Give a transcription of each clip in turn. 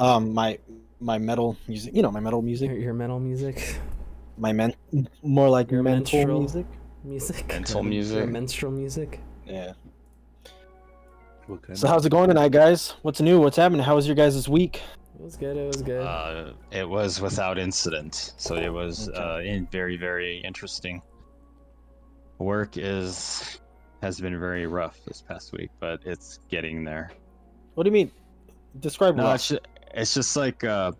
Um, my my metal music. You know my metal music. Your, your metal music, My men, more like Your mental menstrual- music. music, Mental Your music. menstrual music. Yeah. What So how's it going tonight, guys? What's new? What's happening? How was your guys' this week? It was good. It was good. Uh, it was without incident, so it was Okay. uh, in very very interesting. Work is has been very rough this past week, but it's getting there. What do you mean? Describe No, rough. it's just, it's just like uh,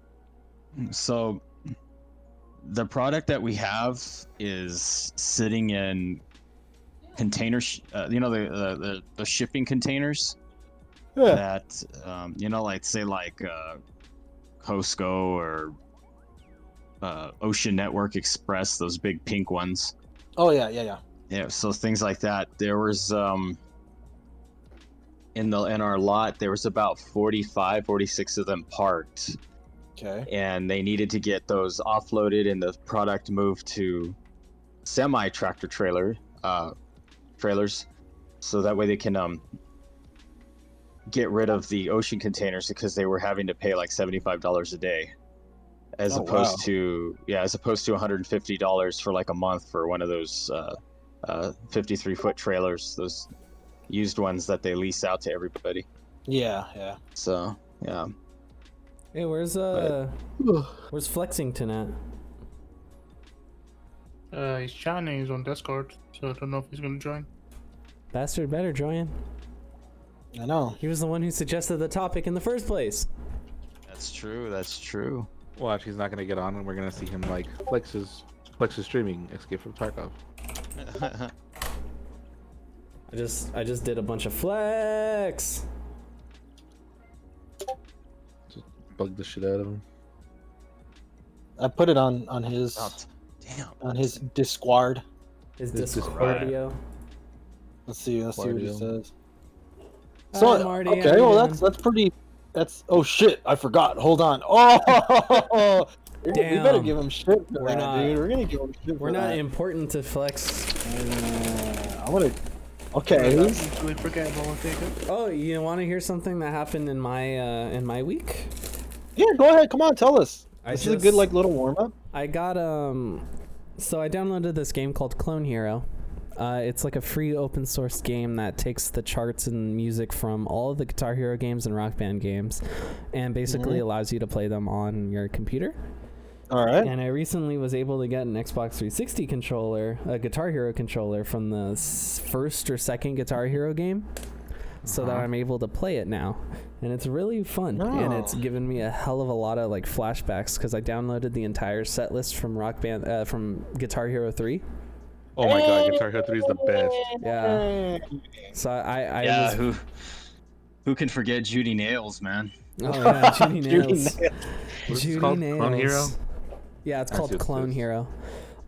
so. The product that we have is sitting in containers uh, you know, the, the the shipping containers Yeah. that um, you know, like say like uh, Costco or uh, Ocean Network Express, those big pink ones. Oh yeah, yeah, yeah. Yeah, so things like that. There was um in the in our lot there was about 45 46 of them parked Okay. and they needed to get those offloaded and the product moved to semi tractor trailer uh trailers so that way they can um get rid of the ocean containers because they were having to pay like $75 a day as Oh, opposed wow. to yeah as opposed to $150 for like a month for one of those uh, uh 53 foot trailers those used ones that they lease out to everybody Yeah, yeah. so yeah hey, where's uh, where's Flexington at? Uh, he's chatting. He's on Discord, so I don't know if he's gonna join. Bastard better join. I know. He was the one who suggested the topic in the first place. that's true that's true Watch, he's not gonna get on, and we're gonna see him like flex his flex his streaming Escape from Tarkov. I just I just did a bunch of flex. Bug the shit out of him. I put it on on his About- damn on his Discord. His This Discordio. Let's see. Let's see what he Mardio. says. Hi, So Marty, okay, well that's that's pretty. That's oh shit! I forgot. Hold on. Oh, Damn. we better give him shit for We're that, not- dude. We're gonna give him shit We're not that. important to flex. Uh, I want to. Okay. Really forgettable. I'll take it. Oh, you want to hear something that happened in my uh, in my week? Yeah, go ahead. Come on, tell us. I this is a good like little warm up. I got um, so I downloaded this game called Clone Hero. Uh, it's like a free open source game that takes the charts and music from all of the Guitar Hero games and Rock Band games, and basically Mhm. allows you to play them on your computer. All right. And I recently was able to get an Xbox 360 controller, a Guitar Hero controller from the first or second Guitar Hero game, so that Uh-huh. I'm able to play it now. And it's really fun, and it's Oh. given me a hell of a lot of like flashbacks because I downloaded the entire set list from Rock Band uh, from Guitar Hero 3. Oh my god, Guitar Hero 3 is the best. Yeah. So I, I yeah, was, who who can forget Judy Nails, man? oh yeah, Judy Judy Nails. Nails. Judy called? Nails. Clone Hero? Yeah, it's called see it Clone. Hero.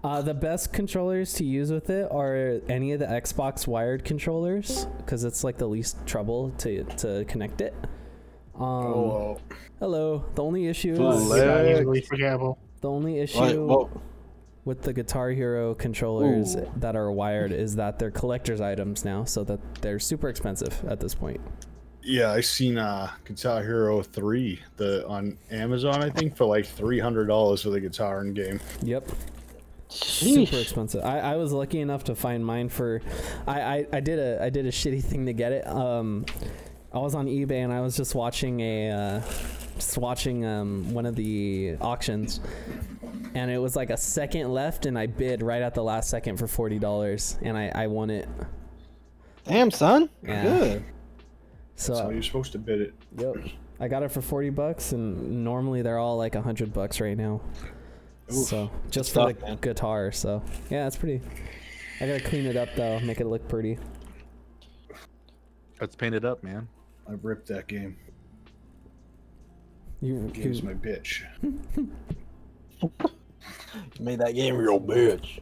Uh, the best controllers to use with it are any of the Xbox wired controllers because it's like the least trouble to to connect it. Um, Oh, Hello. The only issue Full is leg. Yeah, easily forgettable. the only Wait, issue whoa. with the Guitar Hero controllers Ooh. that are wired is that they're collector's items now, so that they're super expensive at this point. Yeah, I seen uh Guitar Hero 3 the on Amazon I think for like $300 for the guitar in game. Yep. super expensive. I, I was lucky enough to find mine for I, I, I did a I did a shitty thing to get it. Um I was on eBay and I was just watching a uh just watching um one of the auctions and it was like a second left and I bid right at the last second for forty dollars and I, I won it. Damn, son. Yeah. Good. So That's how you're supposed to bid it. Yep. I got it for 40 bucks and normally they're all like 100 bucks right now. Oof. so, just for stuff, the man. guitar, so. Yeah, it's pretty. I got to clean it up though, make it look pretty. Let's paint it up, man. I ripped that game. You, Game's you my bitch. You made that game real bitch.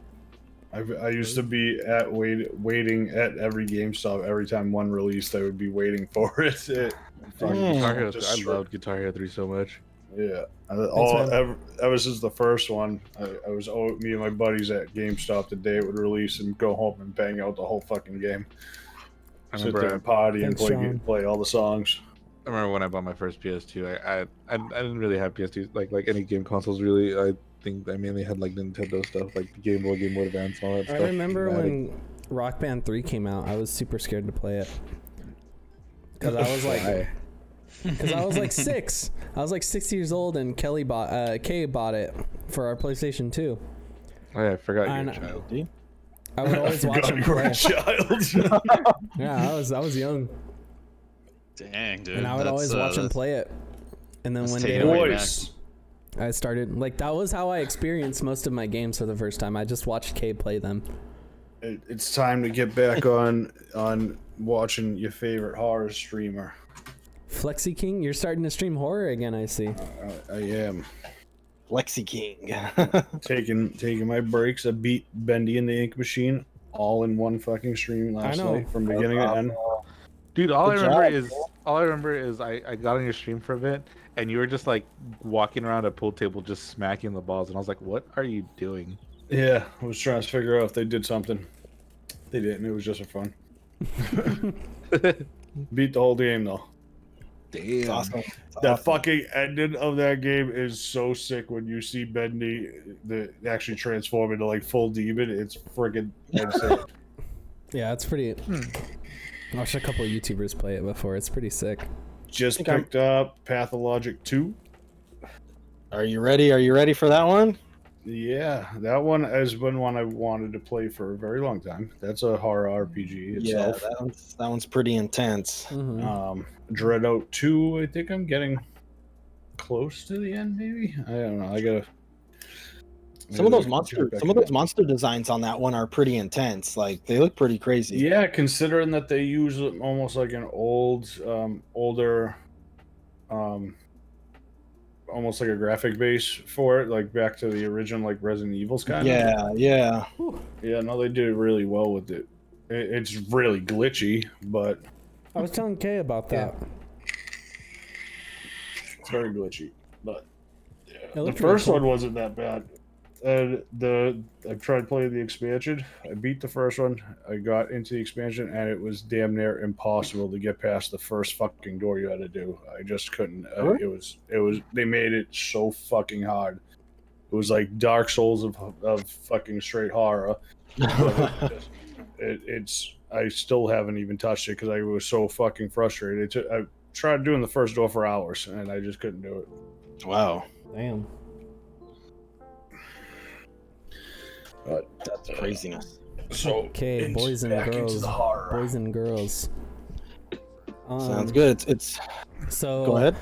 I, I used to be at wait, waiting at every GameStop every time one released. I would be waiting for it. it fucking Damn. Guitar Hero, I straight- love Guitar Hero 3 so much. Yeah, I- all man. ever, ever since the first one, I, I was oh, me and my buddies at GameStop the day it would release and go home and bang out the whole fucking game. I Sit there and party and play Sean. play all the songs. I remember when I bought my first PS2. I I, I, I didn't really have PS2 like like any game consoles really. I think I mainly had like Nintendo stuff, like Game Boy, Game Boy Advance, all that I stuff. remember I had- when Rock Band 3 came out, I was super scared to play it. Cuz I was like cuz I was like 6. I was like 6 years old and Kelly bought uh Kay bought it for our PlayStation 2. Oh, yeah, I forgot I you're a child. I would always watch him you were play. a child. Yeah, I was I was young. Dang, dude. and I would always uh, watch him play it. And then that's one day away Boys. I started like that was how I experienced most of my games for the first time. I just watched K play them. It, it's time to get back on on watching your favorite horror streamer. Flexi King, you're starting to stream horror again, I see. Uh, I, I am Lexi King. taking taking my breaks. I beat Bendy and the Ink Machine all in one fucking stream last night from beginning to end. Dude, all Good I remember job, is all I remember is I, I got on your stream for a bit and you were just like walking around a pool table just smacking the balls and I was like, What are you doing? Yeah, I was trying to figure out if they did something. They didn't. It was just for fun. Beat the whole game though. Damn. awesome. That fucking ending of that game is so sick when you see Bendy the actually transform into like full demon. It's friggin' insane. Yeah, it's pretty hmm. I watched a couple of YouTubers play it before. It's pretty sick. Just think I'm- picked up Pathologic 2. Are you ready? Are you ready for that one? Yeah, that one has been one I wanted to play for a very long time. That's a horror RPG Yeah, that one's, that one's pretty intense. Mhm. Um, Dreadout 2, I think I'm getting close to the end, maybe? I don't know. I gotta. I Some of those monster, some of those monster designs on that one are pretty intense. Like they look pretty crazy. Yeah, considering that they use it almost like an old, um, older, um, almost like a graphic base for it, like back to the original, like Resident Evils kind yeah, yeah. of. Yeah, no, they did really well with it. it it's really glitchy, but I was telling Kay about that. it's very glitchy. But yeah, the looked really first cool. one wasn't that bad. And the I tried playing the expansion. I beat the first one. I got into the expansion, and it was damn near impossible to get past the first fucking door you had to do. I just couldn't. Uh, Really? it was it was they made it so fucking hard. It was like Dark Souls of of fucking straight horror. it, it's I still haven't even touched it because I was so fucking frustrated. It took, I tried doing the first door for hours, and I just couldn't do it. wow, Damn. But that's craziness. so Okay, boys and girls. Boys and girls. Um, Sounds good. It's, it's So go ahead.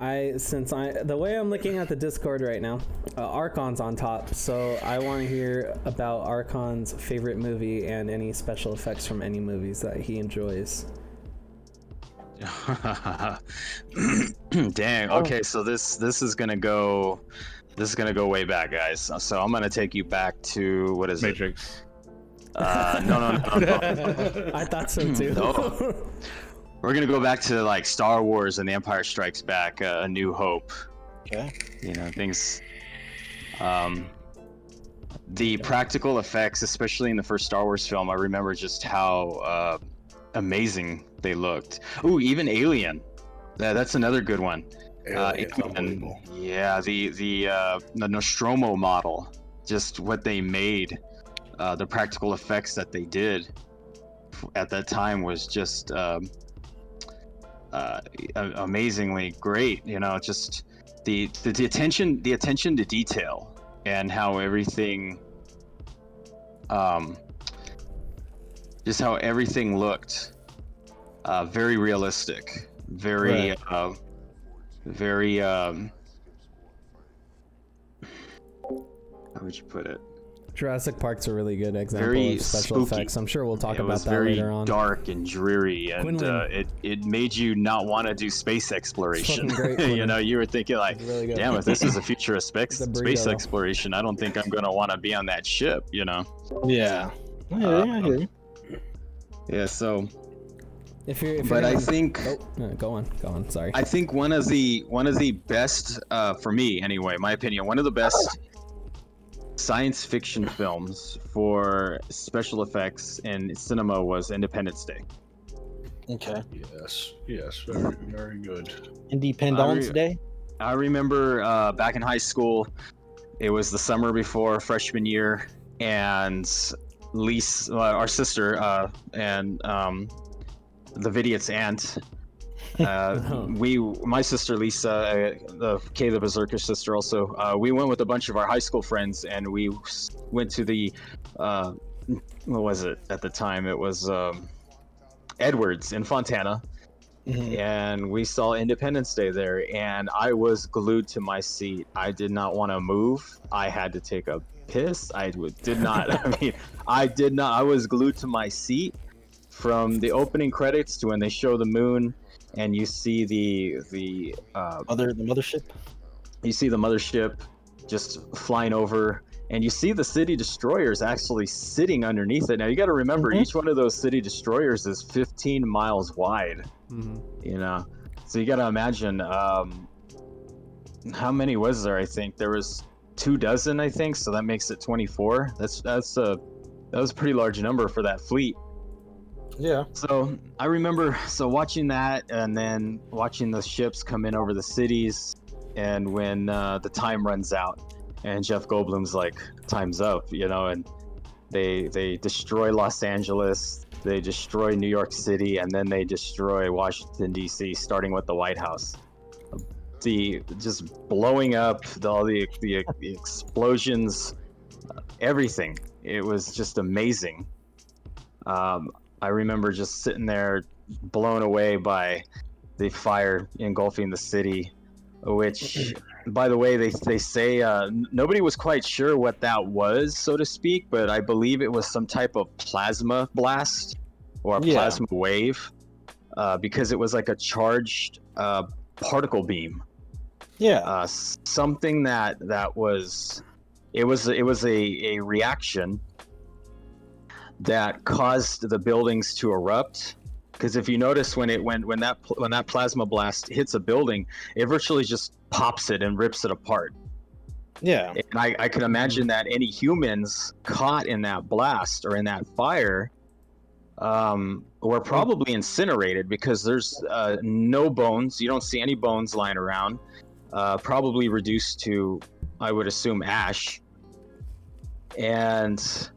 I since I the way I'm looking at the Discord right now, uh, Archon's on top. So I want to hear about Archon's favorite movie and any special effects from any movies that he enjoys. Dang. Okay, so this this is gonna go, this is gonna go way back, guys. So I'm gonna take you back to what is Matrix. it? Matrix. Uh, no, no, no, no. I thought so too. No. We're gonna go back to like Star Wars and The Empire Strikes Back, uh, A New Hope. Okay. You know things. Um, the practical effects, especially in the first Star Wars film, I remember just how uh, amazing they looked. Ooh, even Alien. Yeah, that's another good one. Uh, yeah, the the uh, the Nostromo model, just what they made, uh, the practical effects that they did at that time was just um, uh, amazingly great. You know, just the, the the attention the attention to detail and how everything, um, just how everything looked, uh, very realistic, very. Uh, very um how would you put it Jurassic Park's a really good example Very of special spooky. effects. I'm sure we'll talk it about was that very later on. dark and dreary and Quinlan. uh, it, it made you not want to do space exploration great, you know you were thinking like really damn if this is a future of space, a space exploration i don't think i'm gonna want to be on that ship you know Yeah. I hear you, I hear yeah so If you're, if but you're i think Oh, no, go on, go on. Sorry. I think one of the one of the best, uh, for me anyway, my opinion, one of the best science fiction films for special effects in cinema was Independence Day. Okay. Yes, yes, very, very good. Independence re- Day. I remember uh, back in high school, it was the summer before freshman year, and Lise, uh, our sister, uh, and um, the Vidiot's aunt. Uh, we, my sister Lisa, uh, the Kay the Berserker sister, also. Uh, we went with a bunch of our high school friends, and we went to the, uh, what was it at the time? It was um, Edwards in Fontana, Mhm. and we saw Independence Day there, and I was glued to my seat. I did not want to move. I had to take a piss. I did not. I mean, I did not. I was glued to my seat from the opening credits to when they show the moon, and you see the the uh, Mother, the mothership. you see the mothership just flying over and you see the city destroyers actually sitting underneath it now you got to remember Mhm. each one of those city destroyers is 15 miles wide Mhm. you know so you got to imagine um how many was there i think there was two dozen i think so that makes it 24 that's that's a that was a pretty large number for that fleet Yeah. so I remember so watching that and then watching the ships come in over the cities and when uh, the time runs out and Jeff Goldblum's like time's up, you know, and they they destroy Los Angeles, they destroy New York City and then they destroy Washington DC starting with the White House. The just blowing up, the, all the, the the explosions, everything. It was just amazing. Um, I remember just sitting there, blown away by the fire engulfing the city, which, by the way, they they say uh, nobody was quite sure what that was, so to speak, but I believe it was some type of plasma blast or a Yeah. plasma wave, uh, because it was like a charged uh, particle beam Yeah. uh, something that that was it was it was a, a reaction that caused the buildings to erupt because if you notice when it when when that when that plasma blast hits a building it virtually just pops it and rips it apart yeah. and I, I can imagine that any humans caught in that blast or in that fire um, were probably incinerated because there's uh, no bones. You don't see any bones lying around. Uh, probably reduced to, I would assume, ash. And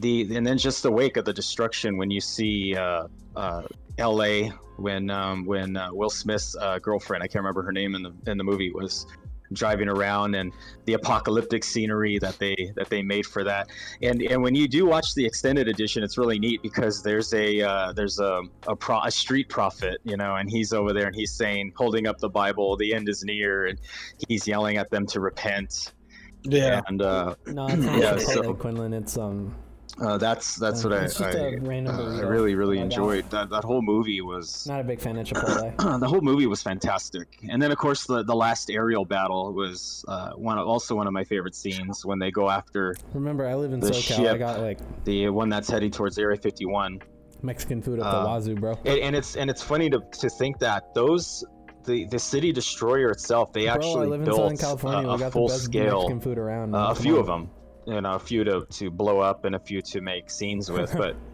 the and then just the wake of the destruction when you see uh, uh, L.A. when um, when uh, Will Smith's uh, girlfriend, I can't remember her name in the in the movie, was driving around and the apocalyptic scenery that they that they made for that and and when you do watch the extended edition it's really neat because there's a uh, there's a a, pro, a street prophet you know and he's over there and he's saying holding up the bible the end is near and he's yelling at them to repent Yeah. and uh, No, it's not Yeah, so- Quinlan. It's um. Uh, that's that's what I I, uh, I really really I got. enjoyed that that whole movie was Not a big fan of Chipotle. the whole movie was fantastic and then of course the the last aerial battle was uh, one of, also one of my favorite scenes when they go after Remember, I live in The SoCal. I got like the one that's heading towards area 51 Mexican food up Uh, the wazoo, bro. and, and it's and it's funny to, to think that those the the city destroyer itself they Bro, actually live in built Southern California. a, we a got full the best scale Mexican food around. uh, a few on. of them you know a few to to blow up and a few to make scenes with but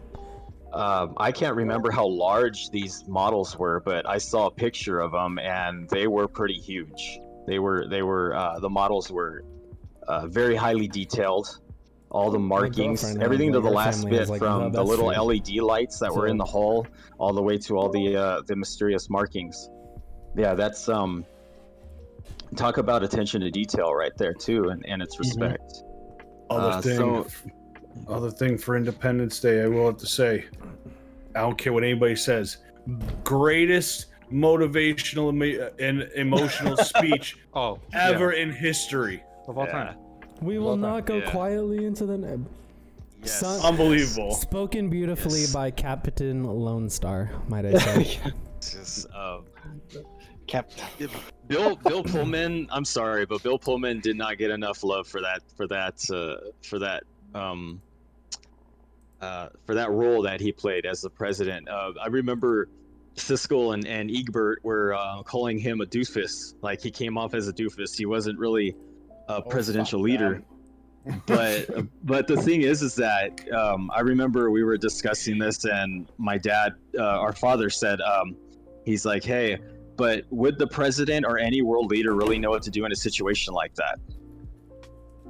um, I can't remember how large these models were, but I saw a picture of them, and they were pretty huge. They were they were uh, the models were uh, very highly detailed. All the markings, everything to the last bit, like, from the the little food. LED lights that were in the hull, all the way to all the uh, the mysterious markings. Yeah, that's um. Talk about attention to detail right there too, and, and its respect. Other Uh, thing, so- other thing for Independence Day, I will have to say, I don't care what anybody says. Greatest motivational and emotional speech Oh, ever in history. of all time. We will not go yeah. quietly into the. n- Yes. Son- Unbelievable. Spoken beautifully Yes. by Captain Lone Starr, might I say. Just, um, Cap. Bill Bill Pullman. I'm sorry, but Bill Pullman did not get enough love for that for that uh, for that um, uh, for that role that he played as the president. Uh, I remember Siskel and, and Ebert were uh, calling him a doofus. Like he came off as a doofus. He wasn't really a Oh, presidential leader. but but the thing is, is that um, I remember we were discussing this, and my dad, uh, our father, said um, he's like, "Hey, but would the president or any world leader really know what to do in a situation like that?"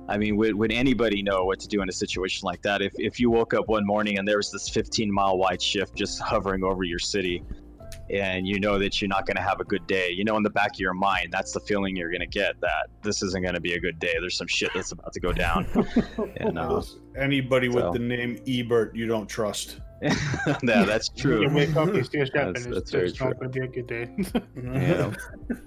I mean, would, would anybody know what to do in a situation like that? If, if you woke up one morning and there was this 15 mile wide shift just hovering over your city, and you know that you're not going to have a good day, you know, in the back of your mind, that's the feeling you're going to get that this isn't going to be a good day. There's some shit that's about to go down. and, uh, Anybody with the name Ebert, you don't trust. yeah, that's You true. wake up, you see a step, That's- and that's it's, very it's not going to be a good day. Yeah.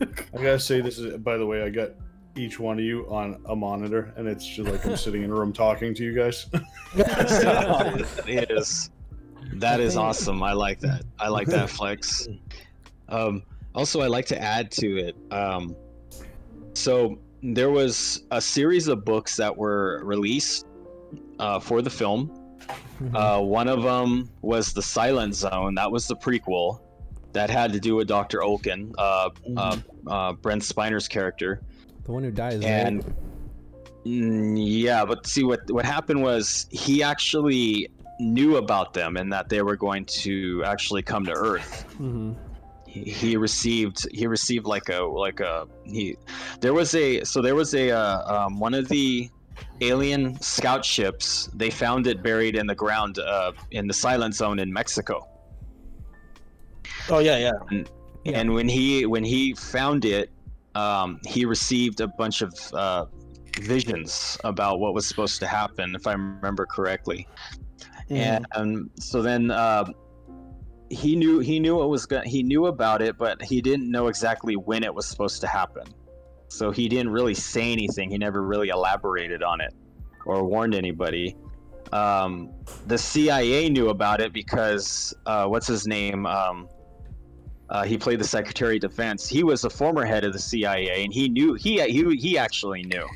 I gotta say, this is by the way, I got each one of you on a monitor, and it's just like I'm sitting in a room talking to you guys. it is. That I is think- awesome. I like that. I like that flex. Um, also, I like to add to it. Um, so there was a series of books that were released uh, for the film. Mhm. Uh, one of them was the Silent Zone. That was the prequel. That had to do with Doctor Okun, uh, uh, uh, Brent Spiner's character. the one who dies, and right? Mm, yeah, but see what what happened was he actually knew about them and that they were going to actually come to Earth. hmm He, he received he received like a like a he there was a so there was a uh, um, one of the alien scout ships they found it buried in the ground uh, in the silent zone in Mexico. Oh yeah, yeah. Yeah. And when he when he found it, um, he received a bunch of uh, visions about what was supposed to happen, if I remember correctly. Yeah. And um, so then uh, he knew he knew it was going he knew about it, but he didn't know exactly when it was supposed to happen. So he didn't really say anything. He never really elaborated on it or warned anybody. Um, the CIA knew about it because uh, what's his name? Um, uh, he played the Secretary of Defense. He was a former head of the CIA, and he knew he he he actually knew.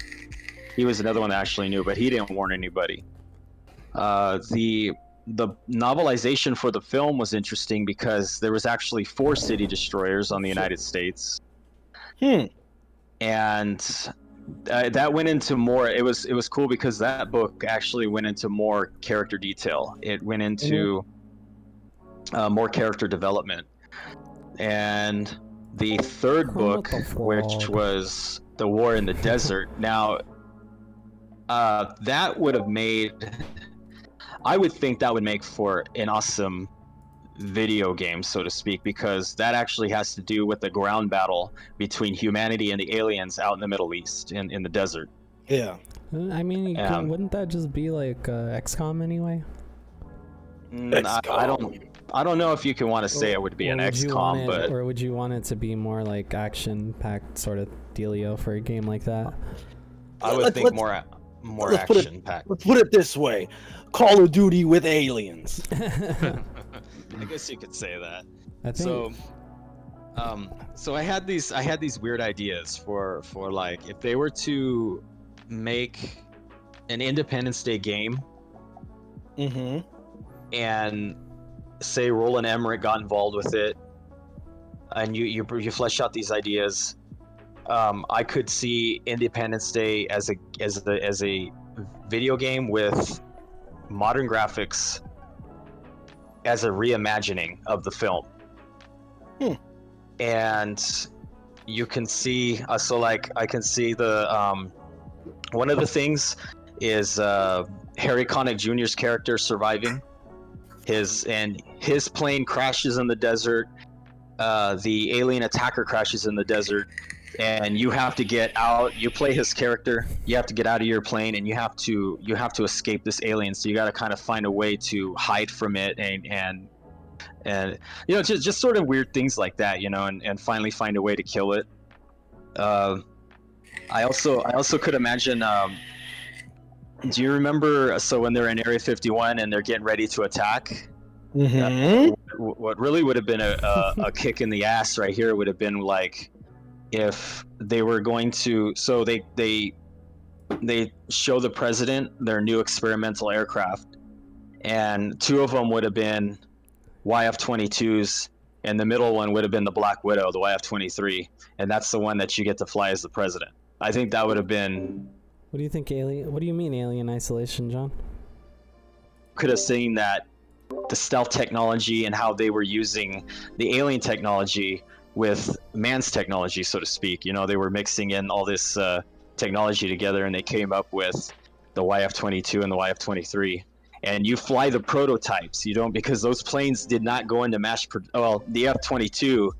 He was another one that actually knew, but he didn't warn anybody. Uh, the the novelization for the film was interesting because there was actually four city destroyers on the United States, Hmm. And uh, that went into more. It was it was cool because that book actually went into more character detail. It went into uh, more character development, and the third book, which was the War in the Desert. Now, uh, that would have made. I would think that would make for an awesome video game, so to speak, because that actually has to do with the ground battle between humanity and the aliens out in the Middle East, in, in the desert. Yeah. Uh, I mean, you can- Um, wouldn't that just be like uh, XCOM anyway? Mm, I, I don't. I don't know if you can want to say it would be an would you want XCOM, it- but or would you want it to be more like action-packed sort of dealio for a game like that? I would Let's- think let's- more more let's put it- action packed. Let's put it this way: Call of Duty with aliens. I guess you could say that. I think. So, um, so I had these I had these weird ideas for for like if they were to make an Independence Day game Mm-hmm. and say Roland Emmerich got involved with it, and you you you flesh out these ideas. Um, I could see Independence Day as a as a as a video game with modern graphics as a reimagining of the film. Hmm. And you can see uh, so like I can see the um, one of the things is uh, Harry Connick Jr.'s character surviving his and his plane crashes in the desert uh, the alien attacker crashes in the desert and you have to get out you play his character you have to get out of your plane and you have to you have to escape this alien. So you got to kind of find a way to hide from it and and and you know just, just sort of weird things like that you know and, and finally find a way to kill it. Uh, i also i also could imagine um, do you remember so when they're in area 51 and they're getting ready to attack? Mm-hmm. Wh- what really would have been a, a, a kick in the ass right here would have been like if they were going to so they they they show the president their new experimental aircraft and two of them would have been YF-22s and the middle one would have been the Black Widow the YF-23 and that's the one that you get to fly as the president I think that would have been What do you think, Alien? What do you mean, Alien Isolation, John? could have seen that the stealth technology and how they were using the alien technology with man's technology, so to speak. You know, they were mixing in all this uh, technology together, and they came up with the YF-22 and the YF-23. And you fly the prototypes. You don't because those planes did not go into mass. Pro- well, the F-22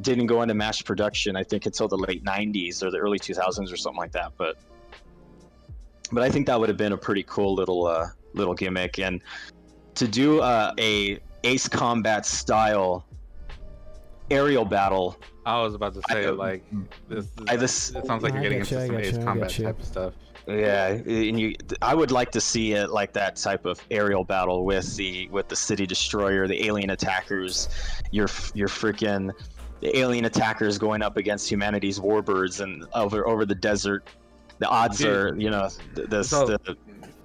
didn't go into mass production. I think until the late '90s or the early 2000s or something like that. But but I think that would have been a pretty cool little uh, little gimmick. And to do uh, a Ace Combat style aerial battle, I was about to say I- like this. I this this it sounds like I you're getting get you, into some Ace you, Combat you. type of stuff. yeah, and you, I would like to see it like that type of aerial battle with the with the city destroyer, the alien attackers, your your freaking the alien attackers going up against humanity's warbirds and over over the desert. The odds Dude. are, you know, this So- the,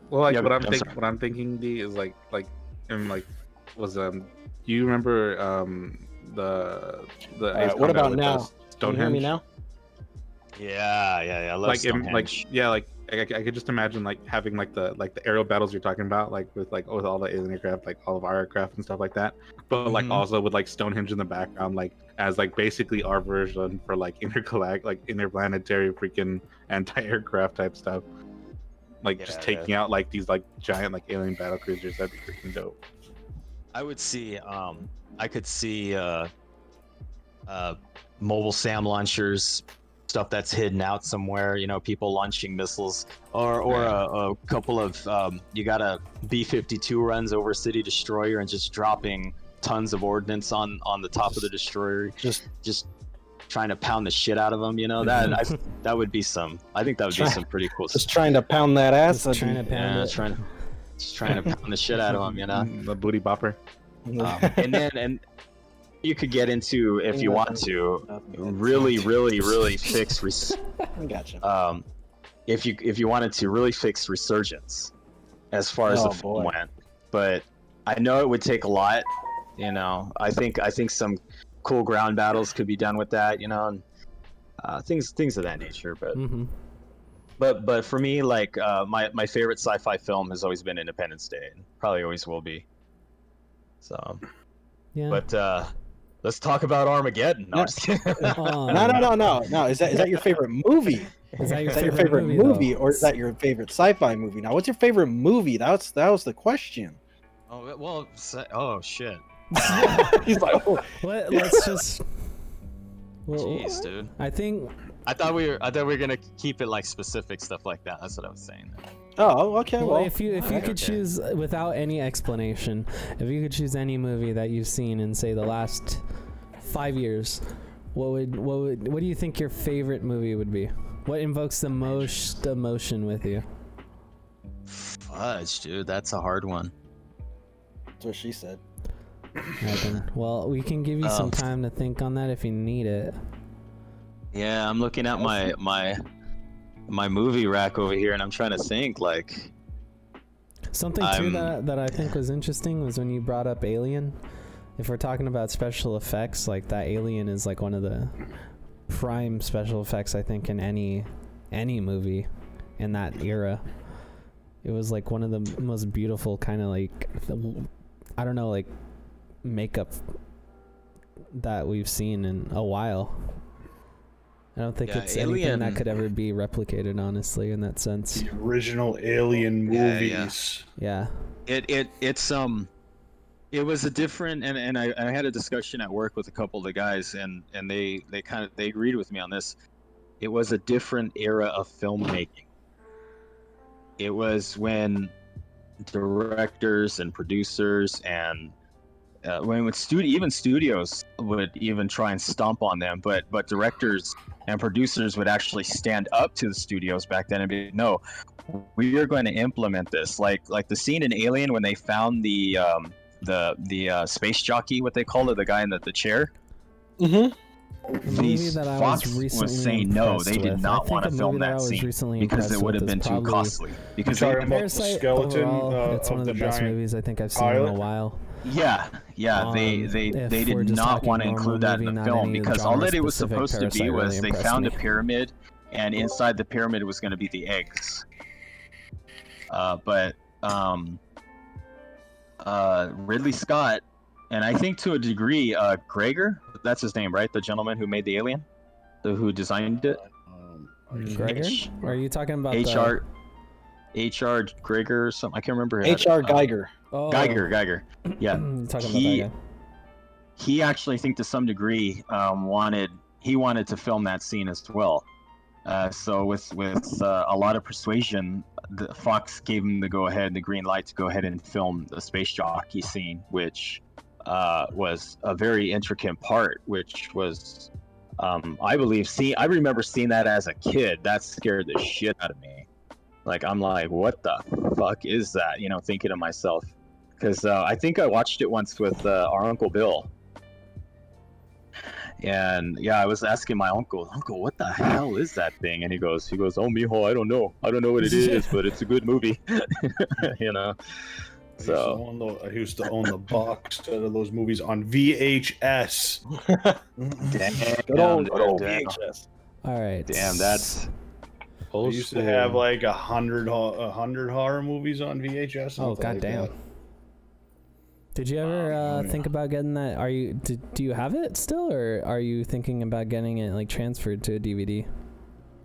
Well, like Yeah, what I'm I'm think, what I'm thinking, D, is like like and like was um. Do you remember um the the what about now? Stonehenge? hear me now? yeah, yeah, yeah. I love like in, like yeah like I, I could just imagine like having like the like the aerial battles you're talking about like with like with all the alien aircraft like all of our aircraft and stuff like that but like Mhm. also with like stonehenge in the background like as like basically our version for like intergalact like interplanetary freaking anti-aircraft type stuff like just Yeah, yeah. taking out like these like giant like alien battle cruisers that'd be freaking dope I would see um I could see uh uh mobile SAM launchers stuff that's hidden out somewhere, you know, people launching missiles or or a, a couple of um you got a B52 runs over a city destroyer and just dropping tons of ordnance on on the top of the destroyer Just just trying to pound the shit out of them, you know. That I, that would be some I think that would be Try- some pretty cool just stuff. trying to pound that ass. Just trying to pound Yeah, it. trying to just trying to pound the shit out of them, you know. the booty bopper be- um, and then and you could get into if you want to really really really fix res- gotcha. um if you if you wanted to really fix resurgence as far as Oh, the film boy. went but i know it would take a lot you know i think i think some cool ground battles could be done with that you know and uh, things things of that nature but Mm-hmm. but but for me like uh, my my favorite sci-fi film has always been independence day and probably always will be so Yeah. but uh let's talk about Armageddon. No, I'm just kidding. Um, No, no, no, no, no. Is that is that your favorite movie? Is that your Is that your favorite, favorite movie, movie, or is that your favorite sci-fi movie? Now, what's your favorite movie? That's that was the question. oh well. Oh shit. He's like, oh, Let, let's just. Well, Jeez, dude. I think I thought we were. I thought we were gonna keep it like specific stuff like that. That's what I was saying. Oh, okay. well, Well, if you if you okay. could choose without any explanation, if you could choose any movie that you've seen in say the last five years, what would what would what do you think your favorite movie would be? What invokes the most emotion with you? Fudge, dude. That's a hard one. that's what she said. Alright. Well, we can give you some Um, time to think on that if you need it. Yeah, I'm looking at my my my movie rack over here, and I'm trying to think. Like, Something I'm- that that I think was interesting was when you brought up Alien. If we're talking about special effects, like that Alien is like one of the prime special effects I think in any any movie in that era. It was like one of the most beautiful kind of like I don't know like makeup that we've seen in a while. I don't think Yeah, it's anything that could ever be replicated honestly in that sense. The original Alien movies. yeah. Yeah. it it it's um, it was a different, and and I, I had a discussion at work with a couple of the guys, and and they they kind of they agreed with me on this. It was a different era of filmmaking. It was when directors and producers and uh, when when studio even studios would even try and stomp on them, but but directors and producers would actually stand up to the studios back then and be no, we are going to implement this. Like like the scene in Alien when they found the um, the the uh, space jockey, what they call it, the guy in the, the chair. Mm-hmm. A movie These that I Fox was was saying no, they did with. not want to film that that scene recently because it would have been too costly. Because You're they, talking about the Parasite skeleton overall, uh, it's one of the, best movies I think I've seen in a while. Yeah, yeah, they Um, they if they did not want to include that in the film because all that it was genre-specific, supposed to be was really they found me. a pyramid, and inside the pyramid was going to be the eggs. Uh, but um, uh, Ridley Scott, and I think to a degree, uh, Gregor, that's his name, right? The gentleman who made the alien, the who designed it. Um, Gregor? H- are you talking about the- HR, HR Gregor or something. I can't remember. his- H.R. uh, Geiger. Oh, Geiger, Geiger. Yeah, talking He- about that guy. he actually, I think to some degree, um, wanted he wanted to film that scene as well. Uh, so with with uh, a lot of persuasion, the Fox gave him the go ahead, the green light to go ahead and film the space jockey scene, which uh, was a very intricate part, which was, um, I believe, see, I remember seeing that as a kid. That scared the shit out of me. Like I'm like, what the fuck is that? You know, thinking to myself, because uh, I think I watched it once with uh, our uncle Bill. And yeah, I was asking my uncle, Uncle, what the hell is that thing? And he goes, he goes, Oh, mijo, I don't know, I don't know what it is, but it's a good movie, you know. I used, to So own the, I used to own the box set of those movies on VHS. damn, Good old, good old damn, VHS. All right. damn, that's I used to have like a hundred a hundred horror movies on VHS. Oh something like goddamn. that. Did you ever uh, Oh, yeah. think about getting that? Are you do, do you have it still, or are you thinking about getting it like transferred to a DVD?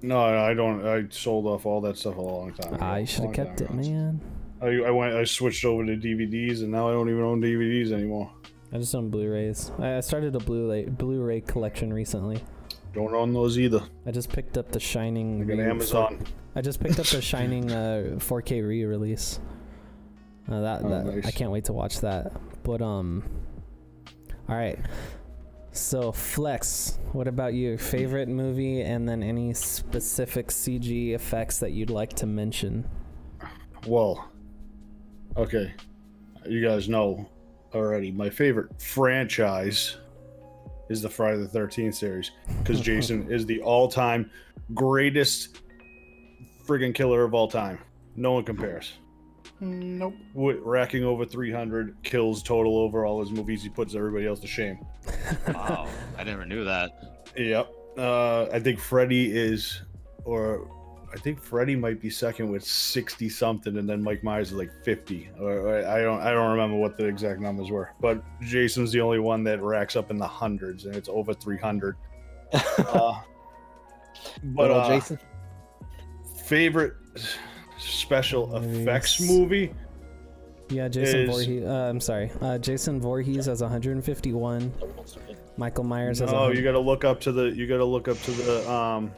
No, I don't. I sold off all that stuff a long time ago. I should have kept it, ago. man. I, I went. I switched over to DVDs, and now I don't even own DVDs anymore. I just own Blu-rays. I I started a Blu-ray Blu-ray collection recently. Don't own those either. I just picked up the Shining. I got re- Amazon. I just picked up the Shining uh, 4K re-release. Uh, that, Oh, that I can't wait to watch that. But um, all right. So Flex, what about your Favorite movie, and then any specific CG effects that you'd like to mention? Well, okay. You guys know already. My favorite franchise is the Friday the Thirteenth series because Jason is the all-time greatest friggin' killer of all time. No one compares. Nope. Wi- racking over 300 kills total over all his movies. He puts everybody else to shame. wow. I never knew that. Yep. Uh, I think Freddy is, or I think Freddy might be second with 60 something, and then Mike Myers is like 50. Or, or I don't, I don't remember what the exact numbers were. But Jason's the only one that racks up in the hundreds, and it's over 300. Uh, but Good uh, Jason. favorite special Movies. effects movie. Yeah, Jason Is- Voorhees. Uh, I'm sorry, uh, Jason Voorhees has 151. Michael Myers has. No, you got to look up to the. You got to look up to the. Um,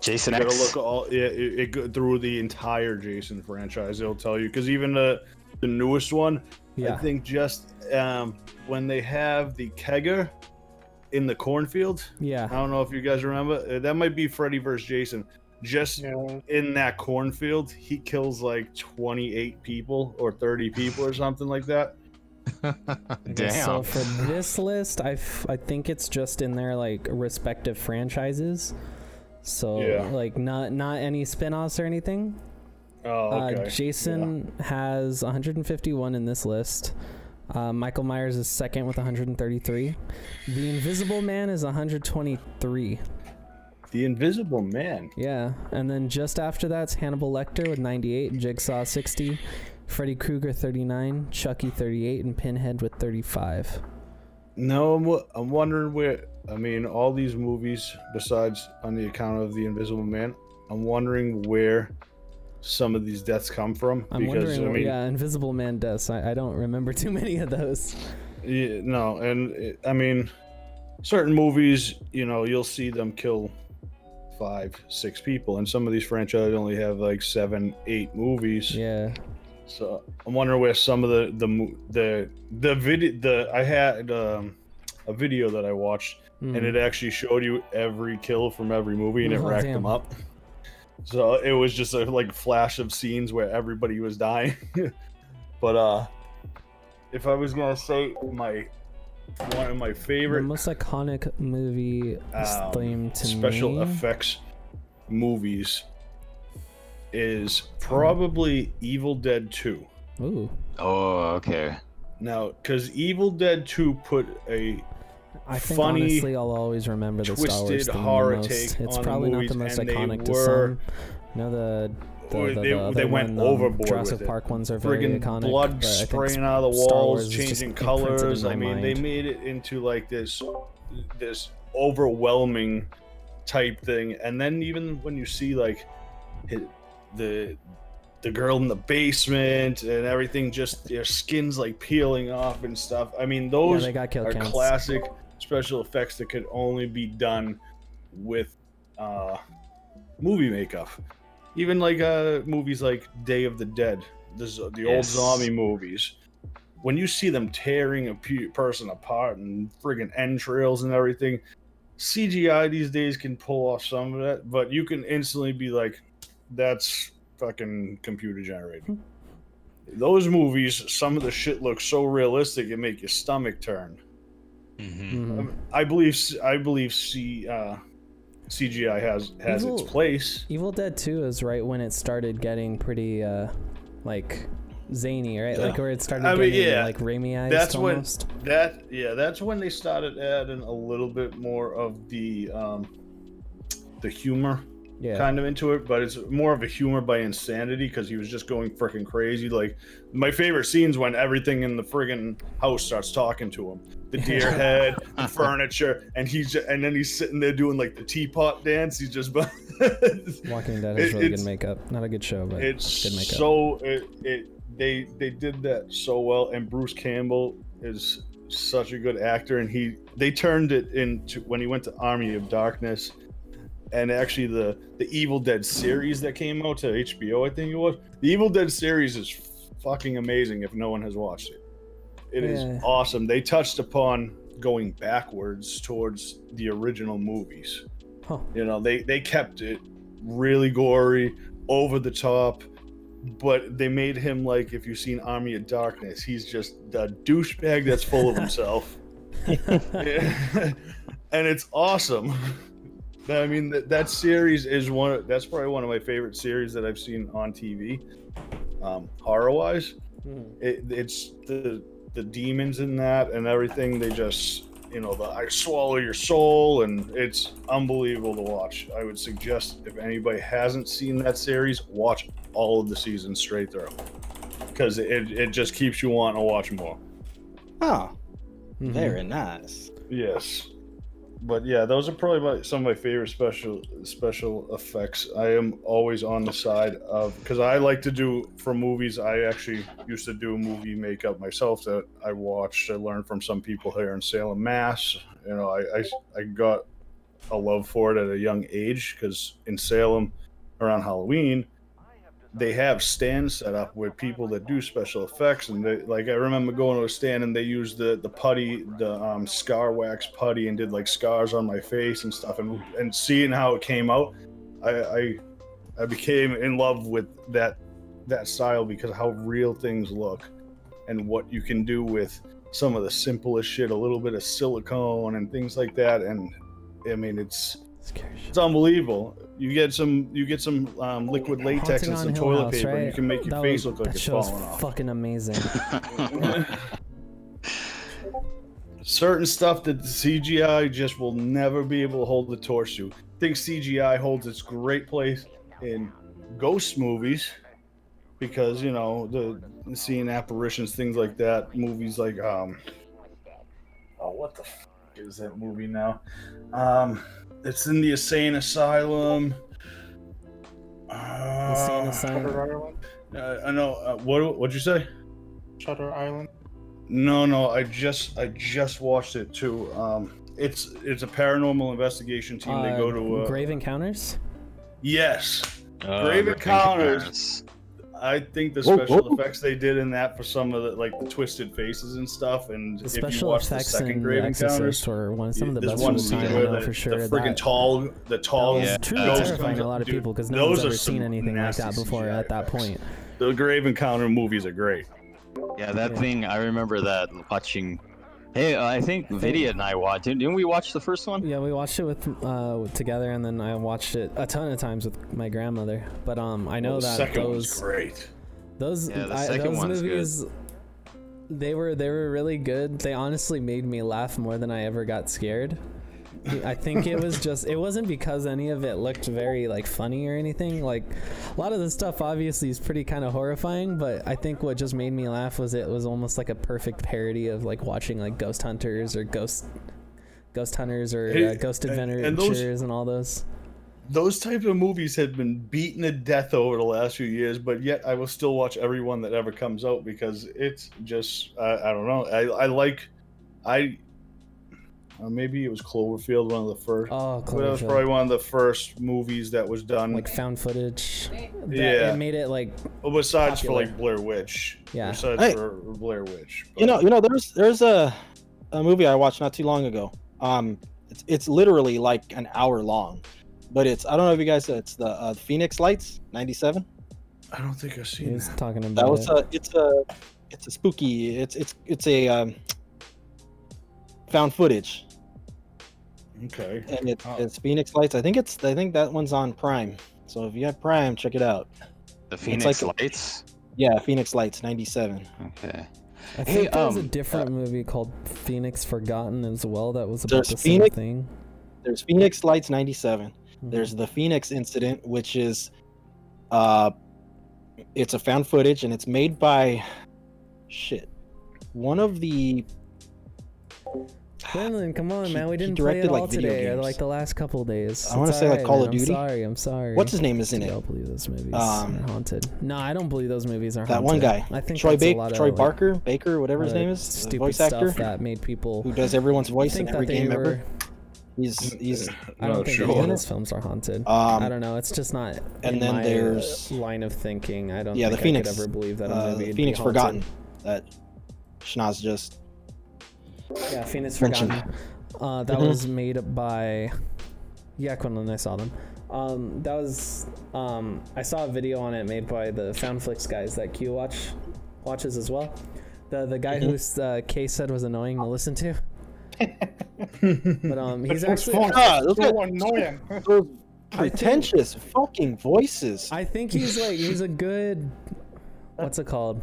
Jason You gotta look all yeah, it, it go through the entire Jason franchise. It'll tell you because even the the newest one, yeah. I think just um, when they have the kegger in the cornfield. yeah. I don't know if you guys remember. uh, That might be Freddy versus Jason. Just Yeah. in that cornfield, he kills like 28 people or 30 people or something like that. Okay, So for this list, I, f- I think it's just in their like respective franchises. So Yeah. like not not any spin-offs or anything. Oh, okay. Uh, Jason has 151 in this list. Uh, Michael Myers is second with 133. The Invisible Man is 123. The Invisible Man. Yeah, and then just after that's Hannibal Lecter with 98, Jigsaw 60, Freddy Krueger 39, Chucky 38, and Pinhead with 35. No, I'm, wo- I'm wondering where. I mean, all these movies, besides on the account of the Invisible Man, I'm wondering where some of these deaths come from. I'm because wondering, I mean, yeah, Invisible Man deaths. I, I don't remember too many of those. yeah, no, and it, I mean, certain movies, you know, you'll see them kill five, six people, and some of these franchises only have like seven, eight movies. Yeah. So I'm wondering where some of the the the the video the I had um, a video that I watched Mhm. and it actually showed you every kill from every movie and it Oh, racked damn. them up. So it was just a like flash of scenes where everybody was dying. but uh if I was gonna say my one of my favorite, the favorite most iconic movie Um, themed to special me. effects movies is probably Evil Dead 2. Ooh, Oh, okay. Now, because Evil Dead 2 put a I think Funny, honestly I'll always remember the Star Wars twisted theme the horror most. take It's on the probably not the most and they iconic to were- some. No, the The, the- they- the they went um, overboard Jurassic with it. Park ones are very friggin' iconic. blood but I think spraying out of the walls, Wars is just changing colors. I mean, they made it into like this, this overwhelming type thing. And then even when you see like the the girl in the basement and everything, just their skin's like peeling off and stuff. I mean, Yeah, those got are counts. classic special effects that could only be done with uh, movie makeup. Even like uh, movies like Day of the Dead, this, the old zombie movies. When you see them tearing a pe- person apart and friggin' entrails and everything, CGI these days can pull off some of that, but you can instantly be like, "That's fucking computer generated." Those movies, some of the shit looks so realistic it make your stomach turn. Mm-hmm. Mhm. Um, I believe I believe C uh, CGI has has its place. Evil Dead 2 is right when it started getting pretty uh like zany, right? Yeah. Like where it started I mean, getting yeah, like Raimi that's when- That yeah, that's when they started adding a little bit more of the um, the humor yeah. kind of into it, but it's more of a humor by insanity because he was just going freaking crazy. Like my favorite scenes when everything in the friggin' house starts talking to him. The deer head, the furniture, and he's just, and then he's sitting there doing like the teapot dance. He's just Walking Dead has It- really good makeup. Not a good show, but it's good makeup. so it, it they they did that so well and bruce campbell is such a good actor and he they turned it into when he went to army of darkness and actually the the evil dead series that came out to hbo i think it was the evil dead series is fucking amazing if no one has watched it It is Yeah. awesome they touched upon going backwards towards the original movies Huh. you know, they they kept it really gory, over the top, but they made him like if you've seen Army of Darkness, he's just a douchebag that's full of himself. and it's awesome. I mean, that, that series is one. That's probably one of my favorite series that I've seen on TV, um, horror wise. Mhm. It, it's the the demons in that and everything. They just you know the I swallow your soul, and it's unbelievable to watch. I would suggest if anybody hasn't seen that series, watch all of the seasons straight through because it it just keeps you wanting to watch more. Oh, Mhm. very nice. Yes. But yeah, those are probably my, some of my favorite special special effects. I am always on the side of because I like to do for movies. I actually used to do movie makeup myself that I watched. I learned from some people here in Salem, Mass. You know, I I, I got a love for it at a young age because in Salem, around Halloween, they have stands set up with people that do special effects and they like i remember going to a stand and they used the the putty the um, scar wax putty and did like scars on my face and stuff and and seeing how it came out i i, I became in love with that that style because of how real things look and what you can do with some of the simplest shit a little bit of silicone and things like that and i mean it's it's unbelievable. You get some, you get some um, liquid latex Haunting and on some Hill toilet House, paper, and you right? can make your That face was- look like that it's show's falling off. fucking amazing. Certain stuff that the CGI just will never be able to hold the torch to. I think CGI holds its great place in ghost movies because you know the seeing apparitions, things like that. Movies like um, oh, what the is that movie now? Um, it's in the insane asylum. Insane Uh, Asylum. Shutter Island. Uh, I know. Uh, what what'd you say? Shutter Island. No, no. I just I just watched it too. Um, it's it's a paranormal investigation team. they go to Uh, uh, Grave Encounters. Yes, Oh, Grave Grave Encounters. Encounters. I think the Whoa, special whoa. effects they did in that for some of the like the twisted faces and stuff. And The if you special watch the second in Grave Encounters, Exorcist were one some of the best one scene. I where know the, for sure. the that, friggin' tall, the tall that was Yeah. truly ghost terrifying a lot of dude, people because no one's ever seen anything like that before CGI at that effects. point. The Grave Encounter movies are great. Yeah, that Yeah. thing. I remember that watching. Hey, uh, I think Vidya and I watched. Didn't, didn't we watch the first one? Yeah, we watched it with uh together, and then I watched it a ton of times with my grandmother. But um, I know Well, the that second one's those great. those Yeah, the I, those one's good. movies they were they were really good. They honestly made me laugh more than I ever got scared. I think it was just it wasn't because any of it looked very like funny or anything. Like a lot of the stuff obviously is pretty kind of horrifying, but I think what just made me laugh was it was almost like a perfect parody of like watching like Ghost Hunters or Ghost Ghost Hunters or Hey, uh, Ghost and- Adventures and those- and all those. Those type of movies have been beaten to death over the last few years, but yet I will still watch every one that ever comes out because it's just I, I don't know. I, I like I uh, maybe it was Cloverfield, one of the first. Oh, But that was probably one of the first movies that was done. like found footage. That, Yeah. it made it like well, besides for like Blair Witch. Yeah. Besides Hey. for Blair Witch. You know, you know, there's there's a a movie I watched not too long ago. Um, it's it's literally like an hour long, but it's I don't know if you guys it's the uh, Phoenix Lights '97. I don't think I've he seen was that. talking about That was it. a it's a it's a spooky it's it's it's a um, found footage Okay. and it's, Oh. it's Phoenix Lights. I think it's I think that one's on Prime. So if you have Prime, check it out. The Phoenix like Lights. Yeah, Phoenix Lights '97. Okay. I Hey, think there was a um, different movie called Phoenix Forgotten as well that was about the Phoenix- same thing. There's Phoenix Lights '97. Mhm. There's the Phoenix incident, which is, uh, it's a found footage and it's made by, shit, one of the. Quinlan, come on, He- man. We didn't play it directed, all like, video today, or games. like the last couple days. I wanna It's say, like, alright, Call man. of Duty. I'm sorry. I'm sorry. What's his name is in I it? I don't believe those movies Um, are haunted. No, I don't believe those movies are haunted. That haunted. one guy, I think Troy that's a Baker, lot of, Troy like, Barker, Baker, whatever his uh, name is, the stupid voice stuff actor that made people who does everyone's voice in think every game were. ever. He's he's I don't Not think sure. any of those films are haunted. um I don't know. It's just not. and in then my, uh, there's- line of thinking. I don't. Yeah, the Phoenix, ever believe that a uh, movie. Phoenix. Forgotten that Schnoz just Yeah, Phoenix mentioned. Forgotten. Uh, that Mhm. was made by. Yeah, Quinlan, I saw them. Um, that was. Um, I saw a video on it made by the Foundflix guys that Q watch watches as well. The the guy Mhm. whose uh, case said was annoying to listen to. But um, he's actually. Ah, those so are- annoying. those pretentious fucking voices. I think he's like he's a good. What's it called?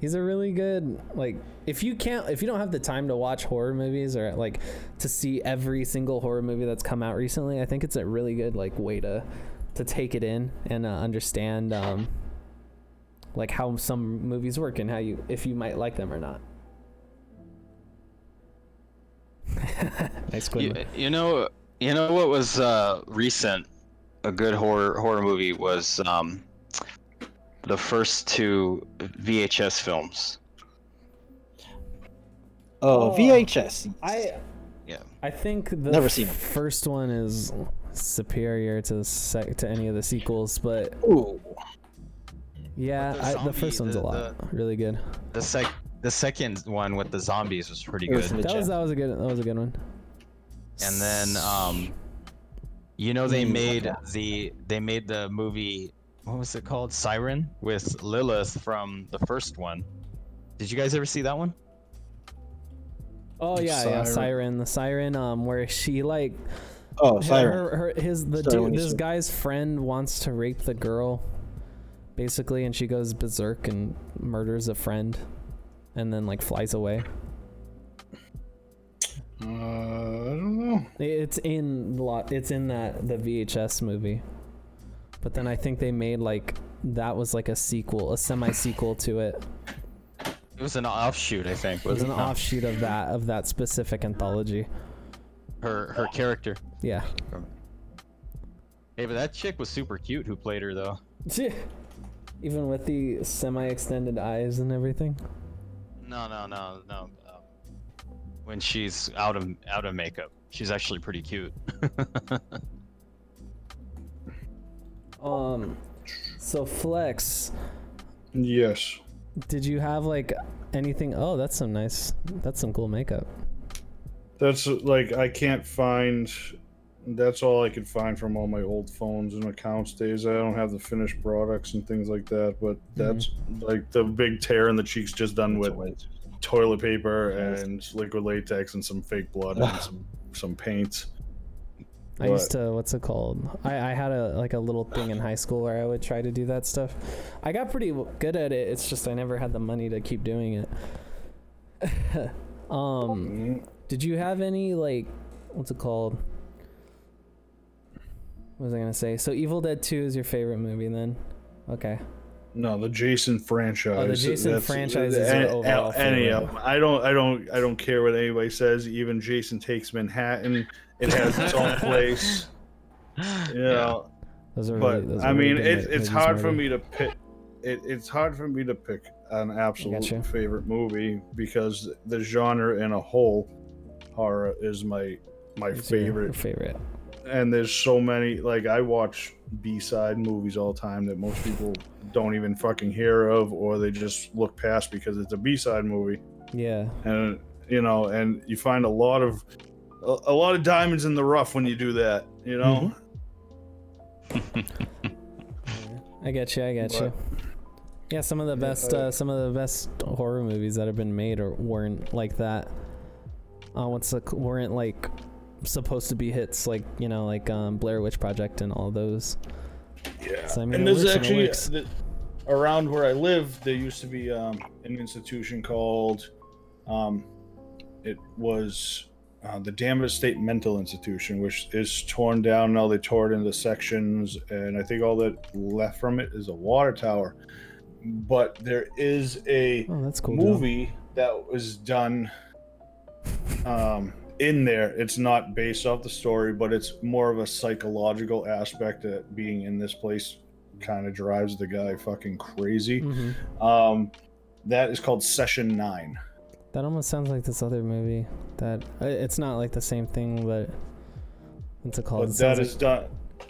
He's a really good like if you can't if you don't have the time to watch horror movies or like to see every single horror movie that's come out recently, I think it's a really good like way to to take it in and uh, understand um like how some movies work and how you if you might like them or not. nice You, you know, you know what was uh, recent? A good horror horror movie was um, the first two VHS films. oh, Oh. VHS. I Yeah. I think the Never seen 'em. first one is superior to sec- to any of the sequels, but Ooh. yeah, the I, the first one's the- a lot really good. The sec the second one with the zombies was pretty It was good. legit. That was that was a good that was a good one. And then um, you know they made the they made the movie what was it called Siren with Lilith from the first one. Did you guys ever see that one? Oh yeah, yeah, Siren. Siren, the Siren, um, where she like Oh, Siren. Her, her, his the Sorry, when dude, this said- guy's friend wants to rape the girl, basically, and she goes berserk and murders a friend, and then like flies away. Uh, I don't know. It's in a lot. It's in that the VHS movie, but then I think they made like that was like a sequel, a semi sequel to it. It was an offshoot, I think. It was an offshoot of that of that specific anthology. Her her character. Yeah. Hey, but that chick was super cute. Who played her though? Even with the semi extended eyes and everything. No, no, no, no. Um, when she's out of out of makeup, she's actually pretty cute. Um, so Flex, Yes. did you have like anything? Oh, that's some nice. That's some cool makeup. That's like I can't find. That's all I could find from all my old phones and accounts days. I don't have the finished products and things like that. But that's like the big tear in the cheeks just done with toilet paper and liquid latex and some fake blood and some some paint. I used to. What's it called? I I had a like a little thing in high school where I would try to do that stuff. I got pretty good at it. It's just I never had the money to keep doing it. um, Mm, did you have any like what's it called? What was I gonna say? So Evil Dead Two is your favorite movie, then? Okay. No, the Jason franchise. Oh, the Jason That's- franchise is any, overall any favorite. of them. I don't. I don't. I don't care what anybody says. Even Jason Takes Manhattan. It has its own place. You know, Those are but really, those are I really mean, good it's mo- it's hard for me to pick. It, it's hard for me to pick an absolute Gotcha. favorite movie because the genre in a whole, horror is my my What's your favorite. favorite. and there's so many like I watch B-side movies all the time that most people don't even fucking hear of or they just look past because it's a B-side movie Yeah. and you know and you find a lot of a, a lot of diamonds in the rough when you do that you know I get you. I get But- you. Yeah, some of the Yeah, best, uh, uh, some of the best horror movies that have been made or weren't like that. Uh, what's the weren't like supposed to be hits like you know like um, Blair Witch Project and all those. yeah So, I mean, and there's works and it actually around where I live there used to be um, an institution called um, it was uh, the Danvers State Mental Institution, which is torn down now. They tore it into sections, and I think all that left from it is a water tower. But there is a Oh, cool. Joe. movie that was done um, in there. It's not based off the story, but it's more of a psychological aspect that being in this place kind of drives the guy fucking crazy. Mhm. Um, that is called Session Nine. That almost sounds like this other movie. That uh, it's not like the same thing, but what's it called? But It that sounds is done. like,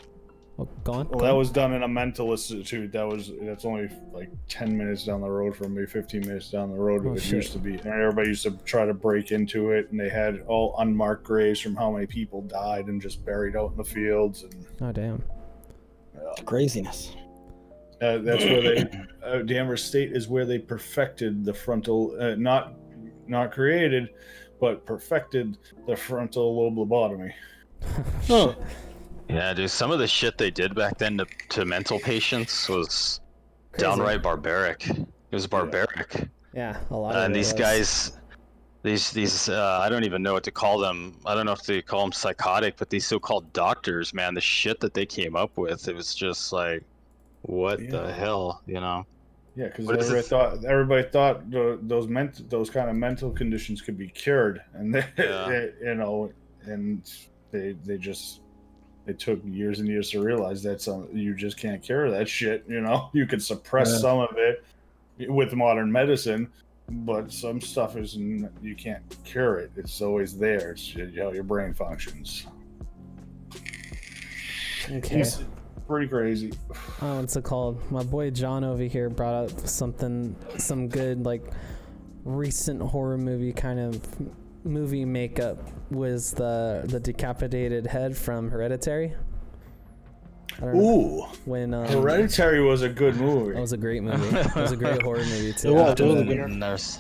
oh, gone. Well, that was done in a mental institute. That was that's only like ten minutes down the road from me, fifteen minutes down the road. Oh, it shit. used to be, and everybody used to try to break into it, and they had all unmarked graves from how many people died and just buried out in the fields, and Oh damn. Craziness. uh, that's where they uh, Danvers State is where they perfected the frontal, uh, not not created, but perfected the frontal lobe lobotomy. Huh. Yeah, dude, some of the shit they did back then to, to mental patients was Crazy. downright barbaric. It was barbaric. Yeah, a lot. of and it these was. guys these these uh, i don't even know what to call them i don't know if they call them psychotic but these so-called doctors man the shit that they came up with it was just like what the hell you know Yeah, because everybody it? thought everybody thought tho- those ment- those kind of mental conditions could be cured, and they, Yeah. they- you know, and they they just it took years and years to realize that some you just can't cure that shit. You know, you can suppress Yeah. some of it with modern medicine, but some stuff is n- you can't cure it. It's always there. It's ju- how your brain functions. Okay. It's pretty crazy. Oh, what's it called? My boy John over here brought up something, some good like recent horror movie kind of movie makeup was the the decapitated head from Hereditary. I don't know Ooh, when um, Hereditary was a good movie. that was a great movie. It was a great horror movie too. was, After it was the, a good- And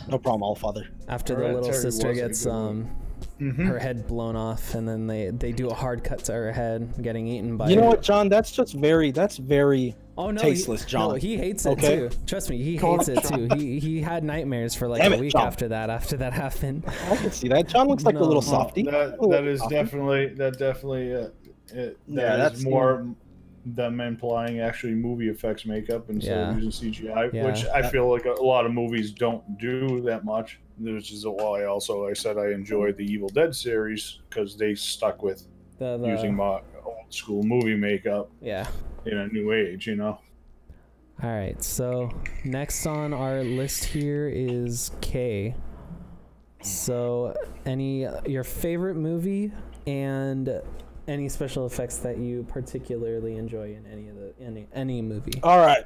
No problem, all father. after the little sister gets good movie. um Mhm. her head blown off, and then they they do a hard cut to her head getting eaten by. You know what, John? That's just very. That's very. Oh no, Tasteless, he, John. No, he hates it Okay? too. Trust me, he Come hates on, it too. He he had nightmares for like Damn a week John. after that. After that happened. I can see that. John looks like a little softy. That, that is softy. definitely that definitely uh, it, Yeah, that that's- is more them implying actually movie effects makeup instead Yeah. of using CGI, Yeah. which I feel like a, a lot of movies don't do that much. Which is why also I said I enjoyed the Evil Dead series because they stuck with The, the, using my old school movie makeup yeah. in a new age. You know, All right. So next on our list here is K. So any your favorite movie and any special effects that you particularly enjoy in any of the any any movie. All right,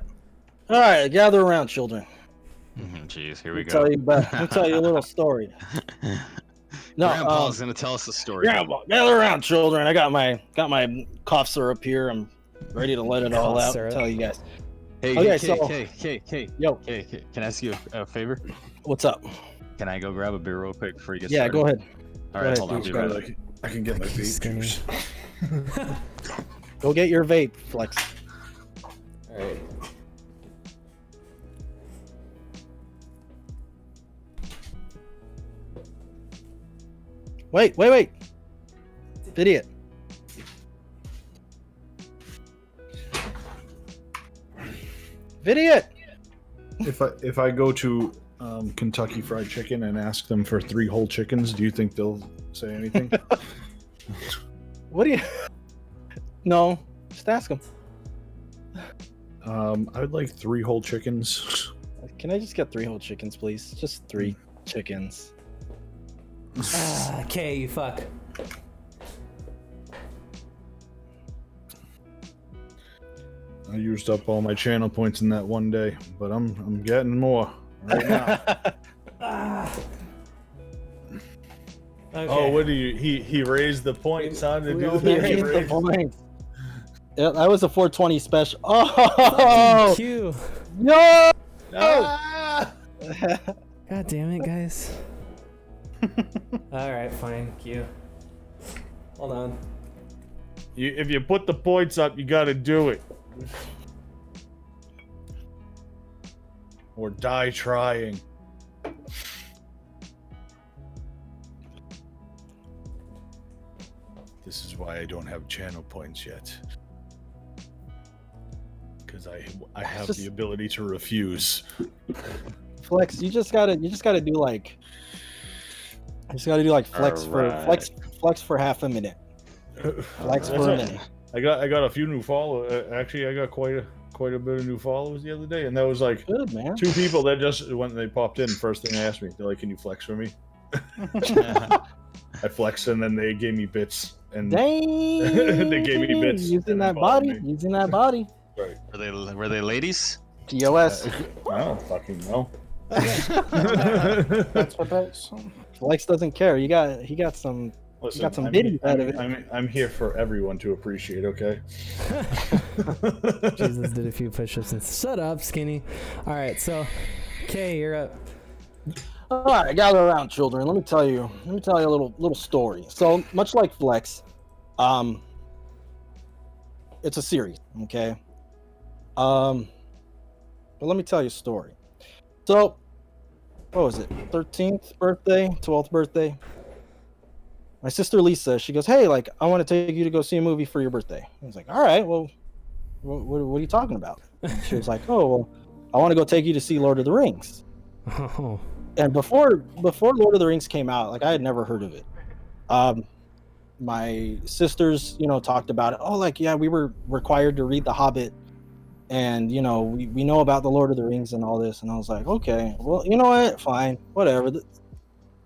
all right. Gather around, children. Mhm, jeez here we Let me go tell you about. Let me tell you a little story. No, grandpa's um, gonna tell us a story Grandpa, gather around, children. I got my got my cough syrup here. I'm ready to let it all out. syrup. Tell you guys. hey Okay, hey, so- hey hey hey Yo, hey hey, can i ask you a, a favor what's up? can i go grab a beer real quick before you get Yeah, started Yeah, go ahead. all go right ahead, hold on please. be right back. Like, I can get my vape Skinny. juice. Go get your vape, Flex. All right. Wait, wait, wait. Idiot. Idiot. If I if I go to um, Kentucky Fried Chicken and ask them for three whole chickens, do you think they'll say anything? What do you? No, just ask him. um, I would like three whole chickens. Can I just get three whole chickens, please? Just three chickens. Ah, okay, you fuck. I used up all my channel points in that one day, but I'm I'm getting more right now. Okay. oh, what do you? He he raised the points, huh? To We do all He to the raised- points. Yeah, that was a 420 special. Oh, Q. no! Ah! God damn it, guys. All right, fine. Q. Hold on. You, if you put the points up, you got to do it, or die trying. This is why I don't have channel points yet. Because I I have Just- the ability to refuse. Flex, you just gotta, you just gotta do like, you just gotta do like flex for Alright. flex, flex for half a minute. Flex for a minute. I got I got a few new follow. Uh, actually, I got quite a quite a bit of new followers the other day, and that was like Good man. two people that just when they popped in, first thing they asked me, they're like, "Can you flex for me?" I flexed, and then they gave me bits. And Dang! They gave me bits Using that body, me. using that body. right, Were they were they ladies? TOS. I uh, don't fucking know. That's what that's. Flex doesn't care. You got, he got some. Listen, got some I'm, biddies out I'm, of it. I'm, I'm here for everyone to appreciate. Okay. Jesus did a few push-ups and shut up, skinny. All right, so, Kay, you're up. All right, gather around, children. Let me tell you. Let me tell you a little little story. So much like Flex, um, it's a series. Okay. Um, but let me tell you a story. So, what was it? Thirteenth birthday, twelfth birthday. My sister Lisa, she goes, "Hey, like, I want to take you to go see a movie for your birthday." I was like, "All right, well, what, what, what are you talking about?" And she was like, "Oh, well, I want to go take you to see Lord of the Rings." Oh, and before before Lord of the Rings came out, like I had never heard of it. Um, my sisters, you know, talked about it. Oh, like yeah, we were required to read The Hobbit, and you know, we, we know about the Lord of the Rings and all this. And I was like, okay, well, you know what, fine, whatever. The,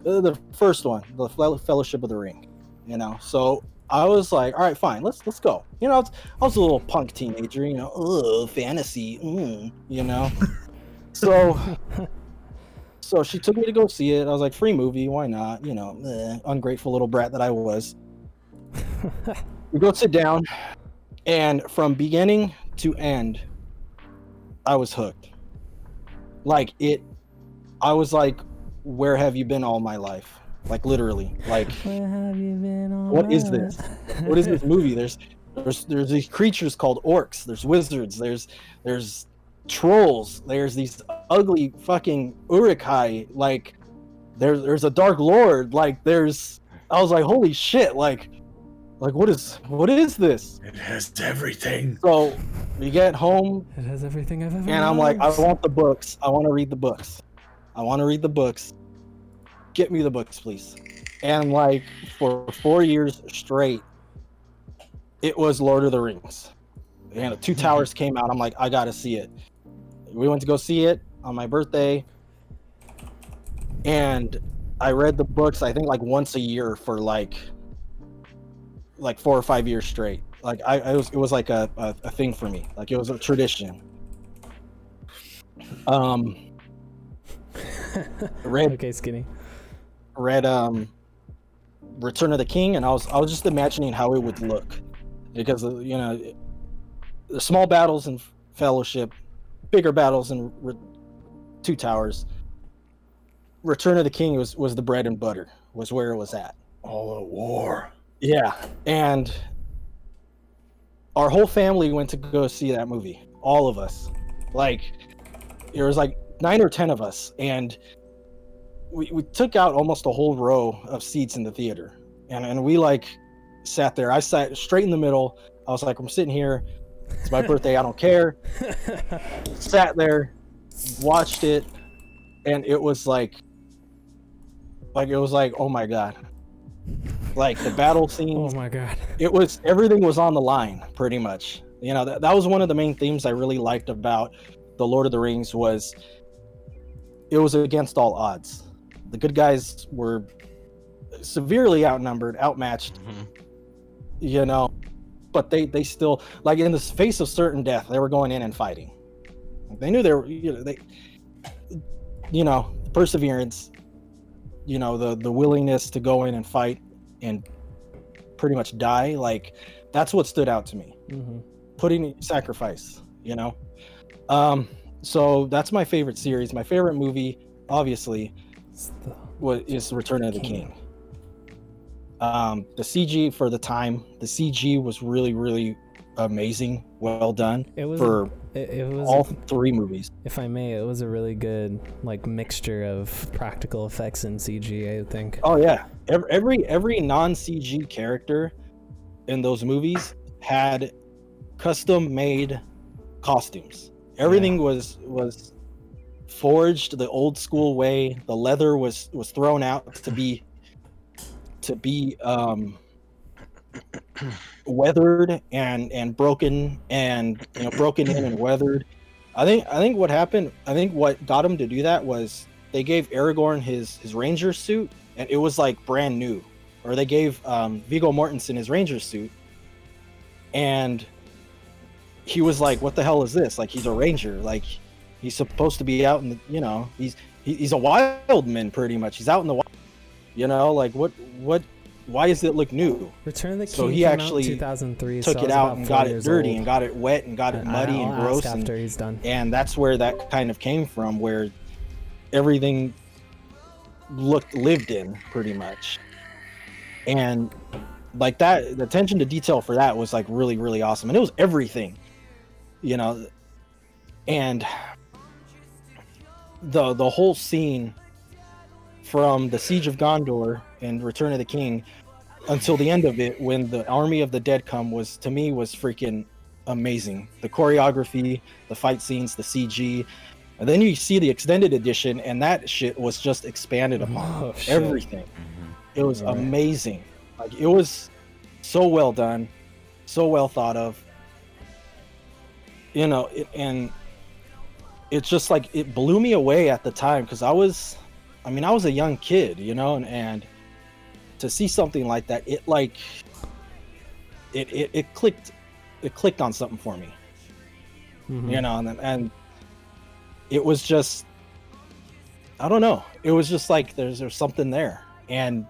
the, first one, the Fellowship of the Ring, you know. So I was like, all right, fine, let's let's go. You know, I was, I was a little punk teenager, you know, oh, fantasy, mm, you know. so so she took me to go see it. I was like, free movie, why not? You know, eh, ungrateful little brat that I was. we go sit down, and from beginning to end, I was hooked. Like it, I was like, where have you been all my life? Like literally, like where have you been all What is this? what is this movie? There's there's there's these creatures called orcs. There's wizards. There's there's trolls. There's these ugly fucking Uruk-hai. Like there's there's a dark lord. Like there's I was like holy shit. Like like what is what is this? It has everything. So we get home It has everything I've ever and I'm like I want the books. I want to read the books. I want to read the books. Get me the books, please. And like for four years straight, it was Lord of the Rings. And the Two mm-hmm. Towers came out. I'm like, I gotta see it. We went to go see it on my birthday, and I read the books. I think like once a year for like like four or five years straight. Like I, I was, it was like a, a, a thing for me. Like it was a tradition. Um, read okay, skinny. read um Return of the King, and I was I was just imagining how it would look, because uh, you know, the small battles in Fellowship, bigger battles in Re- Two Towers. Return of the King was was the bread and butter, was where it was at. All at war. Yeah, and our whole family went to go see that movie. All of us, like, there was like nine or ten of us, and we, we took out almost a whole row of seats in the theater, and and we like sat there. I sat straight in the middle. I was like, I'm sitting here. It's my birthday. I don't care. Sat there, watched it, and it was like, like it was like, oh my god, like the battle scene. oh my god. It was everything was on the line, pretty much. You know, that, that was one of the main themes I really liked about the Lord of the Rings was it was against all odds. The good guys were severely outnumbered, outmatched, Mhm. you know, but they they still like in the face of certain death, they were going in and fighting. They knew they were you know, they you know, perseverance, you know, the the willingness to go in and fight and pretty much die, like that's what stood out to me. Hmm putting sacrifice you know? Um so that's my favorite series. My favorite movie obviously was is return of the King. king um the cg for the time the cg was really really amazing well done It was for it, it was all three movies. If I may, it was a really good like mixture of practical effects and CG, I think. oh yeah. Every every, every non-cg character in those movies had custom made costumes. Everything was was forged the old school way. The leather was was thrown out to be to be um weathered and and broken and you know broken in and weathered. I think i think what happened i think what got him to do that was they gave aragorn his his ranger suit and it was like brand new. Or they gave um viggo mortensen his ranger suit and he was like what the hell is this? Like he's a ranger. Like he's supposed to be out in the you know he's he, he's a wild man pretty much. He's out in the wild you know like what what why does it look new Return of the King So he came out in actually 2003. took I it out and got it dirty old. and got it wet and got it muddy I'll and gross and, after he's done. and that's where that kind of came from where everything looked lived in pretty much and like that the attention to detail for that was like really really awesome and it was everything you know and the the whole scene from the siege of gondor and return of the king until the end of it when the army of the dead come was to me was freaking amazing. The choreography the fight scenes the cg and then you see the extended edition and that shit was just expanded oh, upon Oh, everything. Mm-hmm. It was Right. amazing. Like it was so well done so well thought of. You know it, and it's just like it blew me away at the time because i was i mean i was a young kid you know and, and to see something like that it like it, it it clicked it clicked on something for me. Mhm. you know and, and it was just i don't know. It was just like there's there's something there. And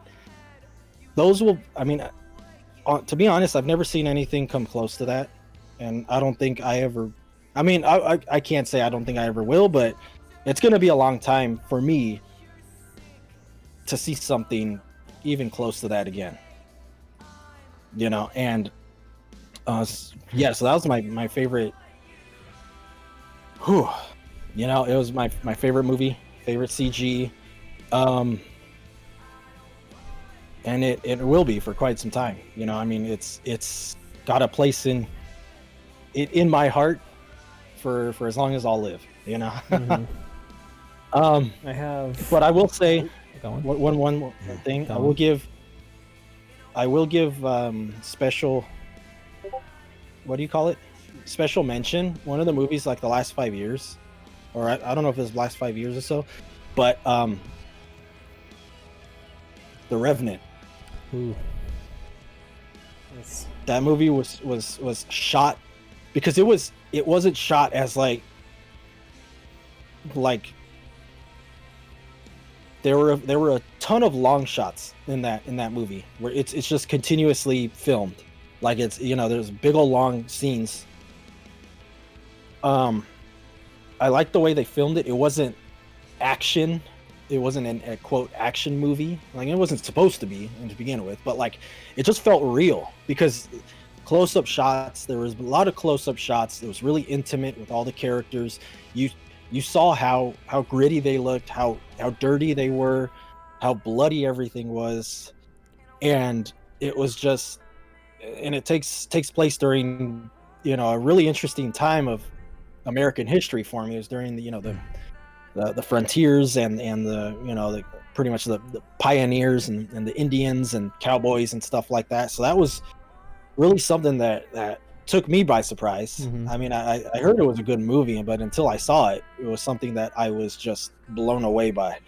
those will i mean uh, to be honest i've never seen anything come close to that. And i don't think i ever i mean i i, I can't say i don't think i ever will but it's going to be a long time for me to see something even close to that again you know and uh yeah so that was my my favorite Whew. You know, it was my my favorite movie, favorite CG, um, and it it will be for quite some time. You know, I mean, it's it's got a place in it in my heart for for as long as I'll live. You know, Mhm. um, I have. but I will say Go on. one one one more thing. I will on. give. I will give um, special. What do you call it? Special mention. One of the movies like the last five years, or I, I don't know if it's the last five years or so, but um, The Revenant. Ooh. It's- That movie was was was shot because it was it wasn't shot as like like there were there were a ton of long shots in that in that movie where it's it's just continuously filmed. Like it's you know there's big old long scenes. Um i like the way they filmed it. It wasn't action. It wasn't an, a quote action movie. Like it wasn't supposed to be to begin with but like it just felt real because close-up shots there was a lot of close-up shots. It was really intimate with all the characters. You you saw how how gritty they looked how how dirty they were how bloody everything was and it was just and it takes takes place during you know a really interesting time of American history for me. It was during the you know the the, the frontiers and and the you know the pretty much the, the pioneers and, and the Indians and cowboys and stuff like that. So that was really something that that took me by surprise. Mhm. I mean, I, I heard it was a good movie, but until I saw it, it was something that I was just blown away by.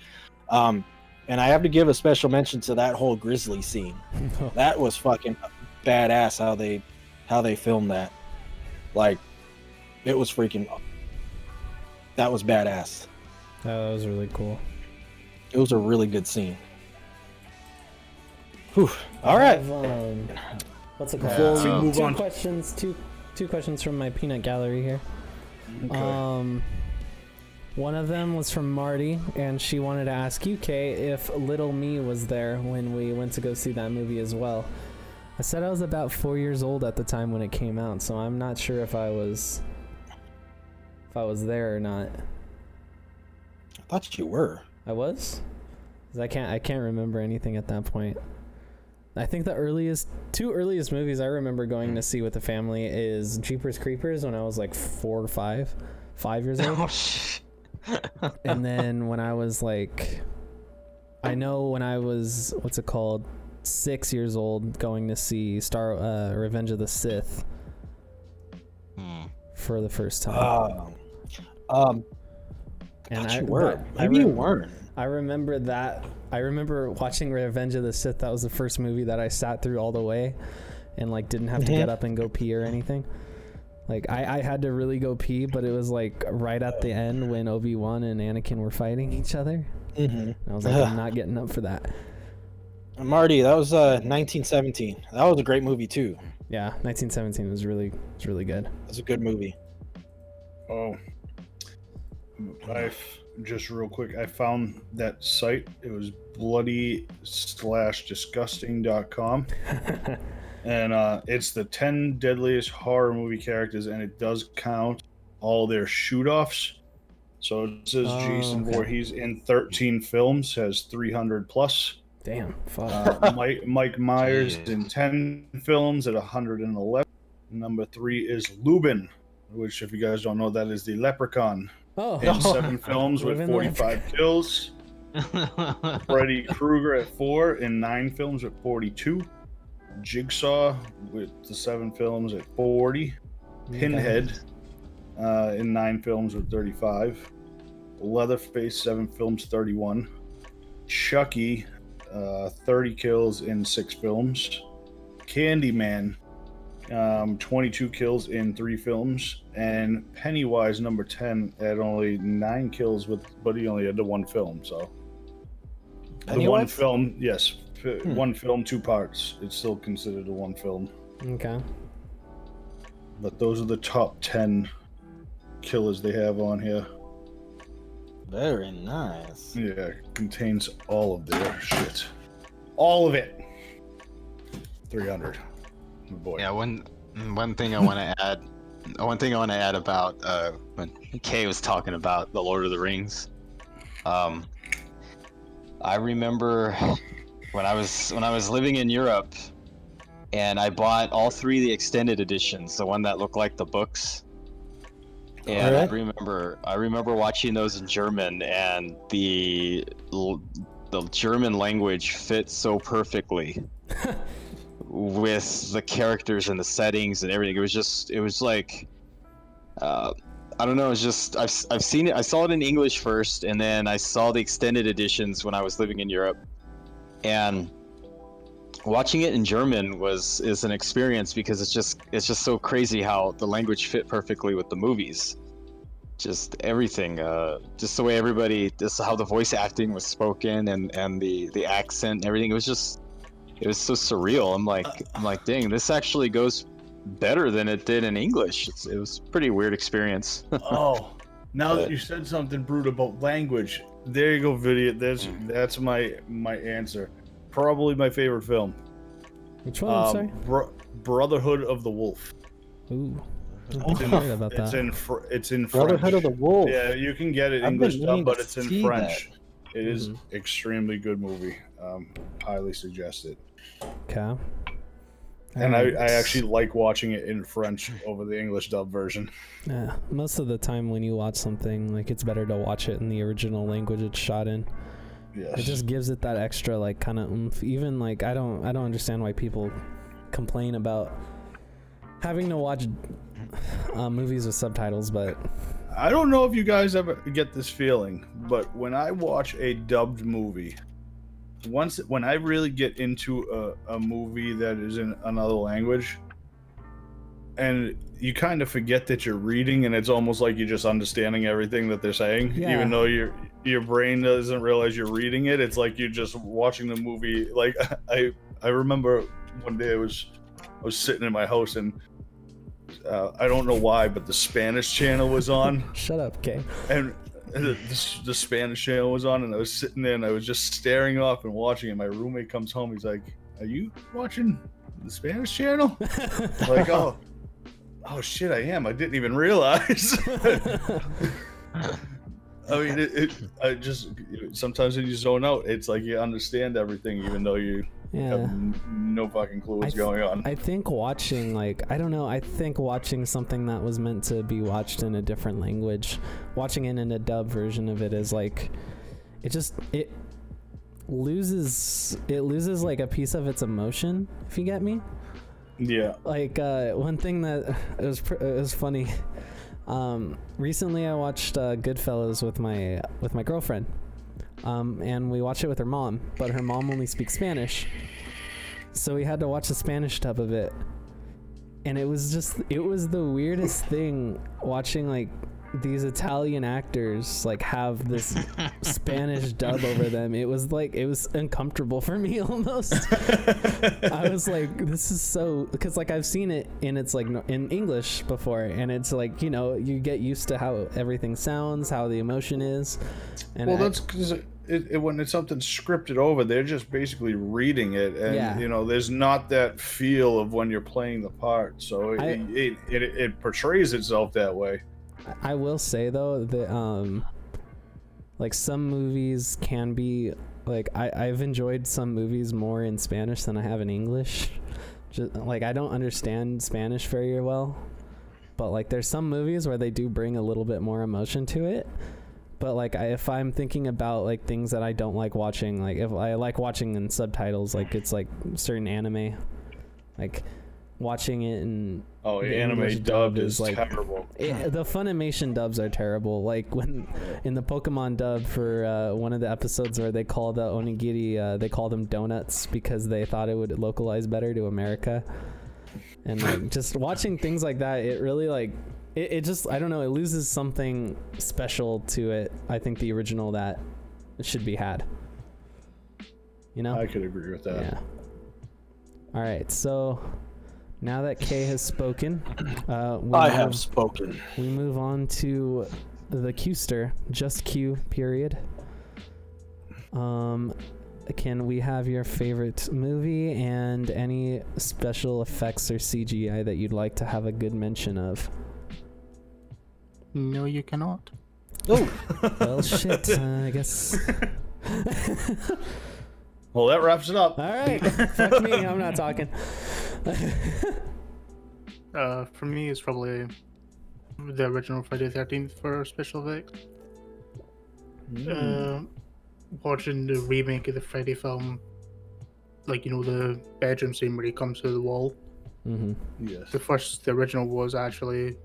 Um, and I have to give a special mention to that whole grizzly scene. That was fucking badass how they how they filmed that. Like, it was freaking. That was badass. that was really cool. It was a really good scene. Whew. All right. um, what's it Before called? we two, move two on- questions. Two two questions from my peanut gallery here. Okay. Um, one of them was from Marty, and she wanted to ask you, Kay, if Little Me was there when we went to go see that movie as well. I said I was about four years old at the time when it came out, so I'm not sure if I was if I was there or not. I thought you were. I was. 'Cause I can't. I can't remember anything at that point. I think the earliest, two earliest movies I remember going to see with the family is Jeepers Creepers when I was like four or five, five years old, Oh, sh- and then when I was like, I know when I was what's it called, six years old, going to see Star uh, Revenge of the Sith Hmm. for the first time. Um, um, And thought I- you were. but I Maybe you weren't. I remember that. I remember watching Revenge of the Sith. That was the first movie that I sat through all the way, and like didn't have to get up and go pee or anything. Like I, I had to really go pee, but it was like right at the end when Obi Wan and Anakin were fighting each other. Mm-hmm. I was like, I'm not getting up for that. Marty, that was uh 1917. That was a great movie too. Yeah, 1917 was really was really good. It was a good movie. Oh, I just real quick. I found that site. It was bloody slash disgusting.com. and uh, it's the 10 deadliest horror movie characters, and it does count all their shoot offs. So it says Oh, Jason okay. Voorhees in 13 films has 300 plus. Damn, fuck. Uh, Mike Mike Myers Jeez. in 10 films at 111. Number three is Lubin, which, if you guys don't know, that is the leprechaun oh, in seven films with Lubin the 45 kills. Freddy Krueger at four in nine films with 42. Jigsaw with the seven films at 40. Pinhead uh, in nine films with 35. Leatherface, seven films, 31. Chucky, uh, 30 kills in six films. Candyman, um, 22 kills in three films. And Pennywise, number 10, had only nine kills, with, but he only had the one film. So the one film, yes, Hmm. one film, two parts. It's still considered a one film. Okay. But those are the top 10 killers they have on here. Very nice. Yeah, contains all of their shit. All of it. 300. Boy. Yeah, one one thing I want to add, one thing I want to add about uh, when Kay was talking about the Lord of the Rings. Um, I remember when I was when I was living in Europe, and I bought all three of the extended editions, the one that looked like the books. And I remember I remember watching those in German, and the the German language fits so perfectly with the characters and the settings and everything. It was just, it was like, uh, I don't know. It's just I've I've seen it. I saw it in English first, and then I saw the extended editions when I was living in Europe, and watching it in German was is an experience because it's just it's just so crazy how the language fit perfectly with the movies. Just everything, uh, just the way everybody, just how the voice acting was spoken and and the the accent and everything. It was just it was so surreal. I'm like, I'm like, dang, this actually goes better than it did in English. It's, it was a pretty weird experience. Oh, now that you said something brute about language, there you go, video. That's Mm. that's my my answer. Probably my favorite film. Which one? I'm sorry. Um, Bro- Brotherhood of the Wolf. Ooh. Oh, I'm worried about It's that. in fr- it's in Brotherhood French. of the Wolf. Yeah, you can get it I've English dub, but it's in see French. It is Mhm. extremely good movie. Um, highly suggest it. Okay. and I, I actually like watching it in French over the English dub version. Yeah, most of the time when you watch something, like it's better to watch it in the original language it's shot in. Yes. It just gives it that extra like kind of oomph. Even like I don't I don't understand why people complain about having to watch uh, movies with subtitles, but I don't know if you guys ever get this feeling, but when I watch a dubbed movie, once when I really get into a, a movie that is in another language, and you kind of forget that you're reading, and it's almost like you're just understanding everything that they're saying, Yeah. even though your your brain doesn't realize you're reading it. It's like you're just watching the movie. Like I I remember one day I was I was sitting in my house and. Uh, I don't know why, but the Spanish channel was on, shut up, okay? and the, the, the Spanish channel was on, and I was sitting there and I was just staring off and watching. And my roommate comes home. He's like, "Are you watching the Spanish channel?" like, oh, oh shit, I am. I didn't even realize. I mean, it, it, I just sometimes when you zone out, it's like you understand everything, even though you Yeah. n- no fucking clue what's th- going on. I think watching like I don't know, I think watching something that was meant to be watched in a different language, watching it in a dub version of it is like it just it loses it loses like a piece of its emotion, if you get me. yeah. like uh, one thing that it was pr- it was funny. Um, recently, I watched uh, Goodfellas with my with my girlfriend, um, and we watched it with her mom. But her mom only speaks Spanish, so we had to watch the Spanish dub of it. And it was just it was the weirdest thing watching like these Italian actors like have this Spanish dub over them. It was like it was uncomfortable for me almost. I was like, this is so because like I've seen it in it's like in English before, and it's like you know you get used to how everything sounds, how the emotion is, and well, I- that's because it, it, when it's something scripted over, they're just basically reading it, and Yeah. you know, there's not that feel of when you're playing the part, so it, I- it, it, it portrays itself that way. I will say though that um like some movies can be like I, I've enjoyed some movies more in Spanish than I have in English. Just like I don't understand Spanish very well. But like there's some movies where they do bring a little bit more emotion to it. But like I, if I'm thinking about like things that I don't like watching, like if I like watching in subtitles, like it's like certain anime, like watching it in Oh, The anime English dubbed dub is is, like- terrible. it, the Funimation dubs are terrible. Like when in the Pokemon dub for uh, one of the episodes where they call the onigiri, uh, they call them donuts because they thought it would localize better to America. And like just watching things like that, it really like it, it just I don't know, it loses something special to it. I think the original that should be had. You know? I could agree with that. Yeah. All right. So now that Kay has spoken, uh, we I move, have spoken. we move on to the Qster, just Q. Period. Um, can we have your favorite movie and any special effects or CGI that you'd like to have a good mention of? No, you cannot. Oh, Well, shit. Uh, I guess. Well, that wraps it up. All right. Fuck me. I'm not talking. Uh, for me, it's probably the original Friday the 13th for special effects. Uh, watching the remake of the Friday film, like, you know, the bedroom scene where he comes through the wall. mm-hmm. Yes. The first, the original was actually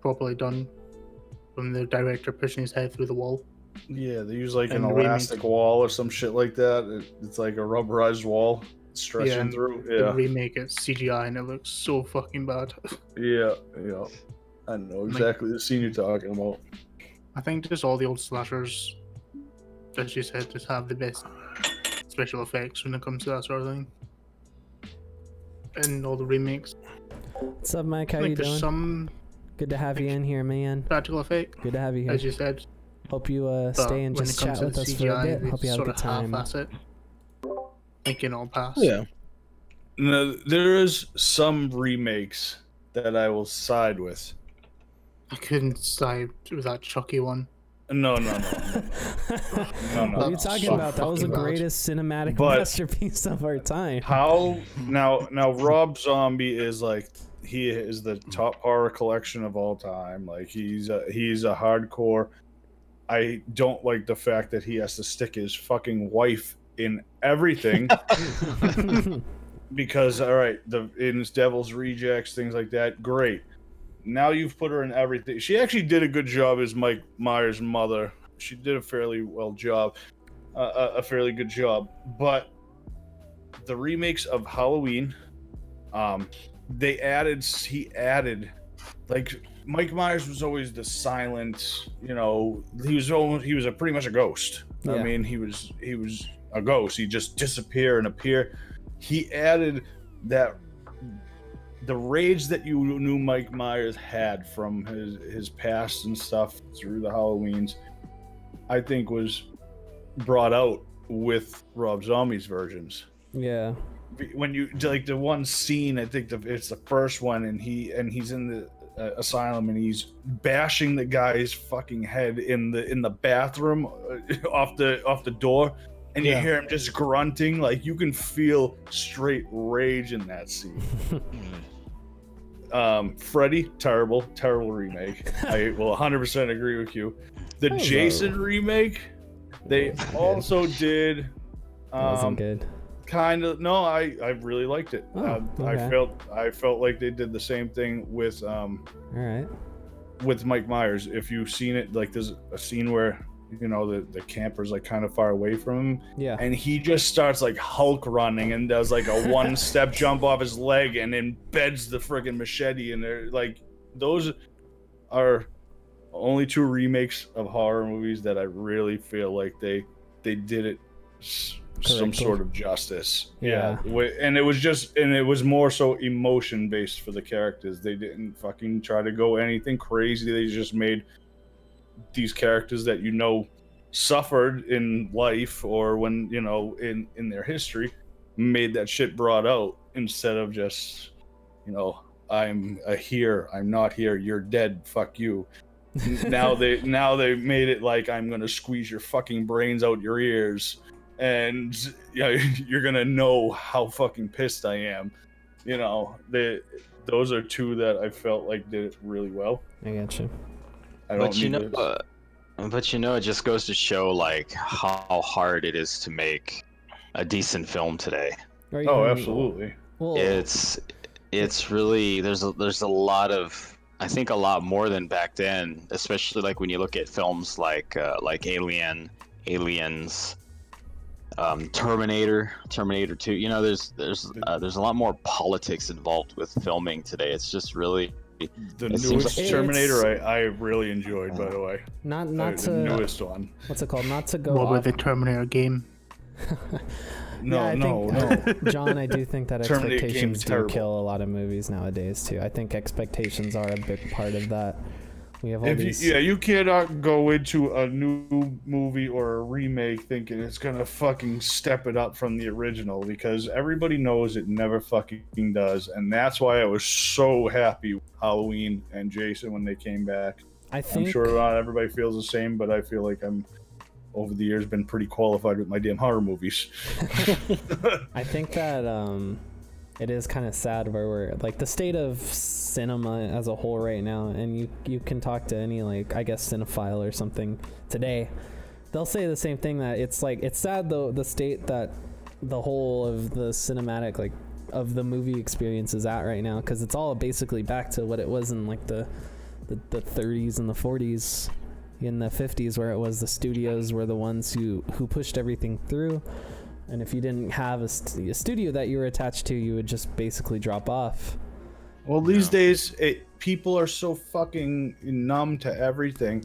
properly done from the director pushing his head through the wall. Yeah, they use like an And the remake- elastic wall or some shit like that. It, it's like a rubberized wall stretching Yeah. through. The Yeah. remake is CGI and it looks so fucking bad. Yeah, yeah. I know exactly the scene you're talking about. I think just all the old slashers, as you said, just have the best special effects when it comes to that sort of thing. And all the remakes. What's up, Mike? How like you doing? some Good to have you in here, man. practical effect, Good to have you here. as you said. Hope you uh, stay and just chat with the us for a bit. Hope you have a good time. half-ass it. Thinking all pass. yeah. No, there is some remakes that I will side with. I couldn't side with that Chucky one. No, no, no. no. No, no, what are you talking so about? That was the fucking bad. greatest cinematic But- masterpiece of our time. How now? Now Rob Zombie is like he is the top horror collection of all time. Like he's a, he's a hardcore. I don't like the fact that he has to stick his fucking wife in everything because all right, the in his Devil's Rejects things like that, great. Now you've put her in everything. She actually did a good job as Mike Myers' mother. She did a fairly well job, uh, a, a fairly good job. But the remakes of Halloween, um, they added. He added, like Mike Myers was always the silent. You know, he was almost, he was a pretty much a ghost. I mean, he was he was a ghost. He just disappear and appear. He added that the rage that you knew Mike Myers had from his his past and stuff through the Halloweens, I think was brought out with Rob Zombie's versions. yeah. When you like the one scene, I think the, it's the first one, and he and he's in the uh, asylum and he's bashing the guy's fucking head in the in the bathroom uh, off the off the door, and you hear him just grunting. Like you can feel straight rage in that scene. Um, Freddy, terrible, terrible remake. I will 100% agree with you. The Jason remake, they also did. That wasn't Um, good. Kind of no, I I really liked it. Oh, uh, I felt I felt like they did the same thing with um All right. with Mike Myers. If you've seen it, like there's a scene where you know the the camper's like kind of far away from him, Yeah. and he just starts like Hulk running and does like a one step jump off his leg and embeds the friggin' machete in there. Like those are only two remakes of horror movies that I really feel like they they did it s- some sort of justice. Yeah. Wi- and it was just and it was more so emotion based for the characters. They didn't fucking try to go anything crazy. They just made these characters that you know suffered in life or when you know in in their history made that shit brought out instead of just you know i'm a here i'm not here you're dead fuck you now they now they made it like i'm gonna squeeze your fucking brains out your ears and you know, you're gonna know how fucking pissed i am. You know they those are two that i felt like did it really well. I got you. i don't But you know, need uh, but you know, it just goes to show like how hard it is to make a decent film today. Or oh even- absolutely. Well, It's it's really there's a, there's a lot of I think a lot more than back then, especially like when you look at films like uh, like Alien, Aliens, um, Terminator, Terminator Two. You know, there's there's uh, there's a lot more politics involved with filming today. It's just really The It seems newest like- Terminator, I, I really enjoyed, by the way. not Uh, not the to newest one. what's it called? Not to go. What off- the Terminator game? No, I no, think- no. John, I do think that expectations do terrible. kill a lot of movies nowadays too. I think expectations are a big part of that. We have all If you, yeah, you cannot go into a new movie or a remake thinking it's gonna fucking step it up from the original because everybody knows it never fucking does, and that's why I was so happy with Halloween and Jason when they came back. I think... I'm sure not everybody feels the same, but I feel like I'm over the years been pretty qualified with my damn horror movies. I think that um, it is kind of sad where we're like the state of cinema as a whole right now, and you you can talk to any like I guess cinephile or something today, they'll say the same thing that it's like it's sad though the state that the whole of the cinematic like of the movie experience is at right now because it's all basically back to what it was in like the the, the 30s and the 40s in the 50s where it was the studios were the ones who who pushed everything through and if you didn't have a, st- a studio that you were attached to you would just basically drop off Well, these days, it, people are so fucking numb to everything.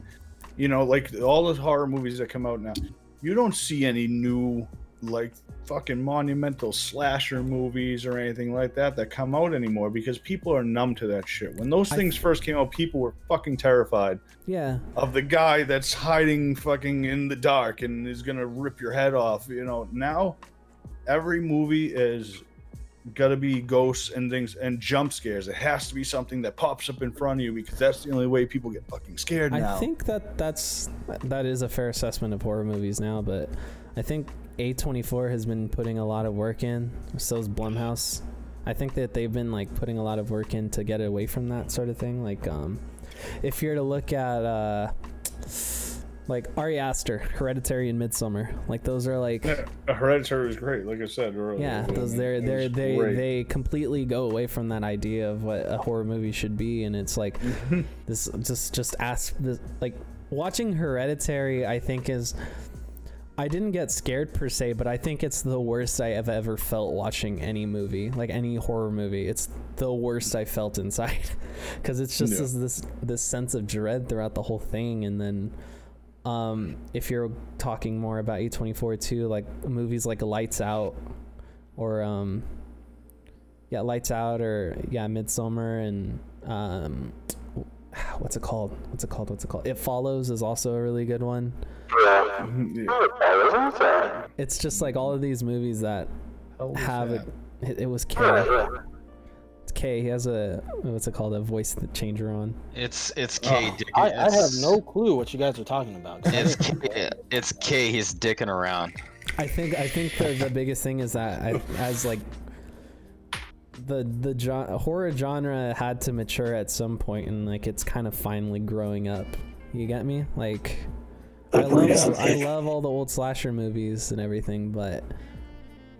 You know, like all the horror movies that come out now, you don't see any new, like, fucking monumental slasher movies or anything like that that come out anymore because people are numb to that shit. When those I- things first came out, people were fucking terrified yeah of the guy that's hiding fucking in the dark and is gonna rip your head off. You know, now every movie is gotta be ghosts and things and jump scares. It has to be something that pops up in front of you because that's the only way people get fucking scared now. I think that that's that is a fair assessment of horror movies now, but I think A24 has been putting a lot of work in. So is Blumhouse. I think that they've been like putting a lot of work in to get away from that sort of thing. Like, um, if you're to look at uh, like Ari Aster, Hereditary, and Midsommar, like those are like Yeah, Hereditary is great, like I said. earlier. yeah, those they're they're they great. they completely go away from that idea of what a horror movie should be, and it's like this just just ask this like watching Hereditary. I think is I didn't get scared per se, but I think it's the worst I have ever felt watching any movie, like any horror movie. It's the worst I felt inside because it's just Yeah. this, this this sense of dread throughout the whole thing, and then um, if you're talking more about A24 too, like movies like Lights Out or um, yeah, Lights Out or yeah, Midsommar and um, what's it called? What's it called? What's it called? It Follows is also a really good one. Yeah. It's just like all of these movies that have that? it. It, it was K. It's K. He has a what's it called? A voice changer on. It's it's K. Oh, dick- I, I have no clue what you guys are talking about. It's K, it's K. He's dicking around. I think I think the, the biggest thing is that I, as like the the gen- horror genre had to mature at some point and like it's kind of finally growing up. You get me? Like I love I love all the old slasher movies and everything, but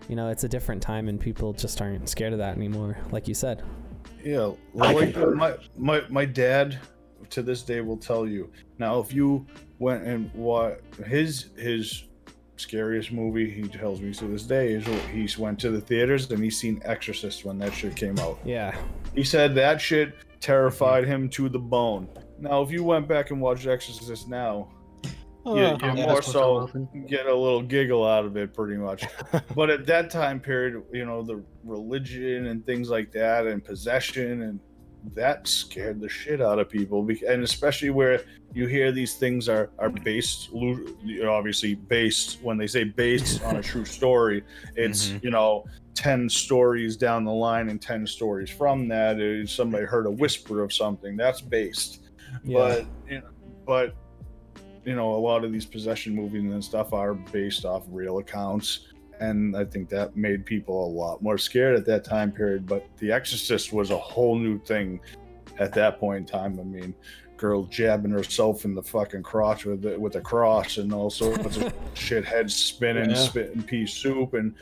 you know, it's a different time and people just aren't scared of that anymore, like you said. Yeah, like my my my dad to this day will tell you. Now, if you went and what his his scariest movie he tells me to this day is he went to the theaters and he's seen Exorcist when that shit came out. Yeah. He said that shit terrified him to the bone. Now, if you went back and watched Exorcist now, you, you yeah, more that's what I'm so get a little giggle out of it, pretty much. but at that time period, you know, the religion and things like that, and possession, and that scared the shit out of people. And especially where you hear these things are are based, lu- you know, obviously based. When they say based on a true story, it's Mhm. you know. 10 stories down the line and 10 stories from that somebody heard a whisper of something that's based Yeah. but you know, but you know, a lot of these possession movies and stuff are based off real accounts, and I think that made people a lot more scared at that time period. But The Exorcist was a whole new thing at that point in time. I mean, girl jabbing herself in the fucking crotch with the, with a cross and all sorts of shit, head spinning, Yeah. spitting pea soup, and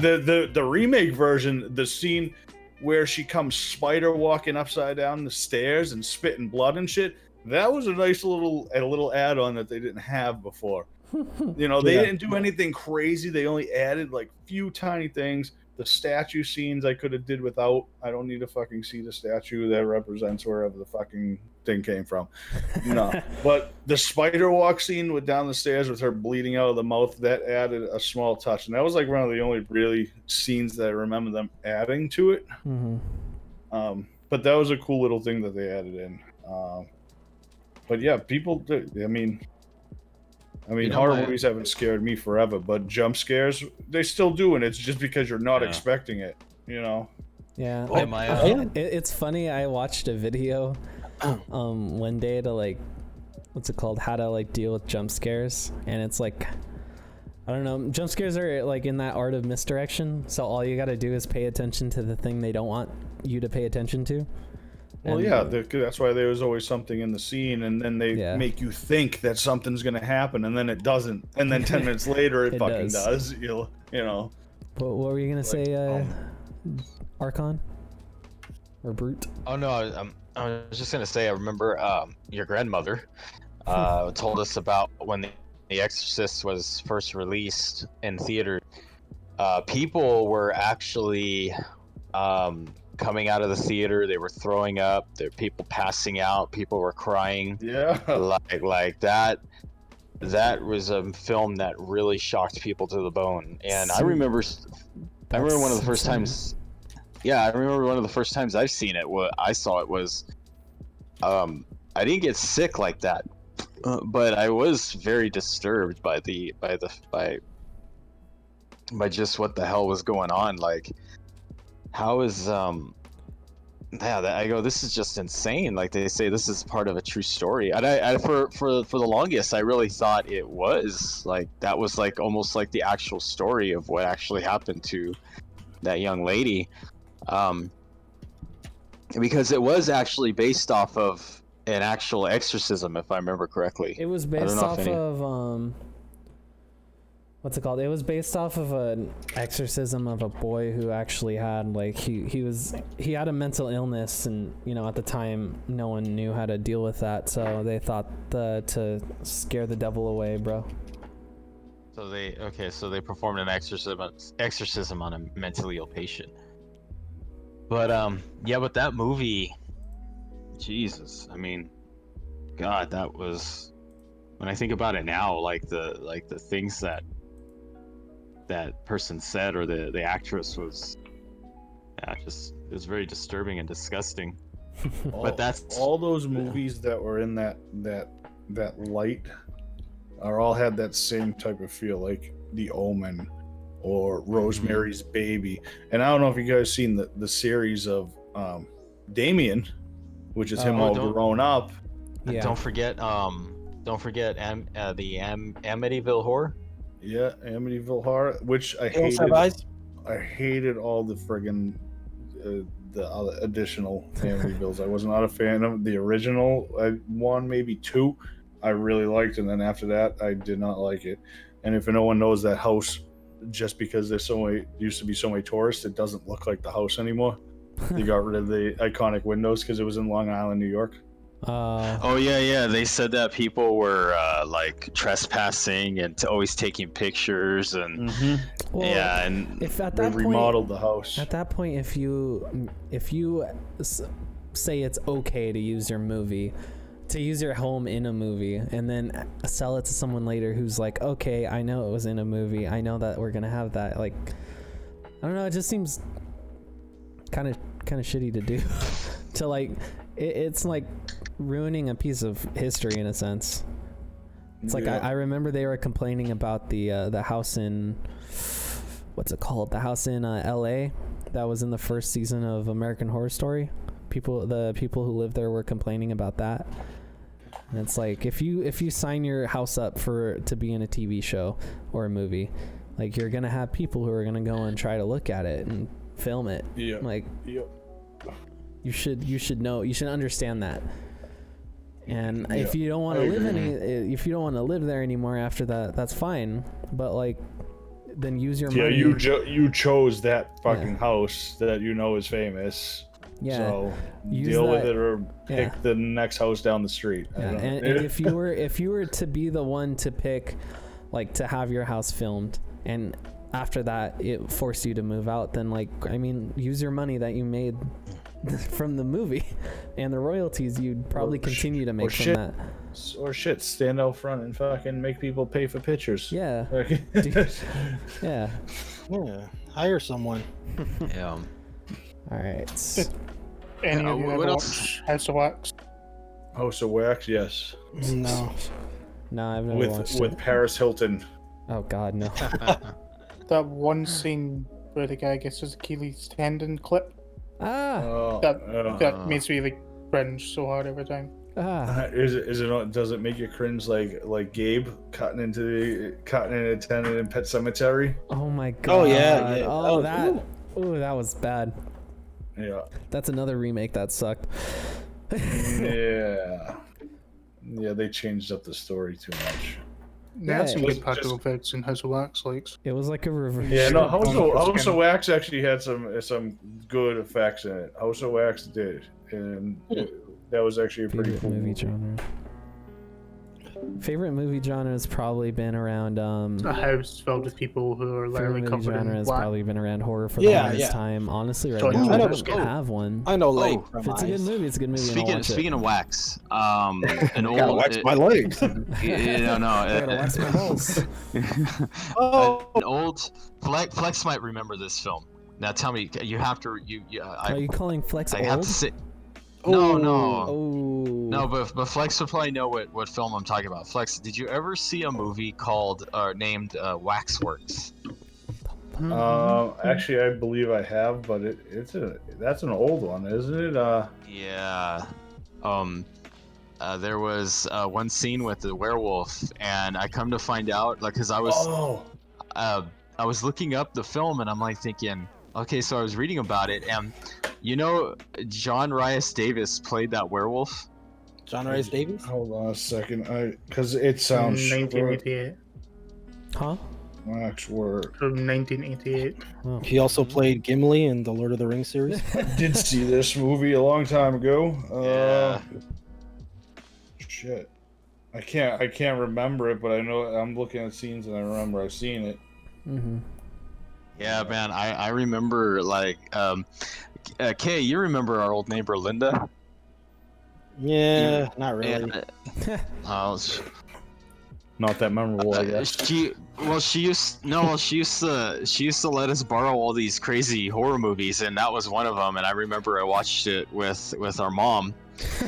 the the the remake version, the scene where she comes spider walking upside down the stairs and spitting blood and shit. That was a nice little a little add on that they didn't have before. You know, they Yeah. didn't do anything crazy. They only added like few tiny things. The statue scenes I could have did without. I don't need to fucking see the statue that represents wherever the fucking thing came from. No, but the spider walk scene with down the stairs with her bleeding out of the mouth that added a small touch, and that was like one of the only really scenes that I remember them adding to it. hmm Um, but that was a cool little thing that they added in. Um, but yeah, people. do- I mean, I mean, You know, horror my- movies haven't scared me forever, but jump scares they still do, and it's just because you're not Yeah. expecting it. You know. Yeah. Oh, I- I- it, it's funny. I watched a video um one day to like what's it called? How to like deal with jump scares, and it's like I don't know. Jump scares are like in that art of misdirection. So all you got to do is pay attention to the thing they don't want you to pay attention to. Well, And- yeah, the, that's why there was always something in the scene, and then they Yeah. make you think that something's gonna happen, and then it doesn't, and then ten minutes later it, It fucking does. does. You you know. What, what were you gonna say, uh, um, Archon or Brute? Oh no, I, um, I was just gonna say. I remember um, your grandmother uh, told us about when the, the Exorcist was first released in theater. Uh, people were actually um, coming out of the theater. They were throwing up. There were people passing out. People were crying. Yeah. like like that. That was a film that really shocked people to the bone. And I See, remember, I remember one of the first times. Yeah, I remember one of the first times I've seen it. What I saw it was, um, I didn't get sick like that, uh, but I was very disturbed by the by the by by just what the hell was going on. Like, how is um yeah that, i go this is just insane. Like they say this is part of a true story. And I, I for for for the longest i really thought it was like that was like almost like the actual story of what actually happened to that young lady. Um because it was actually based off of an actual exorcism if i remember correctly. It was based off any- of um what's it called? It was based off of an exorcism of a boy who actually had like he he was he had a mental illness and you know at the time no one knew how to deal with that so they thought the, to scare the devil away, bro. So they okay, so they performed an exorcism exorcism on a mentally ill patient. But um yeah, but that movie Jesus, I mean god, that was when I think about it now, like the like the things that that person said or the the actress was yeah, just it was very disturbing and disgusting. All- But that's all those movies that were in that that that light are all had that same type of feel, like The Omen or Rosemary's Baby. And I don't know if you guys seen the the series of um, Damien, which is him Oh, all grown up. Yeah. don't forget um don't forget Am- uh, the Am- Amityville horror. Yeah, Amityville Horror, which I hated. I hated all the friggin' uh, the additional Amityvilles. I was not a fan of the original I, one, maybe two. I really liked, and then after that, I did not like it. And if no one knows that house, just because there's so many used to be so many tourists, it doesn't look like the house anymore. They got rid of the iconic windows because it was in Long Island, New York. Uh, Oh yeah, yeah. They said that people were uh, like trespassing and t- always taking pictures and well, yeah, and if at They that point remodeled the house. At that point, if you if you say it's okay to use your movie, to use your home in a movie, and then sell it to someone later who's like, okay, I know it was in a movie. I know that we're gonna have that. Like, I don't know. It just seems kind of kind of shitty to do. to like, it, it's like ruining a piece of history in a sense. It's like Yeah. I, I remember they were complaining about the uh, the house in what's it called? The house in uh, L.A. that was in the first season of American Horror Story. People, the people who lived there were complaining about that. And it's like if you if you sign your house up for to be in a TV show or a movie, like you're gonna have people who are gonna go and try to look at it and film it. yeah. Like yeah. you should you should know you should understand that. And if you don't want to live any eh, if you don't want to live there anymore after that, that's fine. But like then use your Yeah, money. you jo- you chose that fucking house that you know is famous. yeah. So Use deal with it or pick yeah. the next house down the street. Yeah, and, and if you were if you were to be the one to pick, like to have your house filmed, and after that it forced you to move out, then like I mean, use your money that you made from the movie, and the royalties you'd probably Or sh- continue to make from shit. that. or shit, stand out front and fucking make people pay for pictures. Yeah, Okay. yeah. Yeah, hire someone. yeah. All right. Any Uh, of you what ever else? House of Wax? House of Wax, yes, No. No, I've never with watched with it. Paris Hilton. Oh God, no. That one scene where the guy gets his Achilles tendon clip. Ah, Oh, That uh, that makes me like cringe so hard every time. ah. is it is it not- does it make you cringe like like Gabe cutting into the cutting into a tendon in Pet Sematary? Oh my God. Oh, yeah, yeah. Oh, Oh, that. ooh. Ooh, that was bad. Yeah, That's another remake that sucked. yeah, yeah. They changed up the story too much. They had some Yeah, good just- practical effects in House of Wax, like It was like a reverse. Yeah, no, House of, Pumpkin House of Wax actually had some some good effects in it. House of Wax did, and it, that was actually a pretty Favorite cool movie movie. genre. Favorite movie genre has probably been around. Um, a house filled with people who are favorite literally movie covered genre in has black. probably been around horror for Yeah, the longest yeah. time. Honestly, right So now you I know- don't have one. I know late Oh, If it's a good movie, it's a good movie. and I'll Speaking watch speaking it. of wax, um, an old Gotta wax my legs. you know, no, I gotta wax my balls. oh, an old Flex, Flex might remember this film. Now tell me, you have to you, you uh, Are you calling Flex I have old? to say no no Oh. no, but but Flex would probably know what, what film I'm talking about. Flex, did you ever see a movie called uh, named uh, Waxworks? Uh, actually, I believe I have, but it, it's a that's an old one, isn't it? Uh, Yeah. Um, uh, there was uh, one scene with the werewolf, and I come to find out, like, cause I was, oh, uh, I was looking up the film, and I'm like thinking, okay, so I was reading about it, and you know, John Rhys-Davies played that werewolf. John Rice Davis. hold on a second, I because it sounds 1988. Huh? Max word. From 1988. Oh. He also played Gimli in the Lord of the Rings series. I did see this movie a long time ago. Uh, Yeah. Shit, I can't I can't remember it, but I know I'm looking at scenes and I remember I've seen it. Mm-hmm. Yeah, man, I I remember like, um, uh, Kay, you remember our old neighbor Linda? Yeah, not really. Yeah. Uh, sh- Not that memorable, I Uh, guess. she well she used no she used to she used to let us borrow all these crazy horror movies and that was one of them and I remember I watched it with with our mom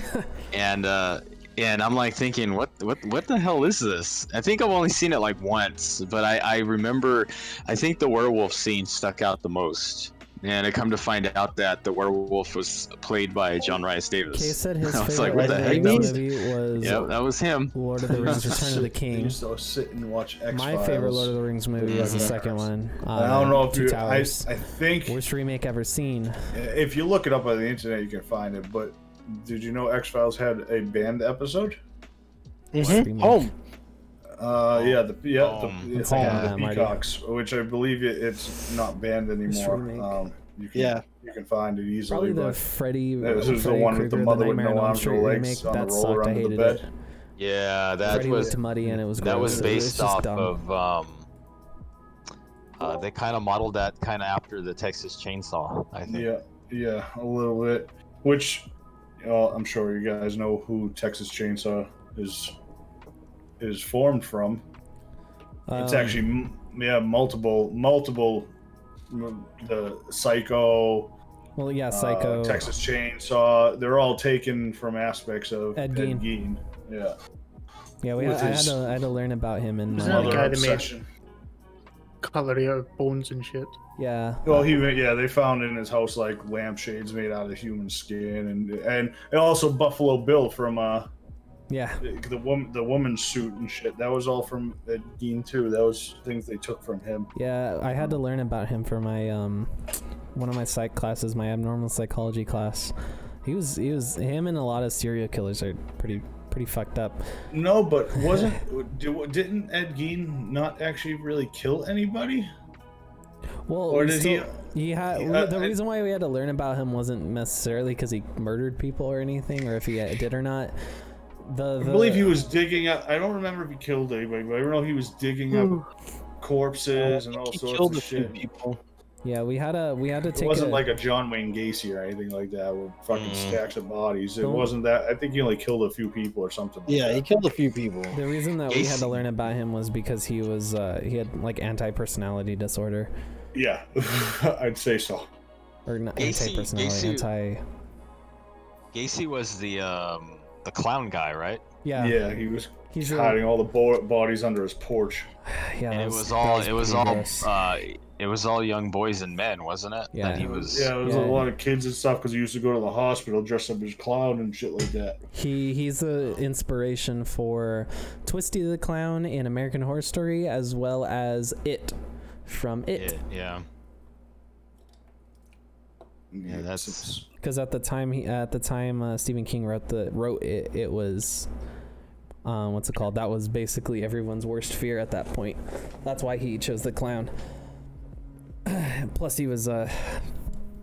and uh and I'm like thinking what what what the hell is this I think I've only seen it like once but I I remember I think the werewolf scene stuck out the most and I come to find out that the werewolf was played by John Rhys Kay Davis said his I was favorite like, what the heck? That was- movie was yep that was him Lord of the Rings: Return of the King. used to sit and watch X My favorite Lord of the Rings movie was the second one. Uh, I don't know if Two you. I, I think Worst remake ever seen. if you look it up on the internet, you can find it. But did you know X Files had a banned episode? Mhm. Home. Uh, yeah, the yeah, Home. the, It's home, like, the Marty. Peacocks, which I believe it, it's not banned anymore. Um, you can, Yeah. you can find it easily. Probably the Freddy. That was the Freddy one with the Krueger, mother with no arms, no Street legs remake, on the roller sucked. I under the hated bed. it. yeah that Freddy was looked muddy and it was. That was gross. It based just off dumb. of um uh, they kind of modeled that kind of after the Texas Chainsaw, I think. Yeah, yeah, a little bit. Which, uh, I'm sure you guys know who Texas Chainsaw is is formed from. It's Um, actually yeah, multiple, multiple. The Psycho, Well, yeah, uh, Psycho. Texas Chainsaw. They're all taken from aspects of Ed Ed Gein. Gein. Yeah, Yeah, we with had, I had to I had to learn about him and. Isn't that the guy that made- obsession. Of bones and shit. Yeah. Well, he yeah, they found in his house like lampshades made out of human skin, and and, and also Buffalo Bill from uh yeah. the woman the woman's suit and shit. That was all from Ed Gein too. That was things they took from him. Yeah, I had to learn about him for my um one of my psych classes, my abnormal psychology class. He was he was him and a lot of serial killers are pretty pretty fucked up. No, but wasn't didn't Ed Gein not actually really kill anybody? Well, Or we did still, he- he had uh, the reason why we had to learn about him wasn't necessarily because he murdered people or anything, or if he did or not. The, I believe he was digging up. I don't remember if he killed anybody, but I know he was digging up corpses and all he sorts killed of a few shit. people. Yeah, we had a we had to take. It wasn't a, like a John Wayne Gacy or anything like that with fucking Mm. stacks of bodies. It wasn't that. I think he only killed a few people or something. Like Yeah, that. he killed a few people. the reason that we had to learn about him was because he was uh, he had like anti personality disorder Yeah, I'd say so. or not anti personality anti Gacy was the um the clown guy, right? yeah Yeah, he was he's a, hiding all the bo- bodies under his porch. yeah and that it was that all it was all uh it was all young boys and men, wasn't it? Yeah. That he was Yeah, there was Yeah. a lot of kids and stuff because he used to go to the hospital dressed up as clown and shit like that. He he's the inspiration for Twisty the Clown in American Horror Story, as well as It from It. yeah, yeah. Yeah, that's Because at the time he at the time uh, Stephen King wrote the wrote It, it was. Um, what's it called? That was basically everyone's worst fear at that point. That's why he chose the clown. Plus, he was uh,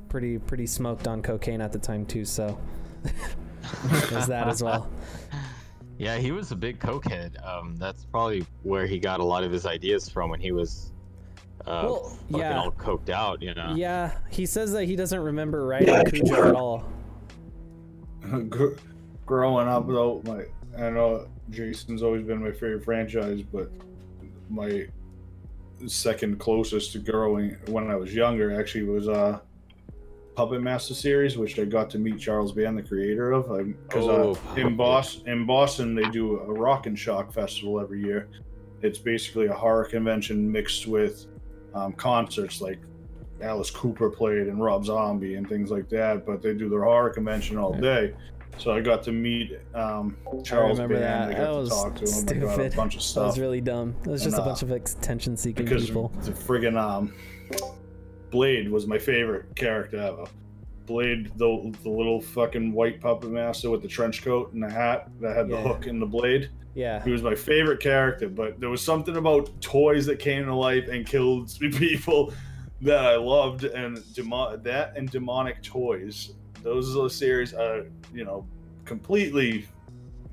pretty pretty smoked on cocaine at the time too, so there's that as well. Yeah, he was a big cokehead. Um, that's probably where he got a lot of his ideas from when he was uh, Well, fucking yeah. all coked out. You know. Yeah, he says that he doesn't remember writing Cujo at all. Gr- Growing up though, my I know Jason's always been my favorite franchise, but my second closest to growing when I was younger actually was uh Puppet Master series, which I got to meet Charles Band, the creator of. Because Oh, uh, in Boston, in Boston, they do a Rock and Shock festival every year. It's basically a horror convention mixed with um, concerts like Alice Cooper played and Rob Zombie and things like that. But they do their horror convention all day. So I got to meet um, Charles remember Band. that. I got That to was talk to. I a stupid. bunch of That was really dumb. It was just a And, uh, bunch of attention seeking people. the friggin' um, Blade was my favorite character ever. Blade, the the little fucking white puppet master with the trench coat and the hat that had the hook in the blade. Yeah. He was my favorite character, but there was something about toys that came to life and killed people that I loved, and demo- that and demonic toys. Those are series, uh, you know, completely,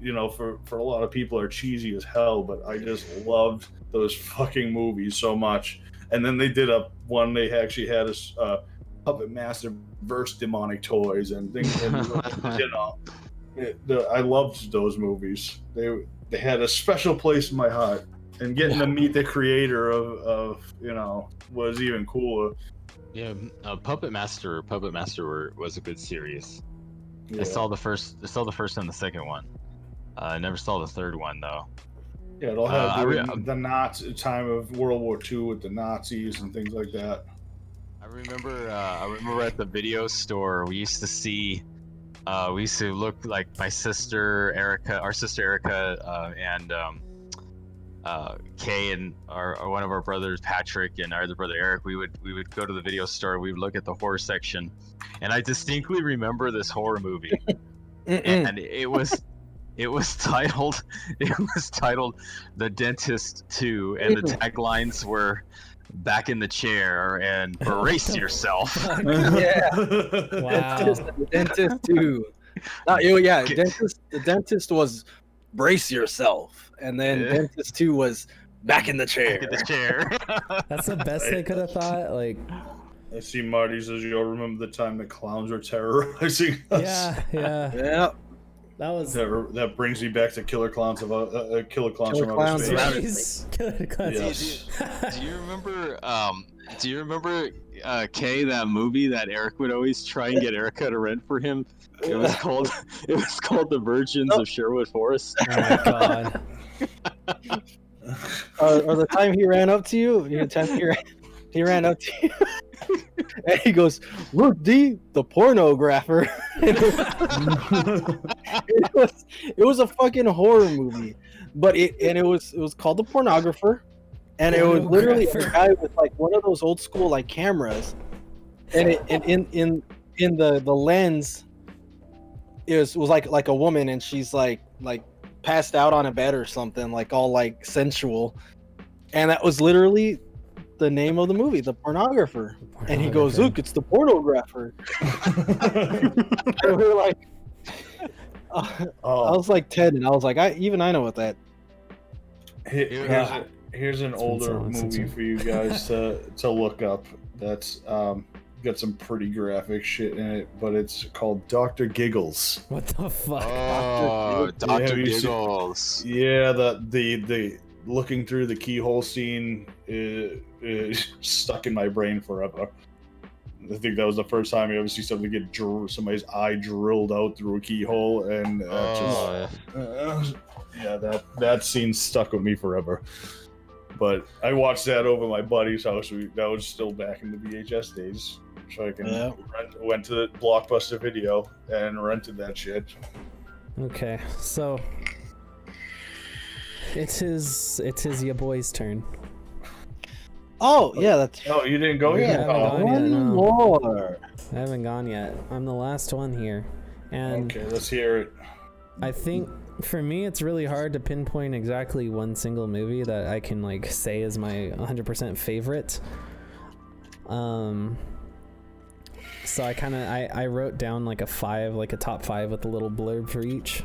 you know, for for a lot of people are cheesy as hell, but I just loved those fucking movies so much. And then they did a one. They actually had a uh, puppet master versus demonic toys and things. And, you know, it, the, I loved those movies. They they had a special place in my heart, and getting to meet the creator of, of you know was even cooler. Yeah, uh, Puppet Master. Puppet Master were, was a good series. Yeah. I saw the first. I saw the first and the second one. Uh, I never saw the third one though. Yeah, it'll have Uh, re- the Nazi time of World War II with the Nazis and things like that. I remember. Uh, I remember at the video store we used to see. Uh, we used to look like my sister Erica, our sister Erica, uh, and um, uh, Kay and our, our- one of our brothers Patrick and our other brother Eric. We would we would go to the video store. We would look at the horror section, and I distinctly remember this horror movie. And it was it was titled it was titled the dentist 2 and the taglines were back in the chair and brace yourself yeah. Wow. Dentist, the dentist too. No, yeah, Okay. dentist. The dentist was brace yourself, and then Yeah. dentist two was back in the chair. back in the chair That's the best they could have thought. Like, I see Marty says you all remember the time the clowns were terrorizing us. yeah, yeah. Yeah, That was. That, that brings me back to Killer Clowns of uh, uh, Killer Clowns Killer from Clowns Outer Space. Killer Clowns. Yes. do you remember um do you remember uh kay that movie that eric would always try and get erica to rent for him it was called it was called the virgins of sherwood forest Oh my god. uh, or the time he ran up to you, you know, time he ran, he ran up to you, and he goes, "Look, D, the pornographer." it, was, it was it was a fucking horror movie, but it and it was it was called the pornographer, and it was literally a guy with like one of those old school like cameras, and it and in in in the the lens, it was was like like a woman, and she's like like passed out on a bed or something, like all like sensual. And that was literally the name of the movie, The Pornographer. And he goes, Look, it's the pornographer. and we are like, I oh, was like 10, and I was like, I even I know what that. he- here's, a, uh, here's an It's older so movie for you guys to to look up. That's um, got some pretty graphic shit in it, but it's called Doctor Giggles. What the fuck? oh Yeah, dr have you seen- giggles Yeah, the the the looking through the keyhole scene is, is stuck in my brain forever. I think that was the first time I ever see something get dr- somebody's eye drilled out through a keyhole, and uh, Oh, just uh, yeah, that that scene stuck with me forever. But I watched that over my buddy's house. We, that was still back in the VHS days, so I can Yeah. rent, went to the Blockbuster Video and rented that shit. Okay, so it's his it's his your boy's turn. Oh, oh, yeah, that's. Oh, you didn't go We yet? haven't Oh, gone yet, One no. more. I haven't gone yet. I'm the last one here. And okay, let's hear it. I think for me it's really hard to pinpoint exactly one single movie that I can like say is my 100% favorite. Um so I kind of I, I wrote down like a 5 like a top 5 with a little blurb for each.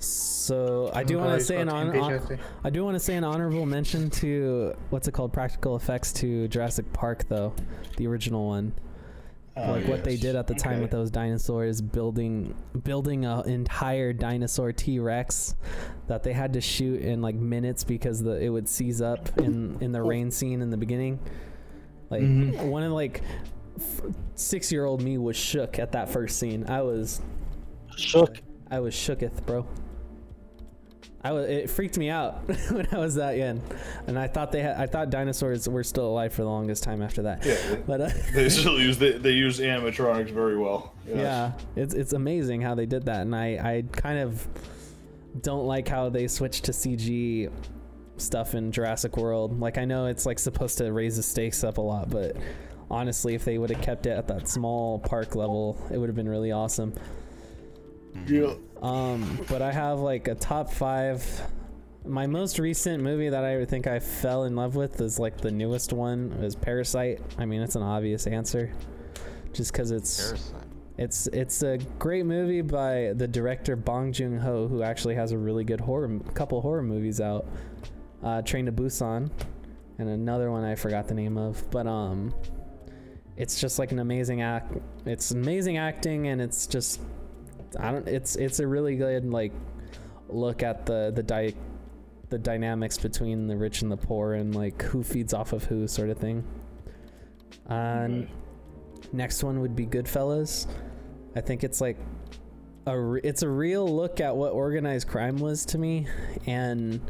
So I do want to say an hon- hon- I do want to say an honorable mention to what's it called practical effects to Jurassic Park though, the original one. Oh, like what they did at the time Okay. with those dinosaurs building building an entire dinosaur T-Rex that they had to shoot in like minutes because the it would seize up in in the rain scene in the beginning. Like Mhm. one of like f- 6-year-old me was shook at that first scene. I was Shook. I was shooketh, bro. I was, it freaked me out when I was that young, and I thought they had, I thought dinosaurs were still alive for the longest time after that. Yeah, But uh, they still use they, they use animatronics very well. Yes. yeah, it's it's amazing how they did that, and I I kind of don't like how they switched to CG stuff in Jurassic World. Like I know it's like supposed to raise the stakes up a lot, but honestly, if they would have kept it at that small park level, it would have been really awesome. Yeah. Um, but I have like a top five. My most recent movie that I think I fell in love with is like the newest one is Parasite. I mean, it's an obvious answer, just because it's Parasite. it's it's a great movie by the director Bong Joon Ho, who actually has a really good horror couple horror movies out. Uh, Train to Busan, and another one I forgot the name of, but um, it's just like an amazing act. It's amazing acting, and it's just I don't. It's it's a really good like look at the the di- the dynamics between the rich and the poor, and like who feeds off of who, sort of thing. And Okay. next one would be Goodfellas. I think it's like a re- it's a real look at what organized crime was to me, and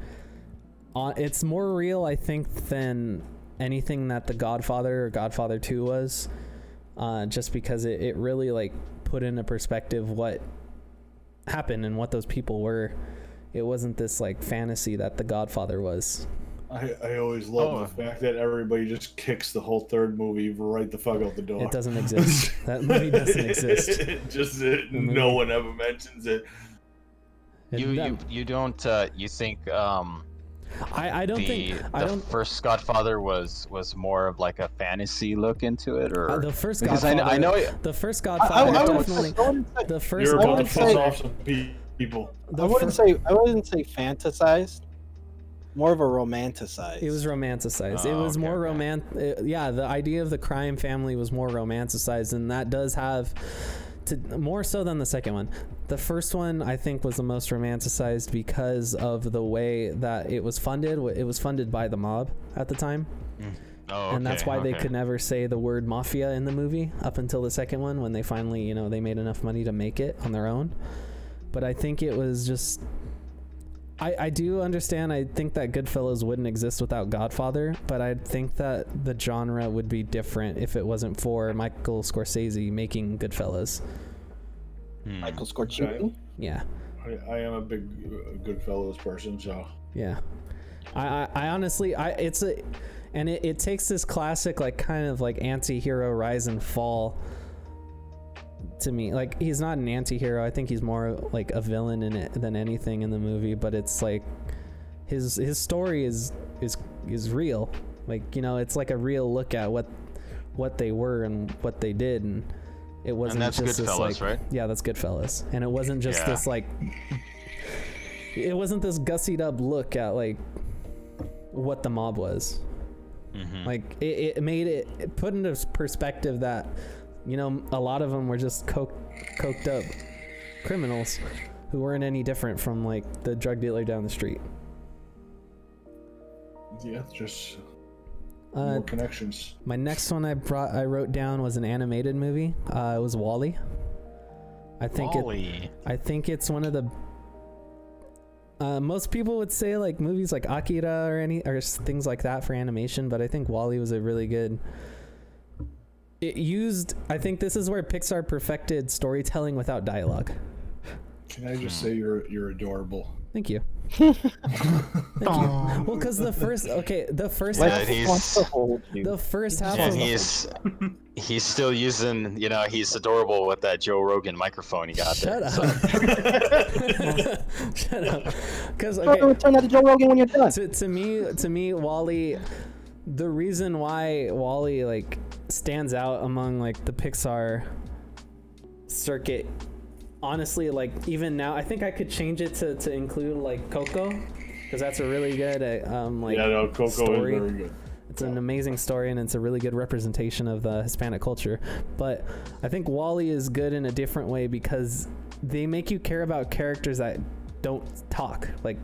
uh, it's more real, I think, than anything that The Godfather or Godfather Two was. Uh, just because it, it really like put into perspective what happened and what those people were. It wasn't this like fantasy that The Godfather was. I, I always love Oh. the fact that everybody just kicks the whole third movie right the fuck out the door. It doesn't exist. that movie doesn't exist. Just it, no one ever mentions it. You you you don't uh, you think um I, I don't the think I the don't first Godfather was was more of like a fantasy look into it or uh, the first because I, Godfather. kn- I know it, the first I, I, Godfather I definitely. say, I wouldn't say, The 1st You're I about to piss say- off some people. the I wouldn't fir- say I wouldn't say fantasized. More of a romanticized. It was romanticized. it Oh, was okay, more okay. roman. uh, yeah, the idea of the crime family was more romanticized, and that does have to more so than the second one. The first one I think was the most romanticized because of the way that it was funded. It was funded by the mob at the time, mm. oh, and that's okay, why they could never say the word mafia in the movie up until the second one when they finally, you know, they made enough money to make it on their own. But I think it was just I, I do understand. I think that Goodfellas wouldn't exist without Godfather, but I think that the genre would be different if it wasn't for Michael Scorsese making Goodfellas. Hmm. Michael Scorsese. Yeah, I, I am a big uh, Goodfellas person, so yeah. I, I, I honestly, I it's a, and it, it takes this classic like kind of like anti-hero rise and fall to me like he's not an anti-hero i think he's more like a villain in it than anything in the movie but it's like his his story is is is real like you know it's like a real look at what what they were and what they did and it wasn't that's just this Goodfellas, like right? yeah that's goodfellas and it wasn't just Yeah. this like it wasn't this gussied up look at like what the mob was Mhm. like it, it made it, it put into perspective that you know a lot of them were just coke, coked up criminals who weren't any different from like the drug dealer down the street yeah, just uh, more connections. my next one i brought i wrote down was an animated movie uh, it was Wall-E i think it Wall-E. I think it's one of the. Uh, most people would say like movies like Akira or any or things like that for animation, but I think Wall-E was a really good. It used. I think this is where Pixar perfected storytelling without dialogue. Can I just Hmm. say you're you're adorable? Thank you. Thank you. Well, because the first okay, the first Yeah, half, he's- wants to hold you. the first half and of he's he's still using you know he's adorable with that Joe Rogan microphone he got Shut there. up. So- Shut up. Because Okay. okay, Turn that to Joe Rogan when you're done. to, to me to me Wall-E the reason why Wall-E like stands out among like the pixar circuit honestly like even now i think i could change it to, to include like coco because that's a really good uh, um like yeah, no, Coco story. is very good. it's an amazing story and it's a really good representation of the Hispanic culture. But I think Wall-E is good in a different way because they make you care about characters that don't talk. Like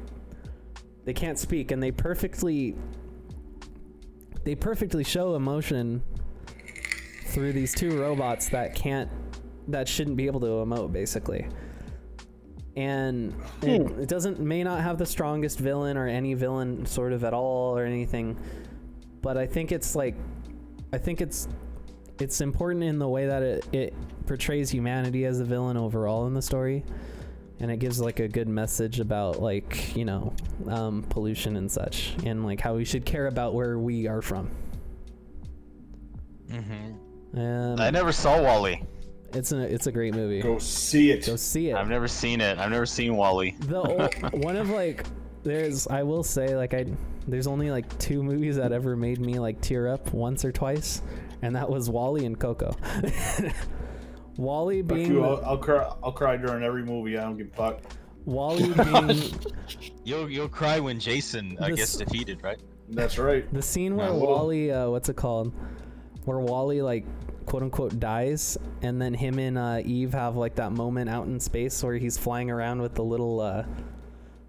they can't speak and they perfectly they perfectly show emotion through these two robots that can't that shouldn't be able to emote basically. and it, it doesn't may not have the strongest villain or any villain sort of at all or anything, but I think it's like, I think it's it's important in the way that it, it portrays humanity as a villain overall in the story and it gives like a good message about like you know um, pollution and such and like how we should care about where we are from hmm um, I never saw Wall-E. It's a it's a great movie Go see it. go see it I've never seen it. I've never seen Wall-E. the ol- one of like there's i will say like i there's only like two movies that ever made me like tear up once or twice and that was Wall-E and coco Wall-E being you, I'll, I'll cry. I'll cry during every movie. I don't give a fuck. Wall-E being You'll you'll cry when Jason uh, gets defeated, right? That's right. The scene where No. Wall-E, uh, what's it called? Where Wall-E like quote unquote dies, and then him and uh, Eve have like that moment out in space where he's flying around with the little, uh,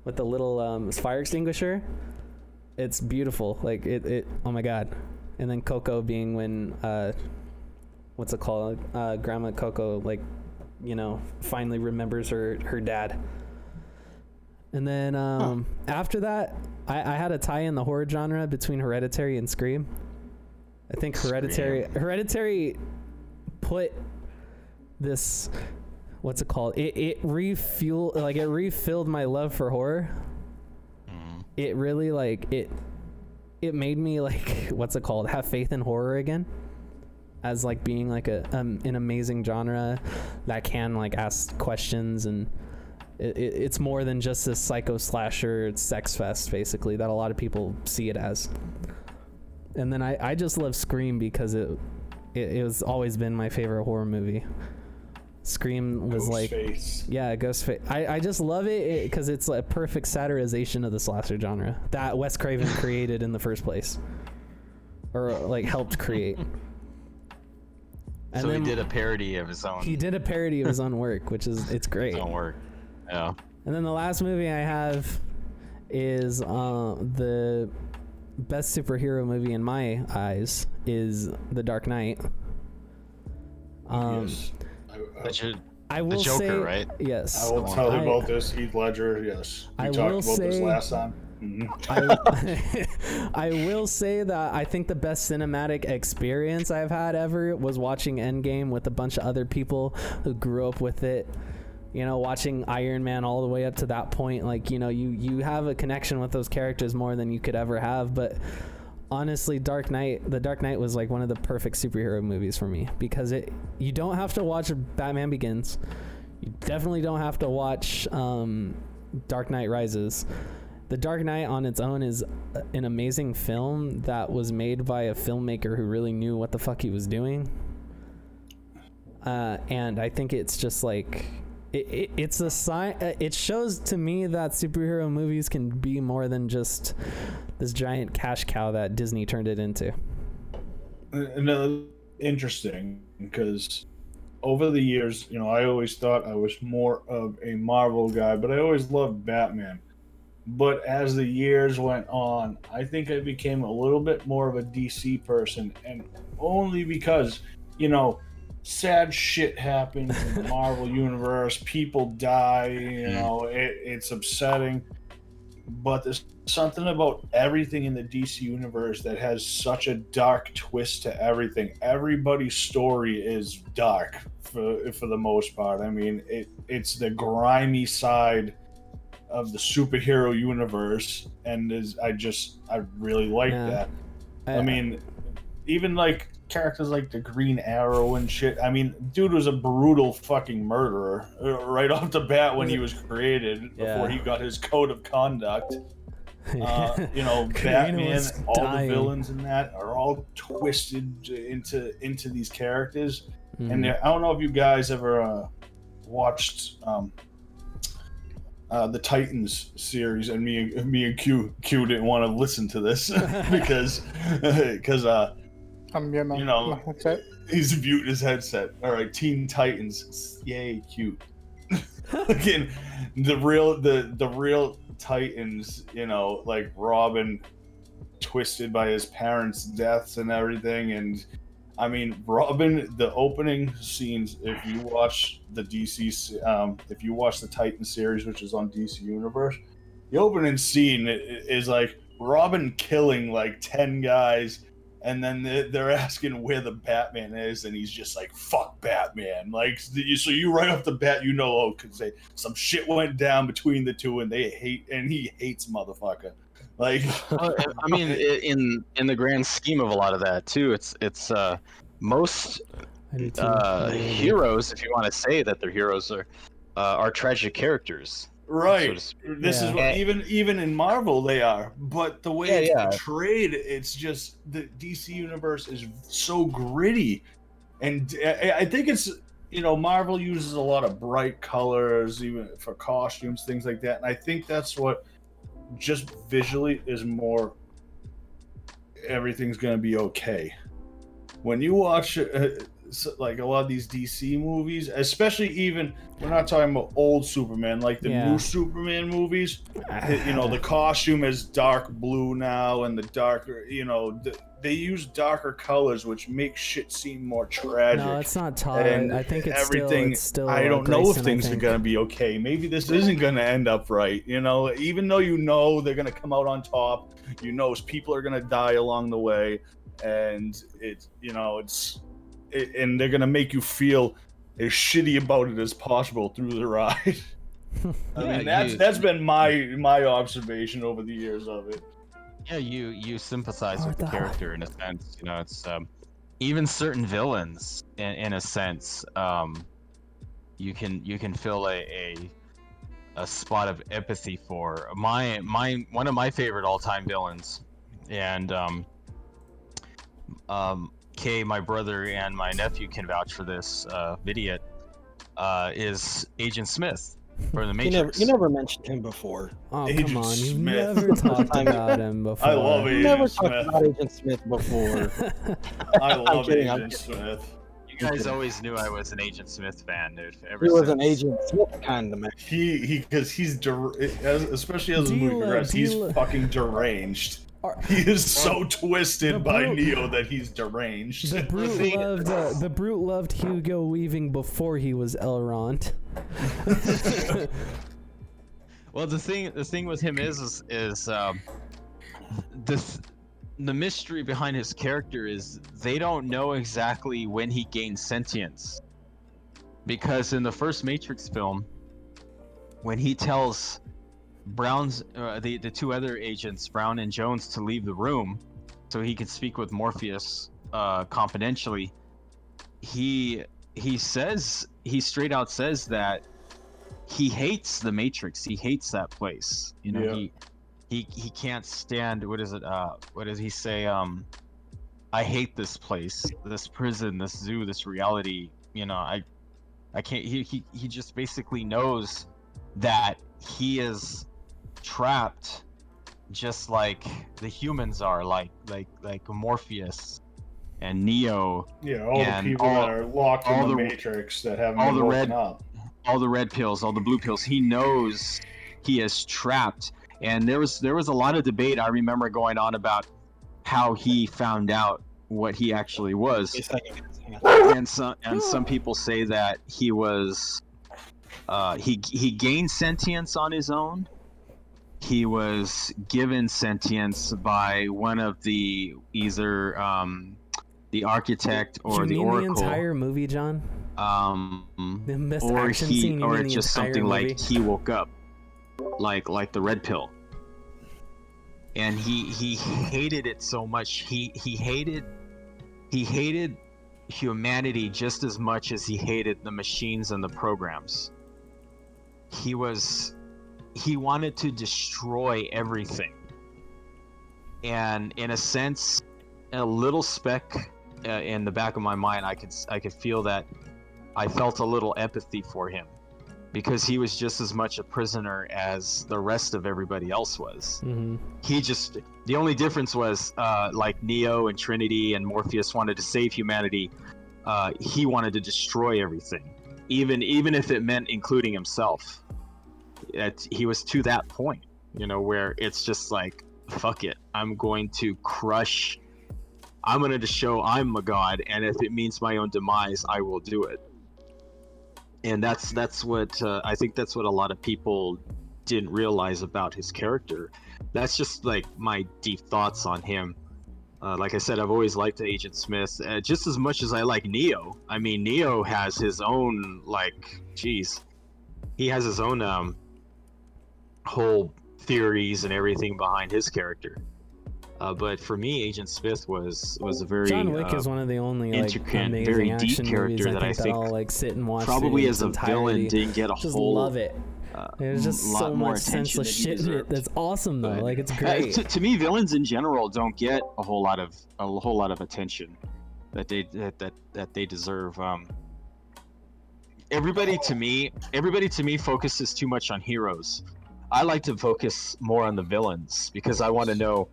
with the little um, fire extinguisher. It's beautiful. Like it, it. Oh my god. And then Coco being when, uh, what's it called? Uh, Grandma Coco like, you know, finally remembers her her dad. And then um, after that, I, I had to tie in the horror genre between Hereditary and Scream. I think Hereditary Hereditary put this what's it called? It it refuel like it refilled my love for horror. Mhm. It really like it it made me like what's it called? Have faith in horror again. As like being like a um, an amazing genre that can like ask questions and it, it, it's more than just this psycho slasher sex fest basically that a lot of people see it as and then i, I just love scream because it, it it was always been my favorite horror movie scream was like Ghostface. yeah ghostface i, I just love it because it's a perfect satirization of the slasher genre that wes craven created in the first place or like helped create And so he did a parody of his own, he did a parody of his own work which is it's great his own work. Yeah. And then the last movie I have is uh, the best superhero movie in my eyes is The Dark Knight. Um, yes. I, I, But you I will Joker, say, right? Yes. I will tell you I- about this. Heath Ledger. Yes. We I talked will about this say- last time. Mhm. I, I will say that I think the best cinematic experience I've had ever was watching Endgame with a bunch of other people who grew up with it. You know, watching Iron Man all the way up to that point, like you know, you you have a connection with those characters more than you could ever have. But honestly, Dark Knight, The Dark Knight was like one of the perfect superhero movies for me because it you don't have to watch Batman Begins, you definitely don't have to watch um, Dark Knight Rises. The Dark Knight on its own is an amazing film that was made by a filmmaker who really knew what the fuck he was doing. Uh, and I think it's just like it, it, it's a sign. uh, It shows to me that superhero movies can be more than just this giant cash cow that Disney turned it into. Another interesting because over the years, you know, I always thought I was more of a Marvel guy, but I always loved Batman. But as the years went on, I think I became a little bit more of a DC person, and only because, you know, sad shit happens in the Marvel universe, people die, you hmm. know, it, it's upsetting. But there's something about everything in the DC universe that has such a dark twist to everything. Everybody's story is dark for for the most part. I mean, it it's the grimy side of the superhero universe, and is I just I really like Yeah. that. I mean, even like characters like the Green Arrow and shit. I mean, dude was a brutal fucking murderer uh, right off the bat when he was created before Yeah. he got his code of conduct. Uh, you know, Batman, all dying. the villains in that are all twisted into into these characters. Mhm. And I don't know if you guys ever uh, watched um, uh, the Titans series, and me and me and Q Q didn't want to listen to this because because uh, I'm. You know- my headset. he's muting his headset. All right, Teen Titans, yay, cute. Again, the real the the real Titans, you know, like Robin, twisted by his parents' deaths and everything, and I mean, Robin, the opening scenes. If you watch the DC, um, if you watch the Titan series, which is on DC Universe, the opening scene is like Robin killing like ten guys, and then they- they're asking where the Batman is, and he's just like, "Fuck Batman!" Like, so you- right off the bat, you know, oh, because they some shit went down between the two, and they hate, and he hates motherfucker. Like, I mean, in in the grand scheme of a lot of that too, it's it's uh, most I do too. uh, heroes, if you want to say that they're heroes, are uh, are tragic characters. So right. to speak. this is what even even in Marvel they are, but the way Yeah, it's yeah. portrayed, it's just the DC universe is so gritty, and I, I think it's you know Marvel uses a lot of bright colors even for costumes, things like that, and I think that's what just visually is more. Everything's gonna be okay. When you watch uh, s- like a lot of these DC movies, especially even we're not talking about old Superman, like the Yeah. new Superman movies. Ah. you know, the costume is dark blue now, and the darker, you know, th- they use darker colors, which makes shit seem more tragic. No, it's not Todd. and I think it's everything. Still, it's still. I don't know if things are gonna be okay. Maybe this isn't gonna end up right. You know, even though you know they're gonna come out on top, you know people are gonna die along the way, and it's you know it's, it, and they're gonna make you feel as shitty about it as possible through the ride. I Yeah, mean, that's you- that's been my my observation over the years of it. Yeah, you you sympathize What with the the character in a sense. You know, it's um, even certain villains in, in a sense. Um, you can you can feel a, a a spot of empathy for my my one of my favorite all time villains, and um, um, Kay, my brother and my nephew can vouch for this. Uh, Vidiot uh, is Agent Smith for the You never, Matrix. you never mentioned him before. Oh Agent come on! You've never talked about him before. I love You Agent never Smith. talked about Agent Smith before. I love kidding, Agent Smith. You guys always knew I was an Agent Smith fan, dude. Ever he was an. Agent Smith kind of man. He he because he's der- especially as the movie progresses, he's fucking deranged. Are- He is so twisted by brute- Neo that he's deranged. The brute thing- loved uh, the brute loved Hugo Weaving before he was Elrond. Well, the thing the thing with him is is, is um, the th- the mystery behind his character is they don't know exactly when he gained sentience, because in the first Matrix film, when he tells Brown's uh, the the two other agents Brown and Jones to leave the room, so he could speak with Morpheus uh, confidentially, he he says he straight out says that he hates the matrix. He hates that place. You know Yeah. he he he can't stand what is it uh what does he say um i hate this place this prison this zoo this reality. You know i i can't he he, he just basically knows that he is trapped just like the humans are like like like morpheus and neo Yeah, all And the people all- that are locked in all the, the- Matrix that haven't all the woken red- up. all the red pills, all the blue pills. He knows he is trapped. And there was there was a lot of debate I remember going on about how he found out what he actually was. Wait a second. And some and some people say that he was uh, he he gained sentience on his own. He was given sentience by one of the either um, the architect or the oracle. the entire movie, John? um, The best or action he scene, or it's just something like he woke up like like the red pill and he he hated it so much he he hated he hated humanity just as much as he hated the machines and the programs he was he wanted to destroy everything and in a sense a little speck uh, in the back of my mind i could i could feel that I felt a little empathy for him because he was just as much a prisoner as the rest of everybody else was. hmm He just the only difference was uh, like Neo and Trinity and Morpheus wanted to save humanity. Uh, he wanted to destroy everything, even even if it meant including himself. It, he was to that point, you know, where it's just like fuck it, I'm going to crush. I'm gonna show I'm a god, and if it means my own demise, I will do it. And that's that's what uh, I think. That's what a lot of people didn't realize about his character. That's just like my deep thoughts on him. Uh, like I said, I've always liked Agent Smith uh, just as much as I like Neo. I mean, Neo has his own like, jeez, he has his own um whole theories and everything behind his character. Uh, but for me, Agent Smith was was a very John Wick uh, is one of the only like intricate, very deep character that I I think, think I'll like sit and watch. probably as a villain didn't get a Just whole love it. uh, There's just lot so much senseless shit in it. That's awesome though. But- Like it's Uh, great. to, to me, villains in general don't get a whole lot of a whole lot of attention that they that that, that they deserve. Um, everybody to me, everybody to me focuses too much on heroes. I like to focus more on the villains because I want to know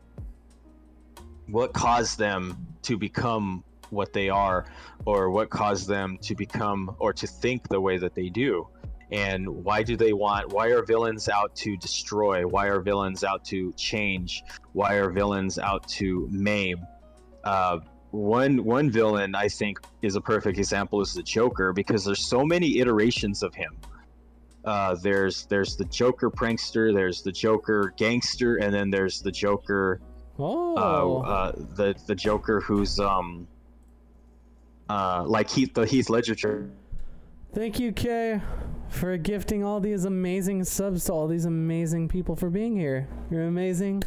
what caused them to become what they are, or what caused them to become or to think the way that they do. And why do they want why are villains out to destroy? Why are villains out to change? Why are villains out to maim? Uh, one one villain i think is a perfect example is the joker because there's so many iterations of him uh, there's there's the joker prankster there's the joker gangster and then there's the joker oh, uh, uh, the the joker who's um uh, like Heath the Heath Ledger thank you, Kay, for gifting all these amazing subs to all these amazing people for being here. You're amazing.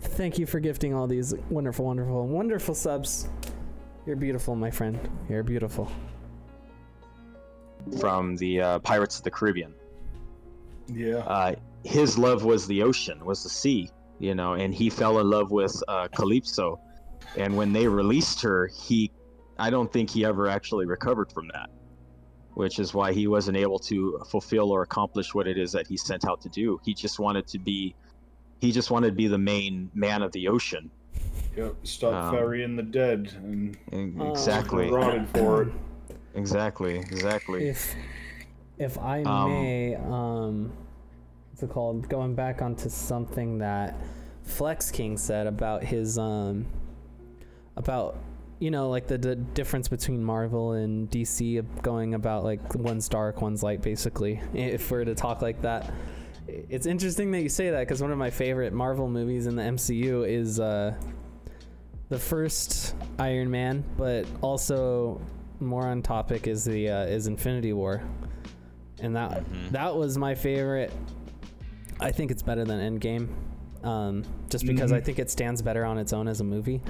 Thank you for gifting all these wonderful, wonderful, wonderful subs. You're beautiful, my friend. You're beautiful. From the uh, Pirates of the Caribbean. Yeah. Uh, his love was the ocean, was the sea, you know, and he fell in love with uh, Calypso. And when they released her, he, I don't think he ever actually recovered from that, which is why he wasn't able to fulfill or accomplish what it is that he sent out to do. He just wanted to be, he just wanted to be the main man of the ocean. Yep. Stop Um, ferrying the dead and Oh. Exactly, rotted for it. Exactly, exactly. If if I Um, may, um, what's it called? Going back onto something that Flex King said about his um, about you know like the, the difference between Marvel and DC going about like one's dark, one's light, basically. If we're to talk like that. It's interesting that you say that because one of my favorite Marvel movies in the MCU is uh, the first Iron Man, but also more on topic is the uh, is Infinity War, and that Mhm. that was my favorite. I think it's better than Endgame, um, just because I Mhm. think it stands better on its own as a movie.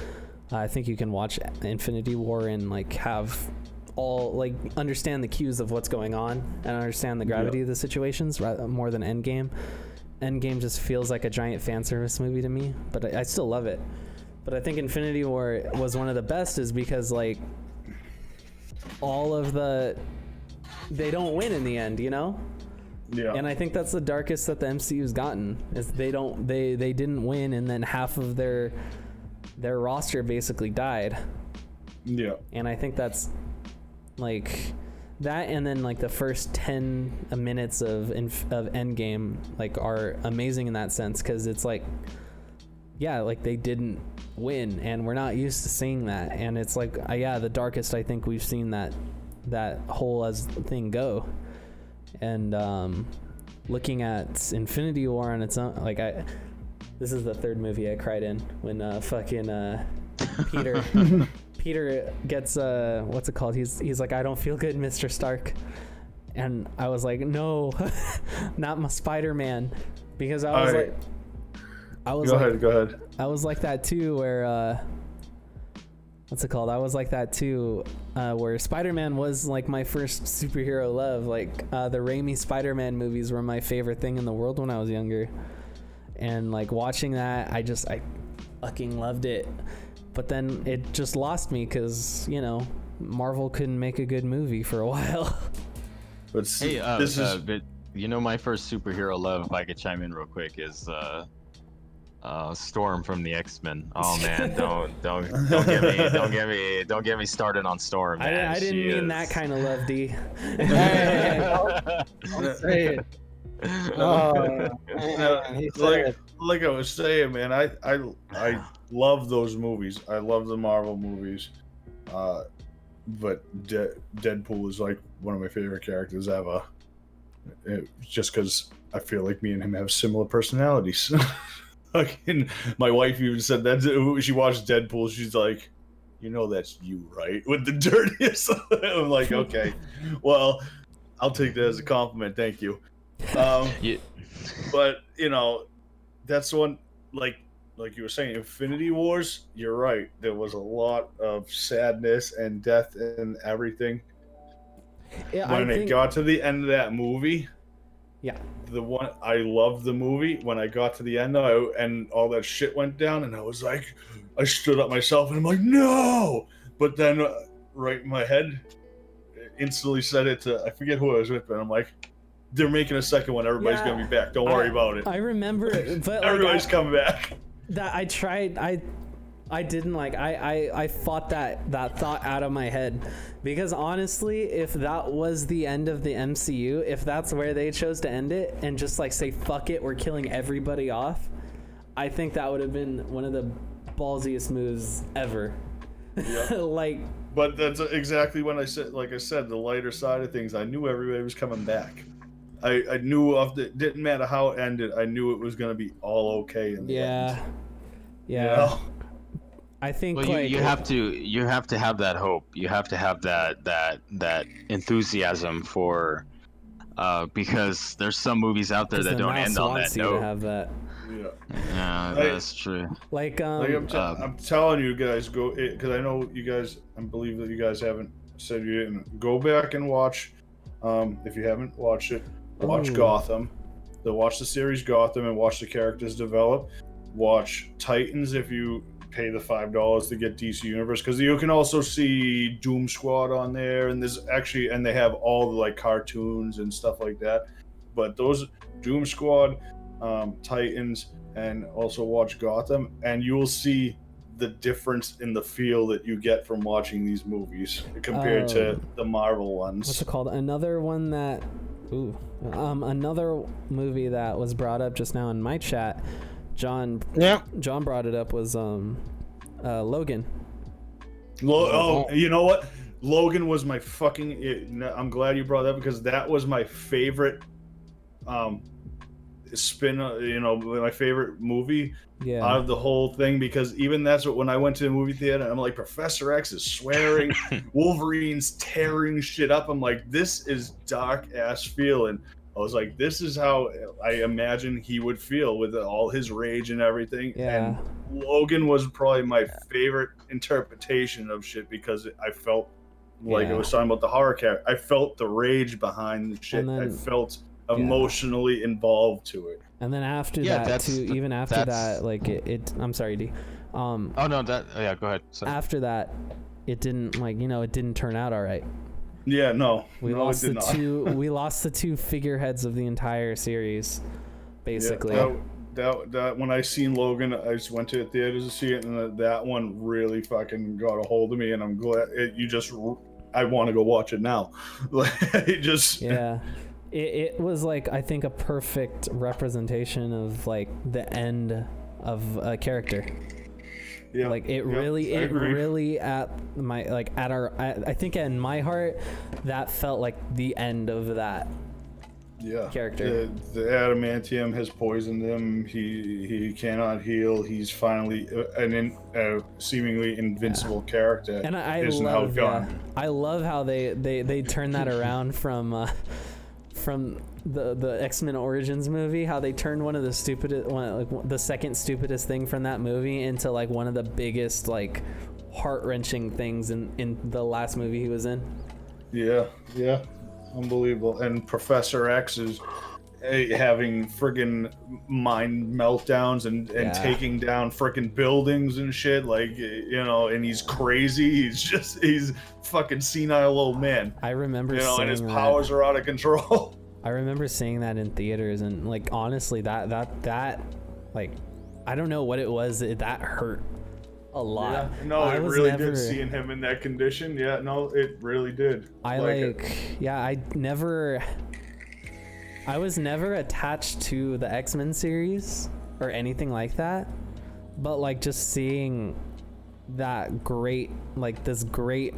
I think you can watch Infinity War and like have all like understand the cues of what's going on and understand the gravity of the situations rather, more than Endgame. Endgame just feels like a giant fan service movie to me, but I, I still love it. But I think Infinity War was one of the best is because like all of the they don't win in the end, you know? Yeah. And I think that's the darkest that the MCU's gotten is they don't they they didn't win and then half of their their roster basically died. yeah. And I think that's like that and then like the first 10 minutes of inf- of Endgame like are amazing in that sense cuz it's like yeah, like they didn't win and we're not used to seeing that and it's like uh, yeah, the darkest I think we've seen that that whole as thing go. And um looking at Infinity War on its own like I this is the third movie I cried in when uh fucking uh Peter Peter gets uh what's it called? He's he's like I don't feel good, Mr. Stark. And I was like, "No. not my Spider-Man." Because I was like I was Go like ahead. Go ahead. I was like that too where uh what's it called? I was like that too uh where Spider-Man was like my first superhero love. Like uh the Raimi Spider-Man movies were my favorite thing in the world when I was younger. And like watching that, I just I fucking loved it. But then it just lost me cuz, you know, Marvel couldn't make a good movie for a while. But s- Hey, uh, this is uh, but you know, my first superhero love, if I could chime in real quick, is uh, Storm from the X Men. Oh man, don't don't don't get me don't get me don't get me started on Storm. I, Man. I didn't She mean is- that kind of love, D. Don't say. Oh, man, like, like I was saying, man, I I I love those movies. I love the Marvel movies. Uh, but De- Deadpool is like one of my favorite characters ever. It, just because I feel like me and him have similar personalities. Fucking, my wife even said that she watched Deadpool. She's like, "You know that's you, right?" With the dirtiest. I'm like, okay, well, I'll take that as a compliment. Thank you. Um, You- but you know, that's one like like you were saying, Infinity Wars. You're right. There was a lot of sadness and death and everything. Yeah, When I it think, got to the end of that movie, yeah, the one I loved the movie. When I got to the end, I, and all that shit went down, and I was like, I stood up myself, and I'm like, no. But then, uh, right in my head, instantly said it to I forget who I was with, but I'm like, they're making a second one. Everybody's Yeah. gonna be back. Don't worry I- about it. I remember, it, but like, Everybody's I- coming back. that I tried I I didn't like I, I I fought that that thought out of my head because honestly if that was the end of the MCU if that's where they chose to end it and just like say fuck it we're killing everybody off I think that would have been one of the ballsiest moves ever like But that's exactly when I said, like I said, the lighter side of things. I knew everybody was coming back. I, I knew of the didn't matter how it ended. I knew it was gonna be all okay. In the yeah end, yeah you know? I think Well, you, like you have to you have to have that hope. You have to have that that that enthusiasm for, uh, because there's some movies out there that the don't end on that you to note. have that Yeah. Yeah, I- that's true. like um Like I'm, t- um, I'm telling you guys, go because I know you guys. I believe that you guys haven't said you didn't. Go back and watch. Um, if you haven't watched it, watch Ooh. Gotham. The watch the series Gotham and watch the characters develop. Watch Titans if you pay the five dollars to get DC Universe because you can also see Doom Squad on there and there's actually and they have all the like cartoons and stuff like that. But those Doom Squad, um, Titans, and also watch Gotham, and you will see the difference in the feel that you get from watching these movies compared to Um, the Marvel ones. what's it called? Another one that, ooh, um, another movie that was brought up just now in my chat. John, Yeah. John brought it up was um, uh, Logan. Lo- oh, you know what? Logan was my fucking. It, I'm glad you brought that up because that was my favorite. Um, spin. uh, You know, my favorite movie Yeah, out of the whole thing because even that's what when I went to the movie theater, I'm like Professor X is swearing, Wolverine's tearing shit up. I'm like, this is dark ass feeling. I was like, this is how I imagine he would feel with all his rage and everything. Yeah. And Logan was probably my favorite interpretation of shit because I felt like Yeah. I was talking about the horror character. I felt the rage behind the shit. And I then- felt yeah. emotionally involved to it. and then after Yeah, that that's too, the- even after that, like it, it. I'm sorry, D. Um, Oh no, that oh, yeah. Go ahead. So, after that, it didn't like you know it didn't turn out all right. Yeah, no, We no, lost the not. two. we lost the two figureheads of the entire series, basically. Yeah, that, that, that when I seen Logan, I just went to the theaters to see it, and that, that one really fucking got a hold of me, and I'm glad it, you just. I want to go watch it now. Like it just. yeah it, it was like i think a perfect representation of like the end of a character yeah, like it yeah, really I it agree. really at my like at our I, I think in my heart that felt like the end of that yeah character. The, the adamantium has poisoned him. He he cannot heal. He's finally uh, an in, uh, seemingly invincible character. and i, I love yeah, i love how they they they turned that around from uh from the the X-Men Origins movie, how they turned one of the stupidest, one like the second stupidest thing from that movie into like one of the biggest like heart wrenching things in in the last movie he was in. Yeah, yeah, unbelievable. And Professor X is eh, having friggin' mind meltdowns and and Yeah. taking down friggin' buildings and shit. Like you know, and he's crazy. He's just he's fucking senile old man. I remember You know, seeing and his that. powers are out of control. I remember seeing that in theaters, and like honestly, that that that like I don't know what it was. It, that hurt a lot. No, I it really never- did. Seeing him in that condition, yeah, no, it really did. I Like, like, yeah, I never, I was never attached to the X Men series or anything like that. but like just seeing that great like this great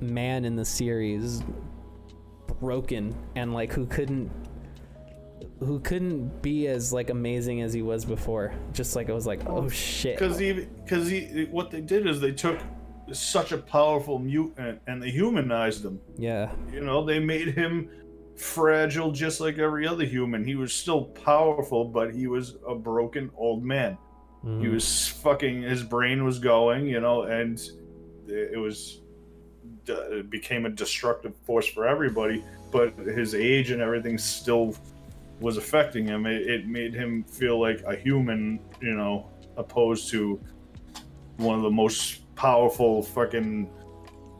man in the series broken and like who couldn't who couldn't be as like amazing as he was before just like it was like oh shit Because he, because he, what they did is they took such a powerful mutant and they humanized him. yeah You know, they made him fragile just like every other human. He was still powerful, but he was a broken old man. He Mhm. was fucking. His brain was going, you know, and it was it became a destructive force for everybody. But his age and everything still was affecting him. It, it made him feel like a human, you know, opposed to one of the most powerful fucking,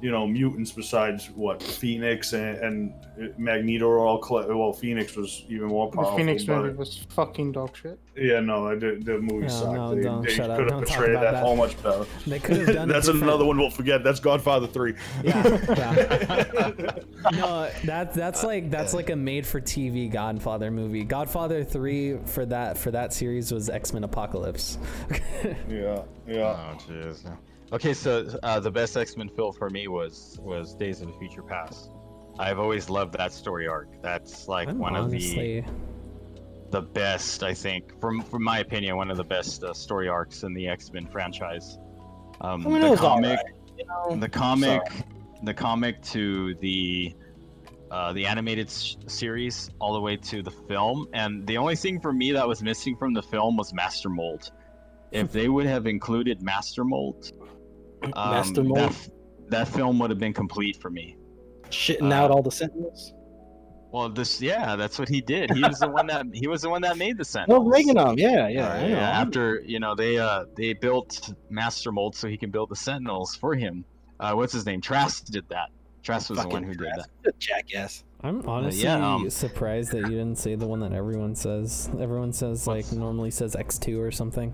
you know, mutants besides what Phoenix and, and uh, Magneto are all. Cl- well, Phoenix was even more powerful. The. Phoenix but- movie was fucking dog shit. yeah, no, I did, the movie No, sucked. no, they don't- they shut up, could have portrayed that, that. whole much better. they could have done it That's different. another one we'll forget. That's Godfather Three. yeah, yeah. no, that that's like that's like a made-for-TV Godfather movie. Godfather three for that for that series was X Men Apocalypse. yeah, yeah. Oh jeez. Okay, so uh, the best X-Men film for me was was Days of the Future Past. I've always loved that story arc. That's like I'm one of the the best, I think, from from my opinion, one of the best uh, story arcs in the X-Men franchise. Um, I mean, the comic, right, you know? the comic, the comic to the uh, the animated s- series, all the way to the film, and the only thing for me that was missing from the film was Master Mold. If they would have included Master Mold, um, Master Mold that, f- that film would have been complete for me. shitting uh, out all the Sentinels. Well, this yeah, that's what he did. He was the one that he was the one that made the Sentinels. making them. Yeah, yeah. Uh, yeah, after you know they uh they built Master Mold so he can build the Sentinels for him. Uh, what's his name? Trask did that. Trask was the one Fucking who did Trask. that. Jackass. I'm honestly yeah, um, surprised that you didn't say the one that everyone says. Everyone says like normally says X two or something.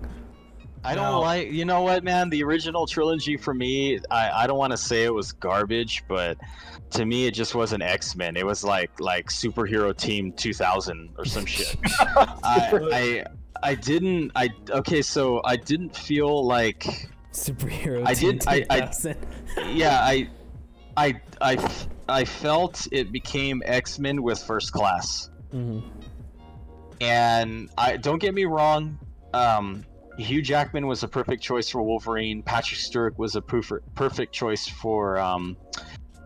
I don't No. like you know what man the original trilogy for me I, I don't want to say it was garbage but to me it just wasn't X Men it was like like superhero team 2000 or some shit I, I I didn't I okay so I didn't feel like Superhero. I Team did- I- I- 2000. yeah, I, I, I, I felt it became X Men with First Class, Mhm. and I don't get me wrong, um, Hugh Jackman was a perfect choice for Wolverine. Patrick Stewart was a perf- perfect choice for um,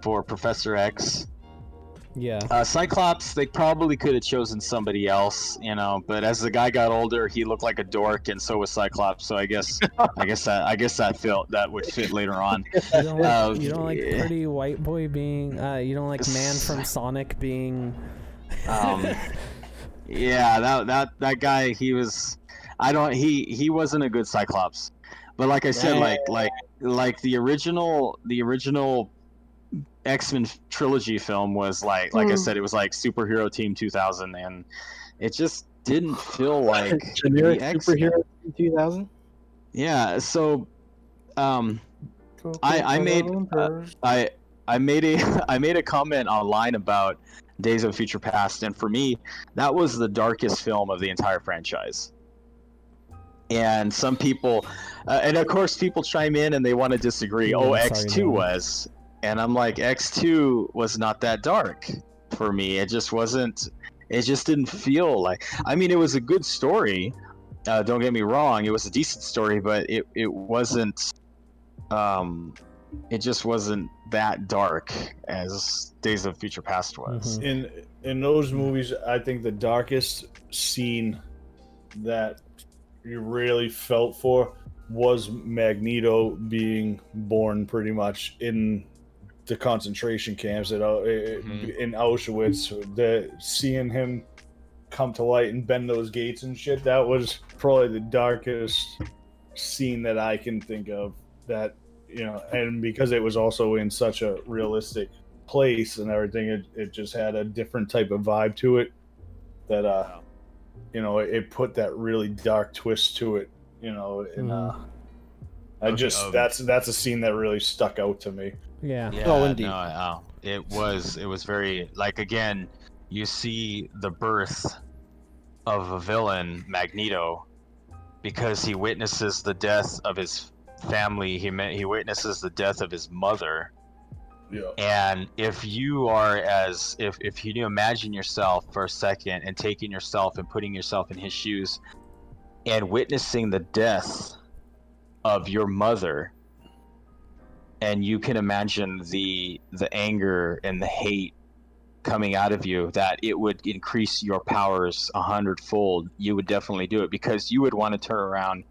for Professor X. Yeah. Uh, Cyclops, they probably could have chosen somebody else, you know. But as the guy got older, he looked like a dork, and so was Cyclops. So I guess, I guess that, I guess that felt that would fit later on. You don't like, Uh, you don't like pretty white boy being. Uh, you don't like man from Sonic being. Um, yeah, that that that guy, he was. I don't. He he wasn't a good Cyclops, but like I said, like like like the original the original X Men trilogy film was like like I Hmm. said, it was like superhero team 2000, and it just didn't feel like Generic superhero 2000. Yeah, so um, I- I made, uh, I I made a I made a comment online about Days of Future Past, and for me, that was the darkest film of the entire franchise. And some people, uh, and of course, people chime in and they want to disagree. Yeah, oh, X two Noah. was, and I'm like, X two was not that dark for me. It just wasn't. It just didn't feel like. I mean, it was a good story. Uh, don't get me wrong; it was a decent story, but it it wasn't. Um, it just wasn't that dark as Days of Future Past was. Mhm. in in those movies, I think the darkest scene that you really felt for was Magneto being born, pretty much in the concentration camps at Au- Mhm. in Auschwitz. The seeing him come to light and bend those gates and shit. That was probably the darkest scene that I can think of. That you know, and because it was also in such a realistic place and everything, it, it just had a different type of vibe to it. That uh, you know, it, it put that really dark twist to it. You know, and uh, I Okay, just um, that's that's a scene that really stuck out to me. Yeah. Yeah, Oh, indeed. no, uh, it was it was very like again, you see the birth of a villain, Magneto, because he witnesses the death of his family. He met, he witnesses the death of his mother. Yeah. And if you are as if if you imagine yourself for a second and taking yourself and putting yourself in his shoes and witnessing the death of your mother and you can imagine the the anger and the hate coming out of you that it would increase your powers a hundredfold you would definitely do it because you would want to turn around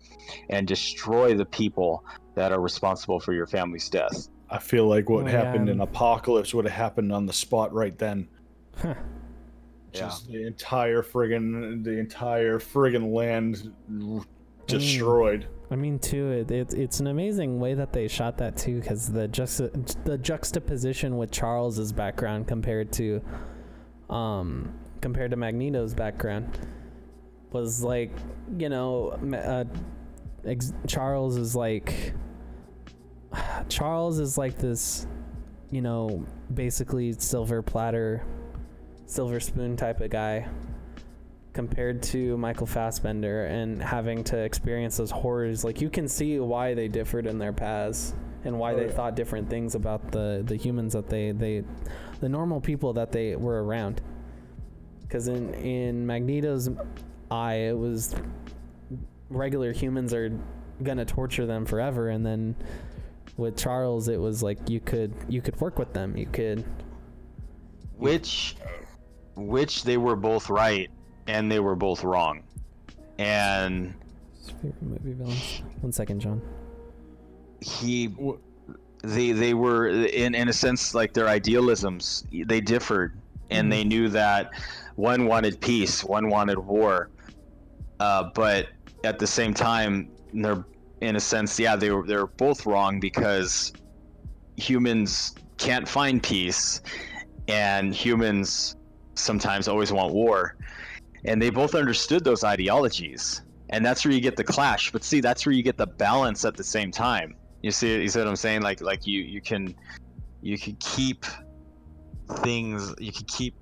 and destroy the people that are responsible for your family's death I feel like what Oh, happened yeah. in Apocalypse would have happened on the spot right then. Huh. Just the entire friggin' the entire friggin' land destroyed. I mean, too, it, it, it's an amazing way that they shot that too, because the just the juxtaposition with Charles's background compared to, um, compared to Magneto's background, was like, you know, uh, ex- Charles is like, Charles is like this, you know, basically silver platter, silver spoon type of guy compared to Michael Fassbender and having to experience those horrors, like you can see why they differed in their paths and why Oh, they yeah. thought different things about the the humans that they they the normal people that they were around. Because in in Magneto's eye, it was regular humans are gonna torture them forever, and then with Charles, it was like you could you could work with them, you could. which which they were both right and they were both wrong and Favorite movie villains. One second, John. he Wh- they they were in in a sense like their idealisms they differed and they knew that one wanted peace one wanted war uh, but at the same time they're in a sense yeah they were they're both wrong because humans can't find peace and humans sometimes always want war. And they both understood those ideologies. And that's where you get the clash. But see that's where you get the balance at the same time. You see you see what i'm saying? Like like you you can you can keep things you can keep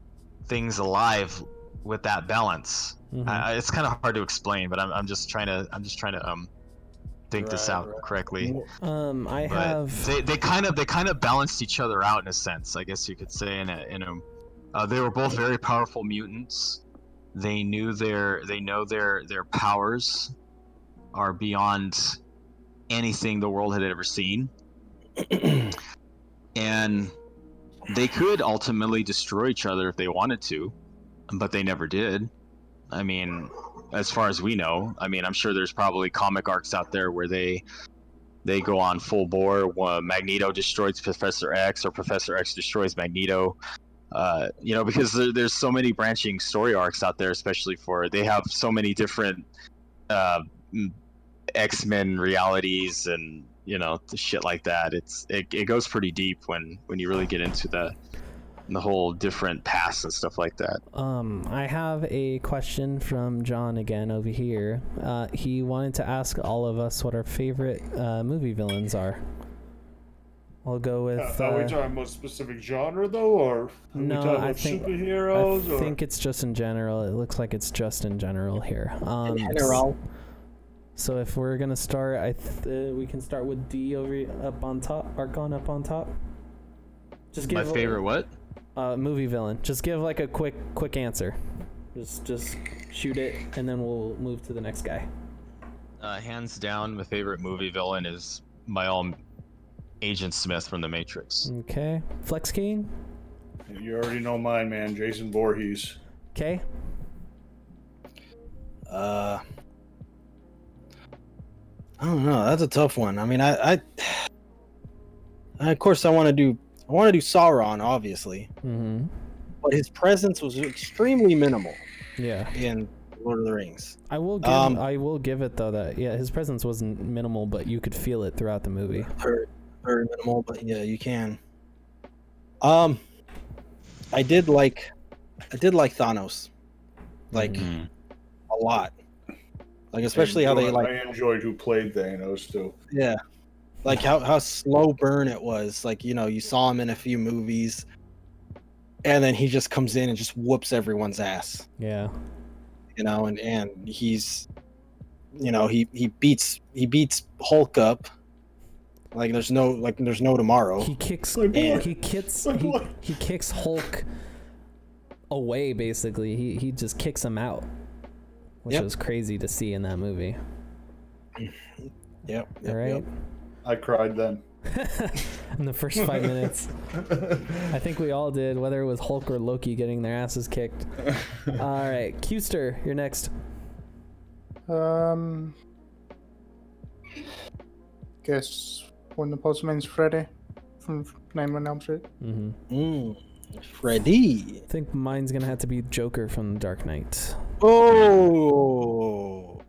things alive with that balance. Mhm. I- it's kind of hard to explain but I'm, I'm just trying to i'm just trying to um think this out right. correctly Um, I but have. they, they kind of they kind of balanced each other out in a sense i guess you could say in a in a uh, they were both very powerful mutants they knew their they know their their powers are beyond anything the world had ever seen and they could ultimately destroy each other if they wanted to but they never did i mean as far as we know i mean i'm sure there's probably comic arcs out there where they they go on full bore. Magneto destroys Professor X, or Professor X destroys Magneto. Uh, you know, because there, there's so many branching story arcs out there, especially for they have so many different uh, X Men realities and you know shit like that. It's it, it goes pretty deep when when you really get into the the whole different paths and stuff like that. Um, I have a question from John again over here. Uh, he wanted to ask all of us what our favorite uh, movie villains are. I'll go with. Uh, are we uh, talking about specific genre though, or are No, we talking I about think- superheroes? I or think it's just in general. It looks like it's just in general here. Um, In general, So if we're gonna start, I th- uh, we can start with D over up on top, Archon up on top. Just give My favorite what? Uh, movie villain. Just give like a quick quick answer. Just just shoot it, and then we'll move to the next guy. Uh, hands down, my favorite movie villain is my own Agent Smith from The Matrix. Okay, Flex King. you already know mine, man. Jason Voorhees. Okay, uh, I don't know. That's a tough one. I mean, I, I of course, I want to do, I want to do Sauron, obviously, mm-hmm. but his presence was extremely minimal yeah. in Lord of the Rings. I will give Um, I will give it though that yeah his presence wasn't minimal, but you could feel it throughout the movie. Very, very minimal, but yeah, you can. Um, I did like, I did like Thanos, like Mhm. a lot. Like especially I how they like I enjoyed who played Thanos too. Yeah. Like how, how slow burn it was. Like, you know, you saw him in a few movies and then he just comes in and just whoops everyone's ass. Yeah. You know, and, and he's you know he he beats he beats Hulk up. Like there's no like there's no tomorrow. He kicks. My boy. He kicks. My He, he kicks Hulk away. Basically, he he just kicks him out, which Yep. was crazy to see in that movie. Yep. yep, All right. yep. I cried then. in the first five minutes. I think we all did, whether it was Hulk or Loki getting their asses kicked. all right, Custer, you're next. Um, guess when the postman's Freddy from Nine One Elm Street. hmm Mm. Freddy. I think mine's gonna have to be Joker from Dark Knight. Oh.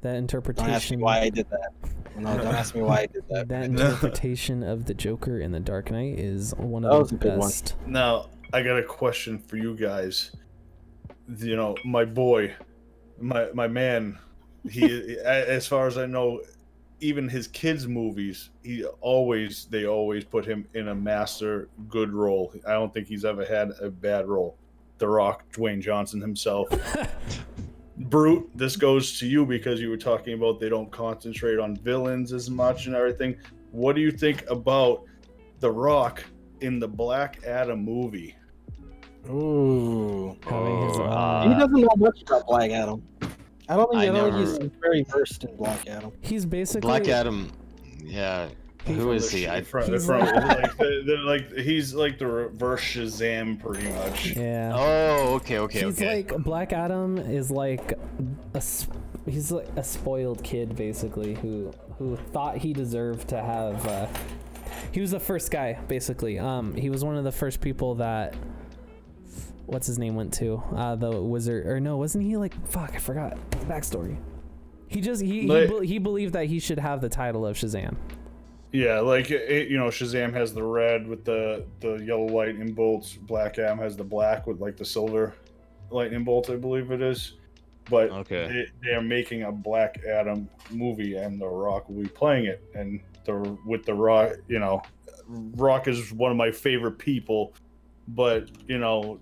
That Don't ask me interpretation. why I did that. No, don't ask me why I did that. That interpretation of the Joker in The Dark Knight is one That of was the a good one. best. Now, I got a question for you guys. You know, my boy, my my man, he as far as I know, even his kids movies, he always they always put him in a master good role. I don't think he's ever had a bad role. The Rock, Dwayne Johnson himself. Brute, this goes to you because you were talking about they don't concentrate on villains as much and everything. What do you think about The Rock in the Black Adam movie? Ooh. Having his Oh, uh, he doesn't know much about Black Adam. I don't think I I, don't think never- he's very versed in Black Adam. He's basically Black Adam. Yeah. Who is he? I, From, He's from, like- like, the, the, like he's like the reverse Shazam, pretty much. Yeah. oh, okay, okay, he's okay. like Black Adam is like a s- he's like a spoiled kid basically who who thought he deserved to have uh, he was the first guy basically um he was one of the first people that what's his name went to uh the wizard or no wasn't he like fuck I forgot his backstory he just he he, be- he believed that he should have the title of Shazam Yeah, like it, you know, Shazam has the red with the the yellow lightning bolts. Black Adam has the black with like the silver lightning bolts, I believe it is. But Okay. they, they are making a Black Adam movie, and The Rock will be playing it. And the with the Rock, you know, Rock is one of my favorite people, but you know,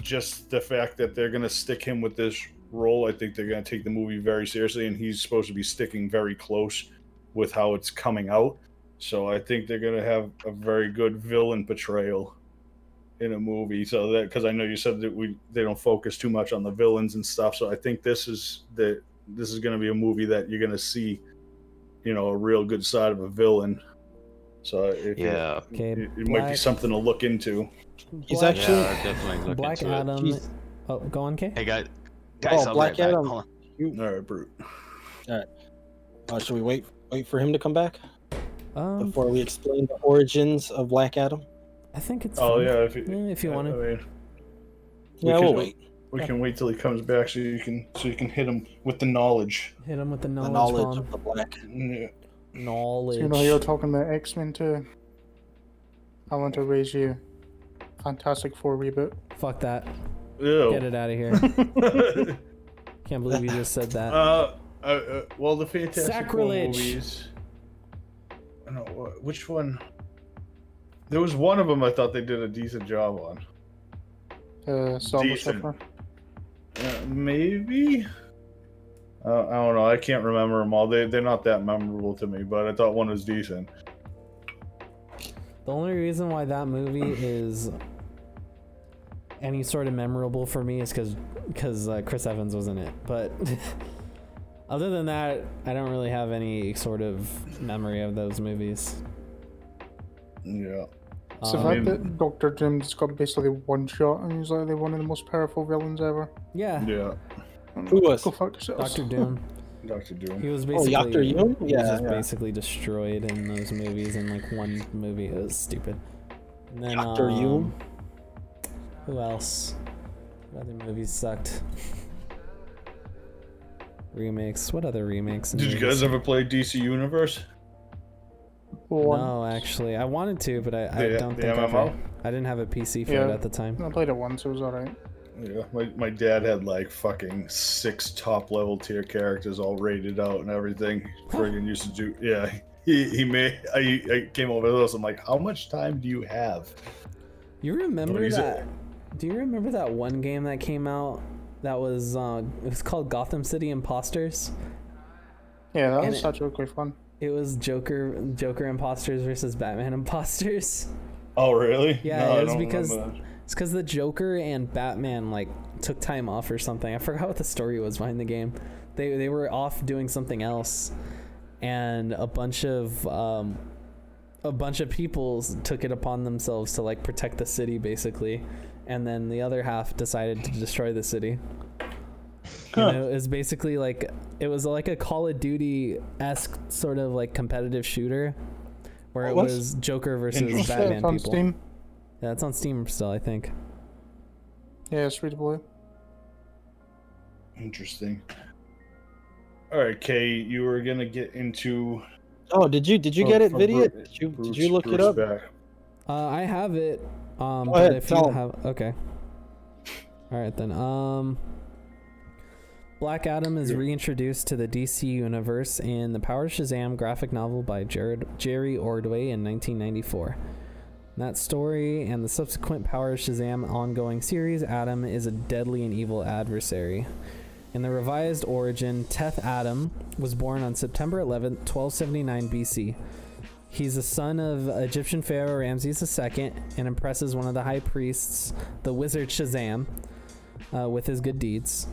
just the fact that they're gonna stick him with this role, I think they're gonna take the movie very seriously, and he's supposed to be sticking very close with how it's coming out. So I think they're gonna have a very good villain portrayal in a movie. So that because I know you said that we they don't focus too much on the villains and stuff. So I think this is the this is gonna be a movie that you're gonna see, you know, a real good side of a villain. So if you- Yeah. Okay, it, it might be something to look into. He's actually- yeah, definitely look Black into it. Adam He's- oh go on Kay Hey, guys. Guys, Oh, I'll Black be right back. Adam. Hold on. All right, brute. Uh, should we wait wait for him to come back um before we explain the origins of Black Adam? I think it's Oh fine. yeah, if you, Yeah, if you I want to mean, We Yeah, can- we'll wait. we Yeah. can wait till he comes back so you can so you can hit him with the knowledge. hit him with the knowledge. The knowledge, knowledge of the Black. Yeah. knowledge So, you know, you're talking about X Men too. I want to raise you. Fantastic Four reboot. fuck that Ew. get it out of here Can't believe you just said that. Uh, uh, uh, well, the Fantastic Sacrilege. Four movies. I don't know which one. There was one of them I thought they did a decent job on. Uh, Silver Decent. Uh, maybe. Uh, I don't know. I can't remember them all. They they're not that memorable to me, but I thought one was decent. The only reason why that movie is any sort of memorable for me is because because uh, Chris Evans was in it. But other than that, I don't really have any sort of memory of those movies. Yeah. It's the Um, fact that Doctor Doom just got basically one shot and he's like one of the most powerful villains ever. yeah, Yeah. Who was? Go fuck yourselves. Doctor Doom. Doctor Doom. He was Oh, basically Doctor Doom? he was Yeah, just yeah. basically destroyed in those movies in like one movie. It was stupid. And then, Dr. um, Doom? Who else? Other movies sucked? remakes. What other remakes? Did you guys ever play DC Universe? One. No, actually, I wanted to, but I, I The- don't the think I, MMO? I didn't have a PC for it at the time. I played it once. It was alright. Yeah, my, my dad had like fucking six top level tier characters all rated out and everything. Friggin' used to do yeah. He he made I, I came over to this. I'm like, how much time do you have? You remember he's a- that? Do you remember that one game that came out that was uh, it was called Gotham City Imposters. Yeah, that And was it- such a great fun. It was Joker Joker imposters versus Batman imposters. Oh, really? Yeah, No, it was because it's because the Joker and Batman like took time off or something. I forgot what the story was behind the game. They they were off doing something else, and a bunch of um, a bunch of people took it upon themselves to like protect the city basically, and then the other half decided to destroy the city. You know, it was basically like it was like a Call of Duty esque sort of like competitive shooter, where it What? was Joker versus Interesting. Batman it's on people. Steam. Yeah, it's on Steam still, I think. Yeah, it's free to play. Interesting. All right, Kay, you were gonna get into. Oh, did you did you Oh, get it, from video? Bruce- Did you did you look it up? back. Uh, I have it. Um, Go but ahead, if tell you 'em. have, okay. All right then. Um, Black Adam is reintroduced to the DC universe in the Power of Shazam graphic novel by Jared Jerry Ordway in 1994. In that story and the subsequent Power of Shazam ongoing series, Adam is a deadly and evil adversary. In the revised origin, Teth Adam was born on September 11, 1279 BC. He's the son of Egyptian pharaoh Ramses II and impresses one of the high priests, the wizard Shazam, uh, with his good deeds.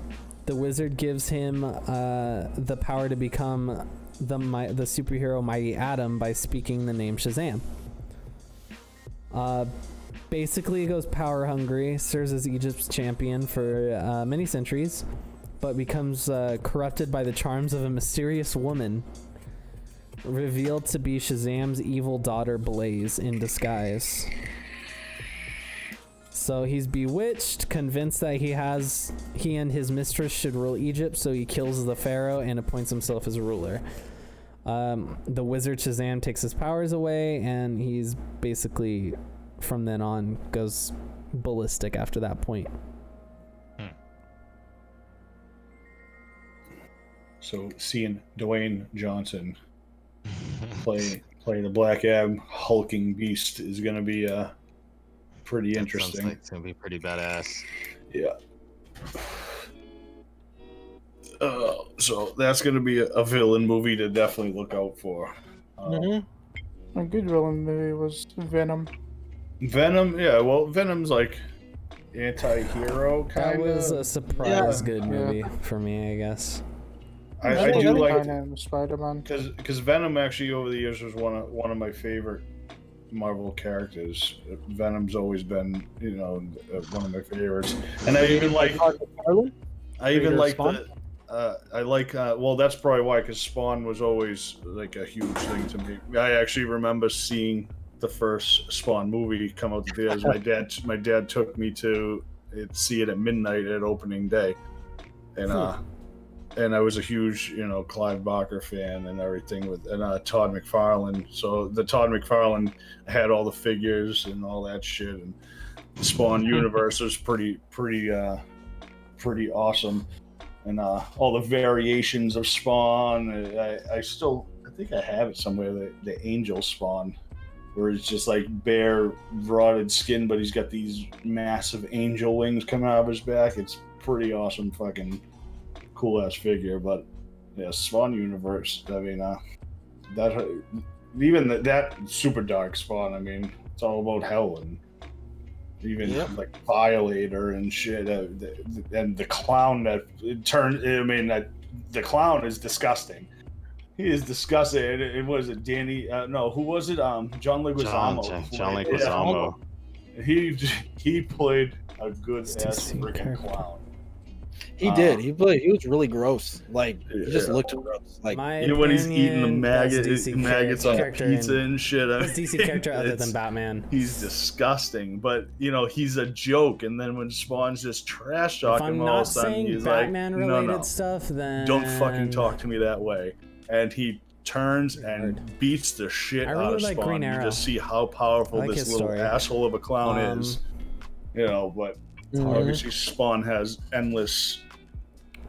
The wizard gives him uh, the power to become the the superhero Mighty Adam by speaking the name Shazam. Uh, basically, he goes power hungry, serves as Egypt's champion for uh, many centuries, but becomes uh, corrupted by the charms of a mysterious woman revealed to be Shazam's evil daughter Blaze in disguise. So he's bewitched, convinced that he has he and his mistress should rule Egypt, so he kills the pharaoh and appoints himself as ruler. Um, the wizard Shazam takes his powers away, and he's basically from then on goes ballistic after that point. So seeing Dwayne Johnson play play the Black Ab hulking beast is gonna be uh pretty That interesting. Like it's gonna be pretty badass. Yeah. Uh, so that's gonna be a, a villain movie to definitely look out for. Uh, Mhm. A good villain movie was Venom. Venom, yeah. Well, Venom's like anti-hero kind of. That was a surprise Yeah. good Yeah. movie for me, I guess. I, I do like Spider-Man. because because Venom actually over the years was one of one of my favorite Marvel characters. Venom's always been you know uh, one of my favorites, and I even like Todd I even like the. Uh, I like uh, well. That's probably why, because Spawn was always like a huge thing to me. I actually remember seeing the first Spawn movie come out the theaters. my dad, my dad took me to it, see it at midnight at opening day, and uh, and I was a huge, you know, Clive Barker fan and everything with and uh, Todd McFarlane. So the Todd McFarlane had all the figures and all that shit, and the Spawn universe was pretty, pretty, uh, pretty awesome and uh, all the variations of Spawn. I, I still, I think I have it somewhere. The, the Angel Spawn, where it's just like bare rotted skin, but he's got these massive angel wings coming out of his back. It's pretty awesome, fucking cool ass figure. But yeah, Spawn universe. I mean, uh, that even that, that super dark Spawn. I mean, it's all about hell and even Yep. like Violator and shit, uh, the, and the clown that it turned. I mean, that the clown is disgusting. He is disgusting. It, it was it Danny? Uh, no, who was it? Um, John John, Leguizamo. John, John Yeah. Leguizamo. He he played a good ass freaking clown. He Uh, did. He played. He was really gross. Like he just looked gross. Like My Even when he's eating the opinion, maggot, DC maggots on character pizza in- and shit. I best mean, DC character other than Batman. He's disgusting, but you know he's a joke. And then when Spawn's just trash If talking I'm him all of a sudden, he's Batman like, related no, no, stuff, then don't fucking talk to me that way. And he turns and beats the shit I out really of like Spawn. Green you just see how powerful like this little story. asshole of a clown Um, is. You know, but Mhm. obviously Spawn has endless,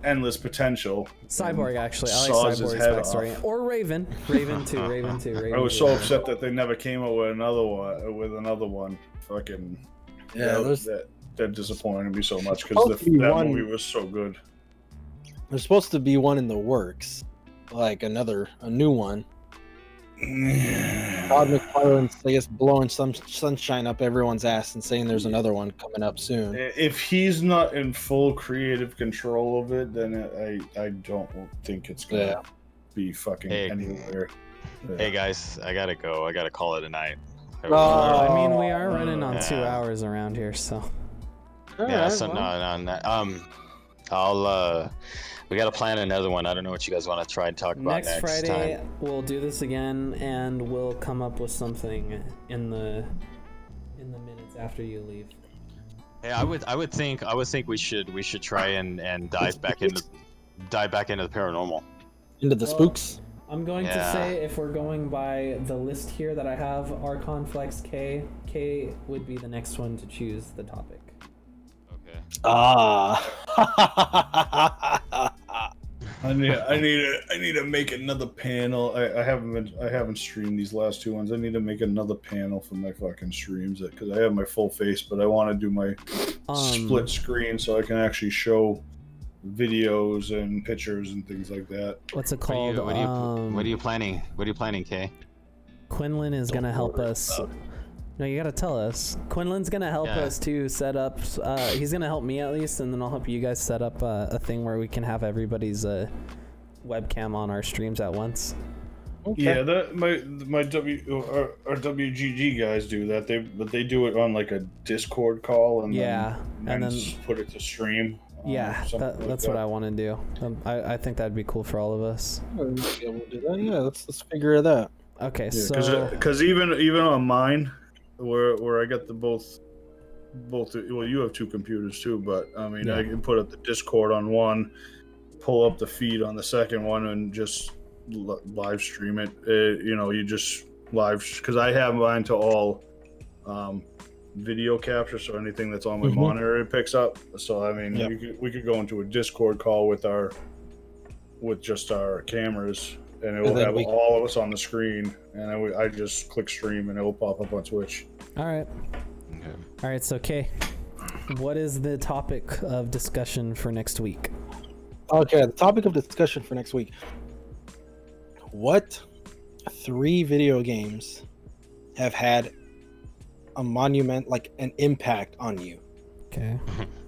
endless potential. Cyborg actually. I like saws his Cyborg's head backstory. off. Or Raven. Raven too. Raven too. Raven I was too. so upset that they never came up with another one. With another one, fucking yeah, that, there's that, that disappointed me so much because to that one- movie was so good. There's supposed to be one in the works, like another, a new one. Todd McFarlane's, I guess, blowing some sunshine up everyone's ass and saying there's another one coming up soon. If he's not in full creative control of it, then I I don't think it's gonna Yeah. be fucking Hey. anywhere. Hey guys, I gotta go. I gotta call it a night. Oh. I mean, we are running on two hours around here, so yeah, Alright, so well, no, no, no. Um, I'll uh, we gotta plan another one. I don't know what you guys want to try and talk about next, next, Friday time. we'll do this again, and we'll come up with something in the in the minutes after you leave. Yeah, I would, I would think, I would think we should, we should try and and dive back into, dive back into the paranormal. Into the Well, spooks. I'm going to say if we're going by the list here that I have, Archon Flex K, K would be the next one to choose the topic. Okay. Ah. I need I need to I need to make another panel. I, I haven't been I haven't streamed these last two ones. I need to make another panel for my fucking streams because I have my full face, but I want to do my Um, split screen so I can actually show videos and pictures and things like that. What's it What are, called? you, what, are you, um, what are you planning? What are you planning, Kay? Quinlan is gonna help worry us. About No, you gotta tell us. Quinlan's gonna help Yeah. us to set up. Uh, he's gonna help me at least, and then I'll help you guys set up uh, a thing where we can have everybody's uh, webcam on our streams at once. Okay. Yeah, that my my W our, our WGG guys do that. They but they do it on like a Discord call and Yeah, then, and and then s- put it to stream. um, yeah, something that, like that's that. what I want to do. Um, I, I think that'd be cool for all of us. Yeah, we'll do that. Yeah, let's let's figure it Out. Okay, Yeah, so because even even on mine, where where I got the both both well you have two computers too, but I mean I can put up the Discord on one, pull up the feed on the second one, and just live stream it. Uh, you know, you just live because I have mine to all um, video capture, so anything that's on my Mhm. monitor it picks up. So I mean, Yep. we could we could go into a Discord call with our with just our cameras, and it will then have we- all of us on the screen, and I, I just click stream, and it will pop up on Twitch. all right, Okay. all right. So, Kay, what is the topic of discussion for next week? Okay, the topic of discussion for next week. What three video games have had a monument like an impact on you? Okay.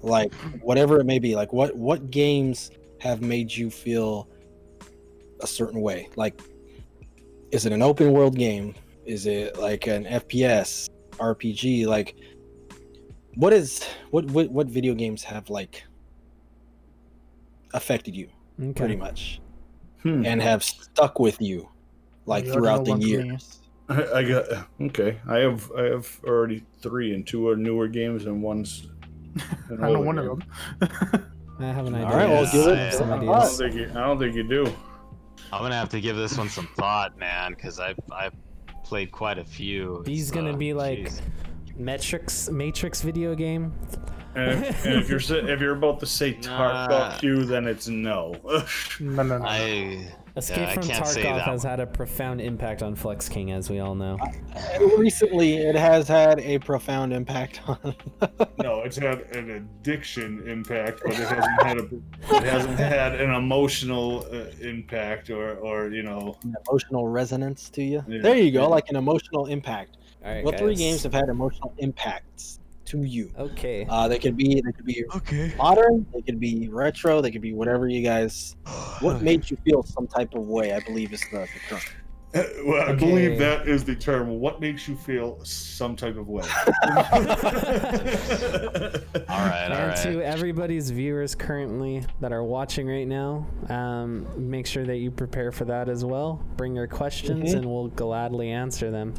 Like whatever it may be. Like what what games have made you feel a certain way? Like is it an open world game? Is it like an FPS, RPG? Like what is what what, what video games have like affected you pretty much Hmm. and have stuck with you like You already throughout the one years? I, I got okay. I have I have already three, and two are newer games, and one's I know older one of them. I have an idea. All right, well, Yeah, give it yeah. some I ideas. don't think you. I don't think you do. I'm gonna have to give this one some thought, man, because I've I've played quite a few. These so, gonna be like jeez. Matrix Matrix video game. And if, and if you're if you're about to say Nah. Tarkov then it's no. No, no, no. I Escape Yeah, from Tarkov has one. had a profound impact on Flex King, as we all know. Recently, it has had a profound impact on. no, it's had an addiction impact, but it hasn't had a. It hasn't had an emotional uh, impact, or or you know. an emotional resonance to you. Yeah. There you go, like an emotional impact. All right, what three games have had emotional impacts to you? Okay. Uh, they could be they could be okay. modern, they could be retro, they could be whatever you guys. What made you feel some type of way? I believe is the, the term. Uh, Well, I Okay. believe that is the term. What makes you feel some type of way? All right, all and right. to everybody's viewers currently that are watching right now, um, make sure that you prepare for that as well. Bring your questions, Mhm. and we'll gladly answer them.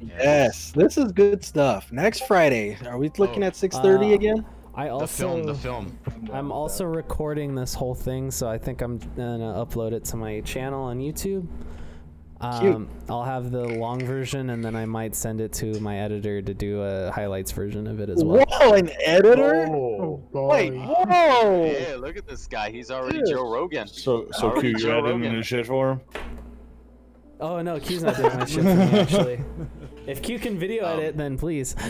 Yes, this is good stuff. Next Friday, are we looking Oh. at six thirty Uh, again? I also The also film, the film. I'm also recording this whole thing, so I think I'm gonna upload it to my channel on YouTube. Cute. Um, I'll have the long version, and then I might send it to my editor to do a highlights version of it as well. Whoa, an editor? Oh, boy. Wait, whoa! Yeah, look at this guy. He's already Dude. Joe Rogan. So, so Already Q, you're editing Rogan. the shit for him? Oh no, Q's not doing my shit for me actually. If Q can video Um, edit, then please.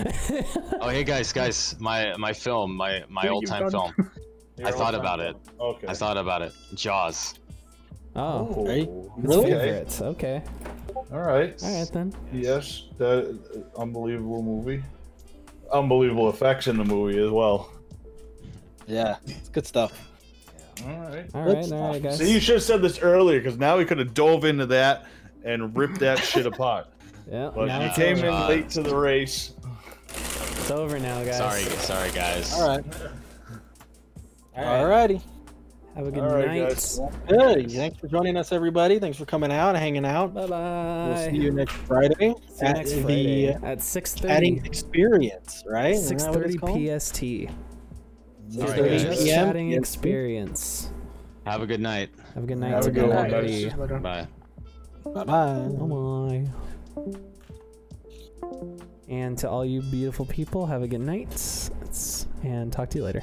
Oh, hey guys, guys, my my film, my my old time film. I thought all-time about it. Okay. I thought about it. Jaws. oh, Right? Oh, his Really? favorites. Okay. All right. All right then. Yes, that uh, unbelievable movie. Unbelievable effects in the movie as well. Yeah, it's good stuff. All right. All Good right, stuff. all right, guys. See, you should have said this earlier because now we could have dove into that and ripped that shit apart. Yeah, But now you came in late to the race. It's over now, guys. Sorry, sorry guys. All right. All All right. righty. Have a good All right, night. guys. Good. Thanks for joining us, everybody. Thanks for coming out hanging out. Bye bye. We'll see you next Friday See you at next the Friday at six chatting thirty. experience, right? Isn't Six that what it's thirty called? PST. 6:30 guys. PM. chatting experience. Have a good night. Have a good night, Have a good one, everybody. Bye. Bye bye. Oh, bye bye. And to all you beautiful people, have a good night. And talk to you later.